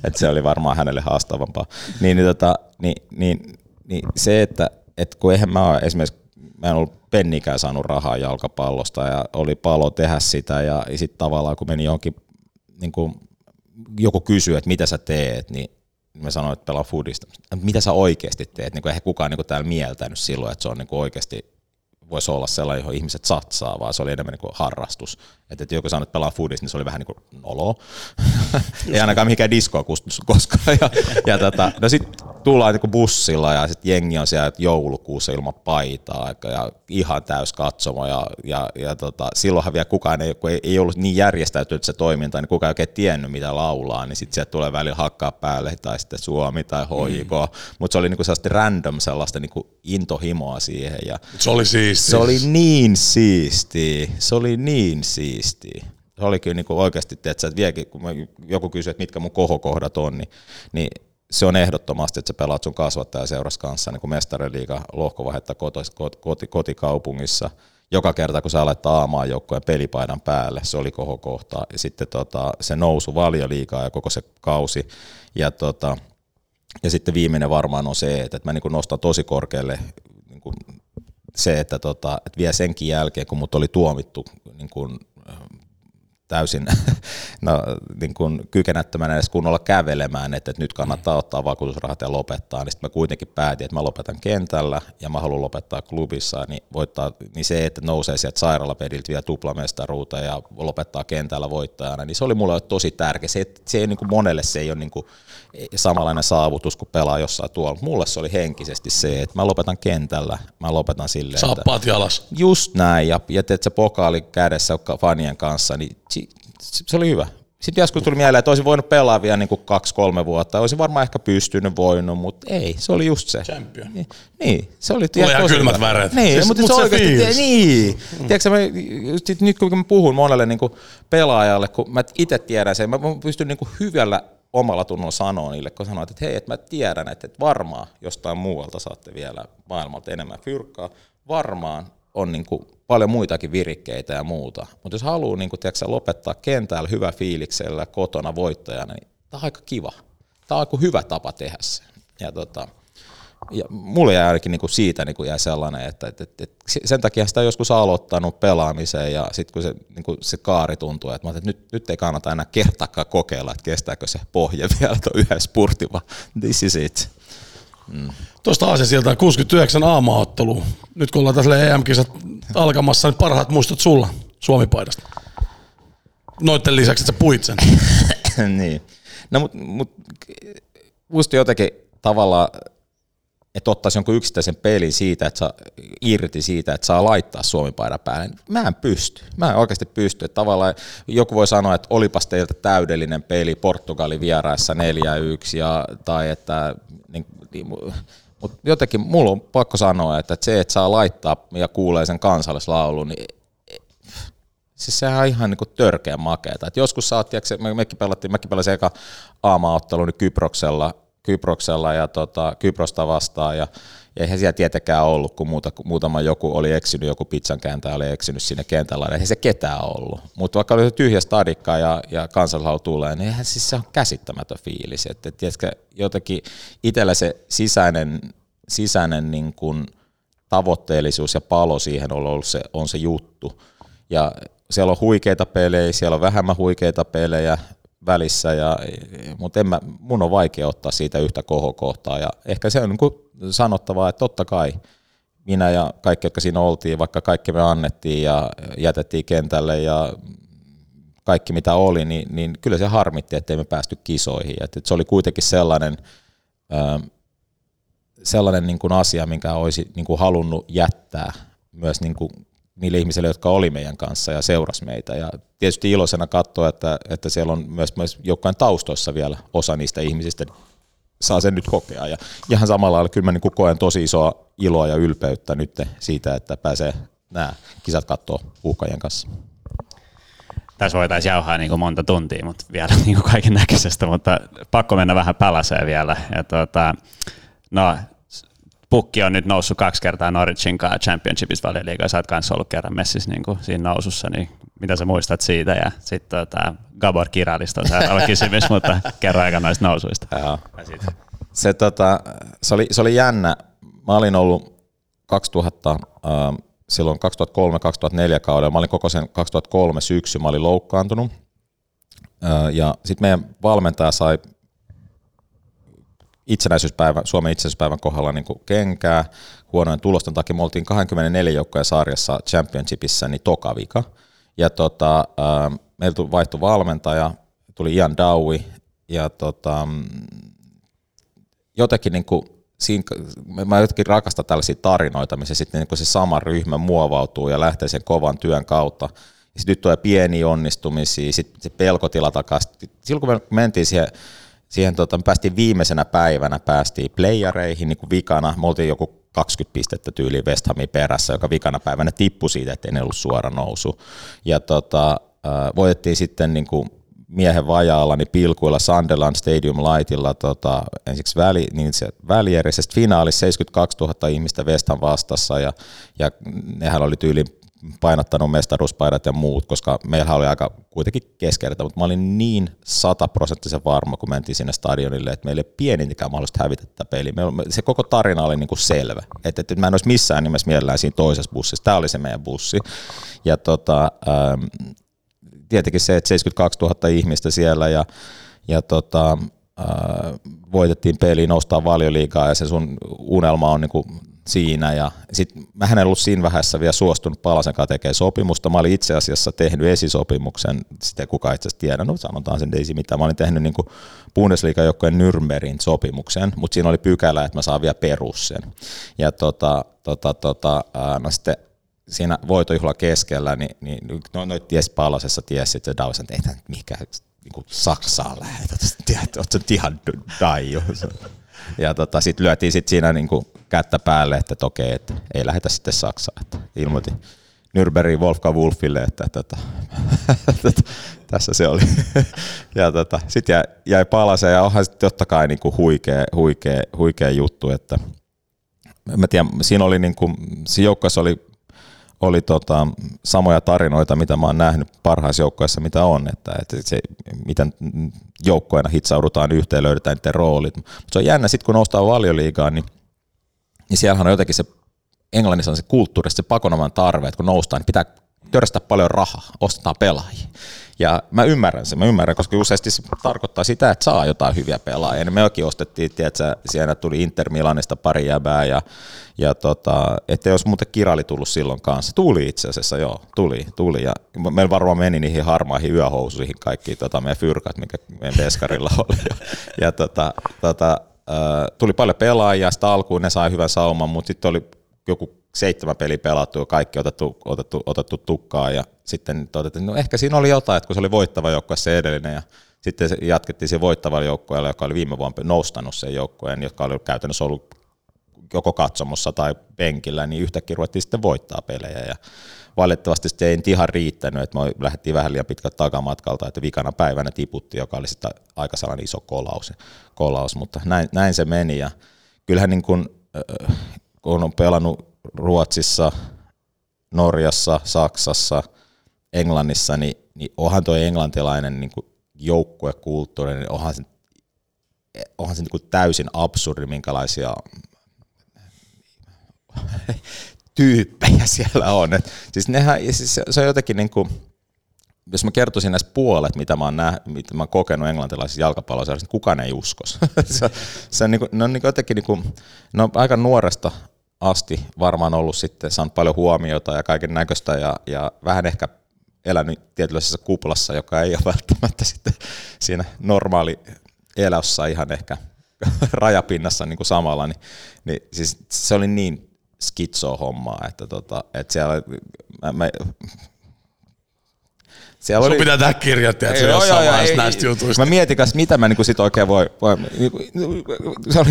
että se oli varmaan hänelle haastavampaa. Niin, niin, tota, niin, niin, niin se, että, että kun eihän mä ole esimerkiksi, mä en ollut pennikään saanut rahaa jalkapallosta ja oli palo tehdä sitä ja sitten tavallaan kun meni johonkin, niin kuin joku kysyy, että mitä sä teet, niin mä sanoin, että pelaa foodista. Mitä sä oikeasti teet? Niin eihän kukaan niin kuin täällä mieltänyt silloin, että se on niin kuin oikeasti voisi olla sellainen, johon ihmiset satsaa, vaan se oli enemmän niin kuin harrastus. Että, että joku sanoi, että pelaa foodista, niin se oli vähän niin kuin nolo. Ei ainakaan mikään diskoa koskaan. Ja, ja tota, no sitten tullaan niin bussilla ja sitten jengi on siellä joulukuussa ilman paitaa ja ihan täys katsomo. Ja, ja, ja tota, silloinhan vielä kukaan ei, kun ei, ei ollut niin järjestäytynyt se toiminta, niin kukaan ei oikein tiennyt mitä laulaa, niin sitten sieltä tulee välillä hakkaa päälle tai sitten Suomi tai HJK. Mm. Mutta se oli niin kuin sellaista random sellaista niin kuin intohimoa siihen. Ja se oli siistiä. Se oli niin siistiä. Se oli niin siistiä se oli kyllä niin kuin oikeasti, että vieläkin, kun joku kysyy, että mitkä mun kohokohdat on, niin, niin se on ehdottomasti, että sä pelaat sun kasvattajaseurassa kanssa niin mestariliiga lohkovaihetta koti, koti, kotikaupungissa. Joka kerta, kun sä alet aamaan joukkojen pelipaidan päälle, se oli kohokohta. Ja sitten tota, se nousu valioliikaa ja koko se kausi. Ja, tota, ja sitten viimeinen varmaan on se, että mä niin nostan tosi korkealle niin se, että, tota, että vielä senkin jälkeen, kun mut oli tuomittu niin täysin no, niin kuin kykenättömänä edes kunnolla kävelemään, että, että nyt kannattaa ottaa vakuutusrahat ja lopettaa, niin sitten mä kuitenkin päätin, että mä lopetan kentällä ja mä haluan lopettaa klubissa, niin, voittaa, niin se, että nousee sieltä sairaalapediltä vielä tuplamestaruuta ja lopettaa kentällä voittajana, niin se oli mulle tosi tärkeä. Se, se ei niin kuin monelle se ei ole niin kuin samanlainen saavutus kuin pelaa jossain tuolla. Mulle se oli henkisesti se, että mä lopetan kentällä, mä lopetan silleen, Saappaat että, jalas. Just näin, ja, ja että se pokaali kädessä fanien kanssa, niin se oli hyvä. Sitten joskus tuli mieleen, että olisin voinut pelaa vielä niin kaksi-kolme vuotta. Olisin varmaan ehkä pystynyt voinut, mutta ei, se oli just se. Champion. Niin, niin se oli Tulee ihan kylmät väreet. Niin, siis, mutta, se, se oikeasti, niin. Mm. Tiedätkö, mä, sit nyt kun mä puhun monelle niin pelaajalle, kun mä itse tiedän sen, mä pystyn niin hyvällä omalla tunnolla sanoa niille, kun sanoit, että hei, että mä tiedän, että, että varmaan jostain muualta saatte vielä maailmalta enemmän fyrkkaa, varmaan on niin kuin paljon muitakin virikkeitä ja muuta. Mutta jos haluaa niin kuin, tiedätkö, lopettaa kentällä hyvä fiiliksellä kotona voittajana, niin tämä on aika kiva. Tämä on aika hyvä tapa tehdä se. Ja, tota, ja mulle jäi ainakin niin kuin siitä niin kuin jäi sellainen, että, että, että, että sen takia sitä on joskus aloittanut pelaamiseen ja sitten kun se, niin kuin se kaari tuntuu, että, että nyt, nyt ei kannata enää kertaakaan kokeilla, että kestääkö se pohja vielä tuon yhden spurtin, vaan this is it. Mm. Tuosta Aasiasilta 69 aamaaottelu. Nyt kun ollaan tässä EM-kisat alkamassa, niin parhaat muistot sulla Suomi-paidasta. Noitten lisäksi, että sä puit sen. niin. No mut, mut musta jotenkin tavallaan, että ottaisi jonkun yksittäisen pelin siitä, että saa irti siitä, että saa laittaa Suomi-paidan päälle. Mä en pysty. Mä en oikeasti pysty. Että tavallaan joku voi sanoa, että olipas teiltä täydellinen peli Portugali vieraissa 4-1, ja, tai että niin, niin, mutta jotenkin mulla on pakko sanoa, että se, että saa laittaa ja kuulee sen kansallislaulun, niin siis sehän on ihan niin törkeä makeeta. Et joskus oot, tiiäks, me, mekin pelattiin, mekin pelasin eka aama-ottelu niin Kyproksella, Kyproksella ja tota, Kyprosta vastaan ja eihän siellä tietenkään ollut, kun muuta, muutama joku oli eksynyt, joku pizzan kääntäjä oli eksynyt sinne kentällä, eihän se ketään ollut. Mutta vaikka oli tyhjä stadikka ja, ja kansallishalu tulee, niin eihän siis se on käsittämätön fiilis. Että et, tiedätkö, jotenkin itsellä se sisäinen, sisäinen niin kuin tavoitteellisuus ja palo siihen on ollut se, on se juttu. Ja siellä on huikeita pelejä, siellä on vähemmän huikeita pelejä, välissä, ja, mutta en mä, mun on vaikea ottaa siitä yhtä kohokohtaa. Ja ehkä se on niin sanottavaa, että totta kai minä ja kaikki, jotka siinä oltiin, vaikka kaikki me annettiin ja jätettiin kentälle ja kaikki mitä oli, niin, niin kyllä se harmitti, ettei me päästy kisoihin. Et, et se oli kuitenkin sellainen, ö, sellainen niin kuin asia, minkä olisi niin kuin halunnut jättää myös niin kuin niille ihmisille, jotka oli meidän kanssa ja seurasi meitä. Ja tietysti iloisena katsoa, että, että siellä on myös, myös joukkojen taustoissa vielä osa niistä ihmisistä saa sen nyt kokea. Ja ihan samalla lailla kyllä mä niin koen tosi isoa iloa ja ylpeyttä nyt siitä, että pääsee nämä kisat katsoa uhkajien kanssa. Tässä voitaisiin jauhaa niin kuin monta tuntia, mutta vielä niin kuin kaiken näköisestä, mutta pakko mennä vähän palaseen vielä. Ja tuota, no, pukki on nyt noussut kaksi kertaa Norwichin kanssa Championshipissa valioliigaa, sä oot kanssa ollut kerran messissä niin kuin siinä nousussa, niin mitä sä muistat siitä? Ja sitten tota, Gabor Kiralista on seuraava kysymys, mutta kerro aika noista nousuista. Joo. Se, tota, se, oli, se oli jännä. Mä olin ollut 2000, äh, silloin 2003-2004 kaudella, mä olin koko sen 2003 syksy, mä olin loukkaantunut. Äh, ja sitten meidän valmentaja sai itsenäisyyspäivän, Suomen itsenäisyyspäivän kohdalla niin kuin kenkää. Huonojen tulosten takia me oltiin 24 joukkojen sarjassa championshipissa niin toka vika. Ja tota, äh, meillä vaihtui valmentaja, tuli Ian Dowie, ja tota, jotenkin niin kuin, siinä, mä jotenkin rakastan tällaisia tarinoita, missä sitten niin se sama ryhmä muovautuu ja lähtee sen kovan työn kautta. Sitten nyt tulee pieniä onnistumisia, sitten se pelkotila takaisin. Silloin kun me mentiin siihen siihen tota, päästiin viimeisenä päivänä, päästiin playareihin niin kuin vikana, me oltiin joku 20 pistettä tyyli West Hamin perässä, joka vikana päivänä tippui siitä, ettei ne ollut suora nousu. Ja tota, voitettiin sitten niin kuin miehen vajaalla niin pilkuilla Sunderland Stadium Lightilla tota, ensiksi väli, niin se välierisessä finaalissa 72 000 ihmistä West vastassa ja, ja nehän oli tyyli painottanut mestaruuspaidat ja muut, koska meillä oli aika kuitenkin keskeistä, mutta mä olin niin sataprosenttisen varma, kun mentiin sinne stadionille, että meillä ei pienintäkään mahdollista hävitä tätä peliä. Se koko tarina oli niin kuin selvä, että, että mä en olisi missään nimessä mielellään siinä toisessa bussissa. Tämä oli se meidän bussi. Ja tota, ähm, tietenkin se, että 72 000 ihmistä siellä ja, ja tota, äh, voitettiin peli, noustaa valioliigaa ja se sun unelma on niin kuin siinä ja sitten mä en ollut siinä vähässä vielä suostunut Palasen kanssa tekemään sopimusta. Mä olin itse asiassa tehnyt esisopimuksen, sitä kuka itse asiassa tiedä, no sanotaan sen ei mitään. Mä olin tehnyt niin Bundesliga-joukkojen Nürnbergin sopimuksen, mutta siinä oli pykälä, että mä saan vielä perus sen. Ja tota, tota, tota, no sitten siinä voitojuhla keskellä, niin, niin no, no ties Palasessa tiesi, että Dawson, että ei mikä niin Saksaan lähetä, että oot ihan daiju. Ja tota, sitten lyötiin sit siinä niinku kättä päälle, että, okei, että ei lähetä sitten Saksaan. Että ilmoitin Nürnbergin Wolfgang Wolfille, että, että tässä se oli. ja tota, sitten jäi, jäi palaseen ja onhan sitten totta kai niinku huikea, huikea, huikea juttu, että mä tiedän, siinä oli niinku, siinä joukkueessa oli oli tota, samoja tarinoita, mitä mä oon nähnyt parhaissa joukkoissa, mitä on, että, että se, miten joukkoina hitsaudutaan yhteen, löydetään niiden roolit. Mutta se on jännä, sitten kun noustaan valioliigaan, niin, niin siellähän on jotenkin se, Englannissa on se kulttuuri, se pakonoman tarve, että kun noustaan, niin pitää törstää paljon rahaa, ostetaan pelaajia. Ja mä ymmärrän sen, mä ymmärrän, koska useasti se tarkoittaa sitä, että saa jotain hyviä pelaajia. Ja mekin ostettiin, tiedätkö, siellä tuli Inter Milanista pari jäbää, ja, ja tota, että jos muuten kirali tullut silloin kanssa. Tuli itse asiassa, joo, tuli, tuli. Ja meillä varmaan meni niihin harmaihin yöhousuihin kaikki tota, meidän fyrkat, mikä meidän veskarilla oli. Ja, ja tota, tota, tuli paljon pelaajia, sitä alkuun ne sai hyvän sauman, mutta sitten oli joku seitsemän peliä pelattu ja kaikki otettu, otettu, otettu tukkaan ja sitten todettiin, no ehkä siinä oli jotain, että kun se oli voittava joukkue se edellinen ja sitten jatkettiin se voittavalla joukkueella, joka oli viime vuonna noustanut sen joukkueen, jotka oli käytännössä ollut joko katsomossa tai penkillä, niin yhtäkkiä ruvettiin sitten voittaa pelejä ja valitettavasti se ei ihan riittänyt, että me lähdettiin vähän liian pitkältä takamatkalta, että vikana päivänä tiputti, joka oli sitten aika sellainen iso kolaus, kolaus mutta näin, näin se meni ja kyllähän niin kuin, kun on pelannut Ruotsissa, Norjassa, Saksassa, Englannissa, niin, niin onhan tuo englantilainen niin joukkuekulttuuri, niin onhan se, onhan se niin täysin absurdi, minkälaisia tyyppejä siellä on. Et siis nehän, siis se on jotenkin niin kuin, jos mä kertoisin näistä puolet, mitä mä oon, näh, mitä mä oon kokenut englantilaisissa jalkapalloissa, niin kukaan ei uskos. se, se on, niin kuin, ne on niin jotenkin niin kuin, no aika nuoresta asti varmaan ollut sitten saanut paljon huomiota ja kaiken näköistä ja, ja vähän ehkä elänyt tietynlaisessa kuplassa, joka ei ole välttämättä sitten siinä normaali elässä ihan ehkä rajapinnassa niin kuin samalla, niin, niin siis se oli niin skitso-hommaa, että, tota, että siellä, mä, mä, siellä Sun oli... pitää tehdä kirjat, että se jossain joo, vaiheessa näistä jutuista. Mä mietin kanssa, mitä mä niinku sit oikein voi, voi niinku, se oli,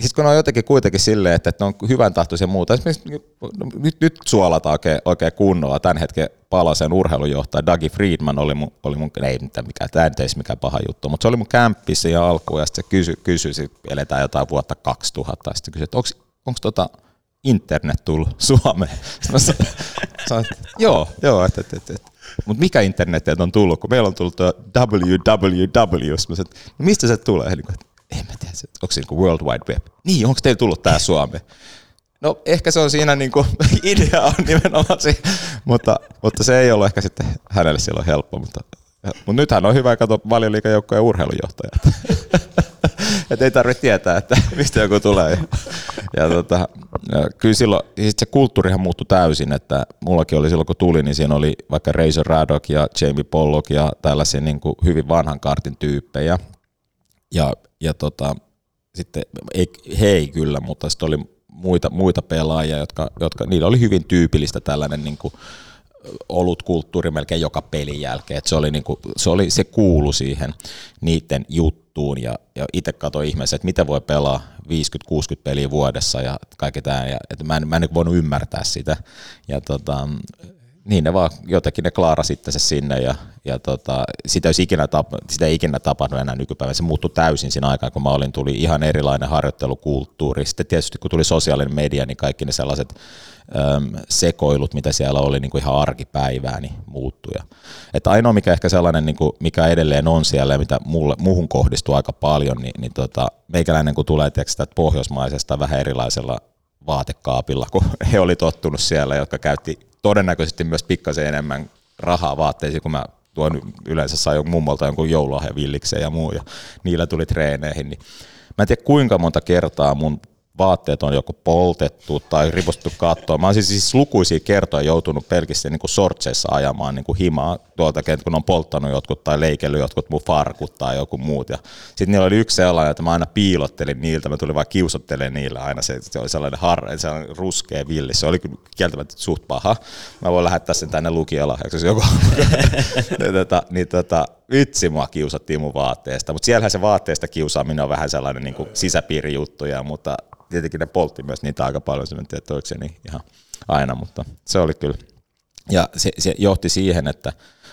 siis kun on jotenkin kuitenkin silleen, että, että ne on hyvän tahtoisia ja muuta. Esimerkiksi no, nyt, nyt suolataan oikein, oikein kunnolla. Tämän hetken palasen urheilujohtaja Dagi Friedman oli mun, oli mun ei mitään mikään, tämä ei mikään paha juttu, mutta se oli mun kämppissä ja alkuun ja sitten se kysyi, kysyi, eletään jotain vuotta 2000, ja sitten kysyi, että onko tota internet tullut Suomeen? Mä sanoin, että joo, joo, että, että, että, että. mutta mikä internet on tullut, kun meillä on tullut www, mä sanoin, no mistä se tulee? Niin en mä tiedä, onko se niin World Wide Web? Niin, onko teillä tullut tää Suomeen? No ehkä se on siinä niin kuin, idea on nimenomaan se, mutta, mutta se ei ollut ehkä sitten hänelle silloin helppo, mutta, mutta nythän on hyvä katsoa valioliikajoukkojen urheilujohtaja. että ei tarvitse tietää, että mistä joku tulee. Ja, ja tota, kyllä silloin, siis se kulttuurihan muuttui täysin, että mullakin oli silloin kun tuli, niin siinä oli vaikka Razor Raddock ja Jamie Pollock ja tällaisia niin kuin hyvin vanhan kartin tyyppejä. Ja, ja tota, sitten, ei, he ei kyllä, mutta sitten oli muita, muita pelaajia, jotka, jotka, niillä oli hyvin tyypillistä tällainen niin kuin, olutkulttuuri melkein joka pelin jälkeen. Et se, oli niinku, se, oli, se kuulu siihen niiden juttuun ja, ja itse katsoin ihmeessä, että miten voi pelaa 50-60 peliä vuodessa ja kaikki tämä. Ja, että mä en, mä en voinut ymmärtää sitä. Ja tota, niin ne vaan jotenkin ne klaara sitten se sinne ja, ja tota, sitä, ei ikinä tap, sitä ei ikinä tapahtunut enää nykypäivänä. Se muuttui täysin siinä aikaan, kun mä olin, tuli ihan erilainen harjoittelukulttuuri. Sitten tietysti kun tuli sosiaalinen media, niin kaikki ne sellaiset äm, sekoilut, mitä siellä oli niin kuin ihan arkipäivää, niin muuttui. Että ainoa mikä ehkä sellainen, niin kuin, mikä edelleen on siellä ja mitä mulle, muuhun kohdistuu aika paljon, niin, niin tota, meikäläinen kun tulee tietysti pohjoismaisesta vähän erilaisella vaatekaapilla, kun he oli tottunut siellä, jotka käytti todennäköisesti myös pikkasen enemmän rahaa vaatteisiin, kun mä tuon yleensä sai mummolta jonkun joululahja villikseen ja muu, ja niillä tuli treeneihin, niin mä en tiedä kuinka monta kertaa mun vaatteet on joku poltettu tai ripustettu kattoon. Mä oon siis, siis lukuisia kertoja joutunut pelkissä niin sortseissa ajamaan niin kuin himaa tuolta, kun on polttanut jotkut tai leikellyt jotkut mun farkut tai joku muut. Sitten niillä oli yksi sellainen, että mä aina piilottelin niiltä, mä tulin vaan kiusottelemaan niillä aina. Se, se oli sellainen, har, sellainen ruskea villi, se oli kieltämättä suht paha. Mä voin lähettää sen tänne lukiolla, jos joku niin, tota, niin tota, vitsi mua kiusattiin mun vaatteesta, mutta siellähän se vaatteesta kiusaaminen on vähän sellainen niin kuin sisäpiirijuttuja, mutta tietenkin ne poltti myös niitä aika paljon, en tiedä, se niin ihan aina, mutta se oli kyllä. Ja se, se johti siihen, että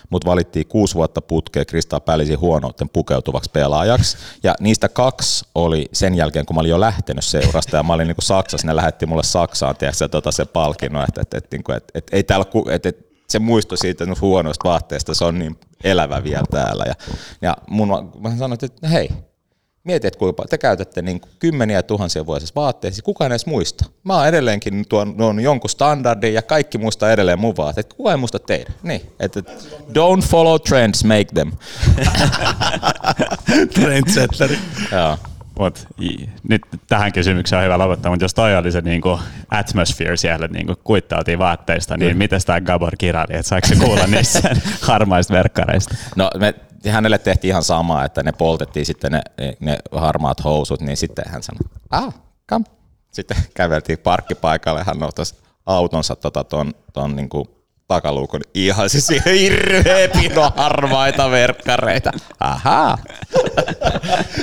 mut valittiin kuusi vuotta putkeen Krista Pälisi huonouten pukeutuvaksi pelaajaksi. Ja niistä kaksi oli sen jälkeen, kun mä olin jo lähtenyt seurasta ja mä olin niin kuin Saksassa, ne lähetti mulle Saksaan, tiedätkö, tota se palkinnon, että, että, että, että, että, että ei täällä, että, että se muisto siitä huonoista vaatteista, se on niin elävä vielä täällä. Ja, ja mun, mä sanoin, että hei, Mietit, että kuinka te käytätte niin kymmeniä tuhansia vuosissa vaatteissa, kukaan ei edes muista. Mä oon edelleenkin tuon, tuon jonkun standardin ja kaikki muistaa edelleen mun vaatteet. Kukaan ei muista teidän. Niin, että don't follow trends, make them. Trendsetteri. Joo. Mut, nyt tähän kysymykseen on hyvä lopettaa, mutta jos toi oli se niinku atmosphere siellä, niinku kuittautiin vaatteista, niin miten tämä Gabor kiraili, että saiko se kuulla niistä harmaista verkkareista? No me hänelle tehtiin ihan samaa, että ne poltettiin sitten ne, ne harmaat housut, niin sitten hän sanoi, ah, kam. Sitten käveltiin parkkipaikalle, hän ottaisi autonsa tota, ton, ton niin kuin takaluukun, ihan siis hirveä pino harmaita verkkareita. Ahaa.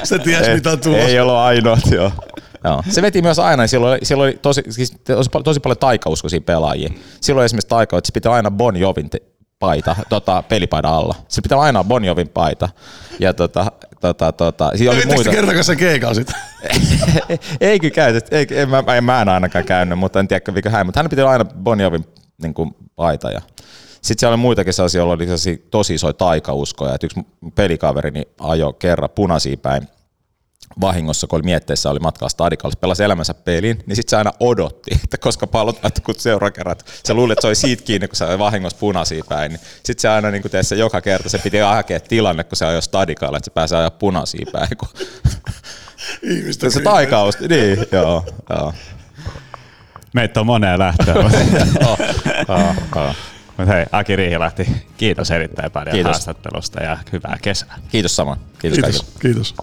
Se tiesi mitä tuossa. Ei ollut ainoat, joo. Joo. Se veti myös aina, silloin, silloin oli tosi, siis tosi, tosi paljon taikauskoisia pelaajia. Silloin esimerkiksi taika, että se pitää aina Bon Jovin paita, tota, pelipaidan alla. Se pitää aina Bon Jovin paita. Ja tota, tota, tota, siinä oli muita. kertakaan se keikalla sit? ei kyllä käytetty, ei, en, mä, en, mä en ainakaan käynyt, mutta en tiedä mikä hän, mutta hän pitää aina Bon Jovin niin kuin, paita. Ja sitten siellä oli muitakin sellaisia, joilla oli tosi isoja taikauskoja. Et yksi pelikaverini ajoi kerran punaisiin päin vahingossa, kun oli mietteissä, oli matkalla stadikalle, pelasi elämänsä pelin, niin sitten se aina odotti, että koska pallot kun seura kerrat, se luuli, että se oli siitä kiinni, kun se oli vahingossa punaisia päin, niin sitten se aina niin se joka kerta, se piti hakea tilanne, kun se ajoi stadikalle, että se pääsee ajaa punaisia päin. Kun... Ihmistä se taikaus, niin, joo, joo. Meitä on moneen lähtöä. oh, oh, oh. Mutta hei, Aki Riihilahti, kiitos erittäin paljon kiitos. haastattelusta ja hyvää kesää. Kiitos samoin. Kiitos, kiitos. Kiitos.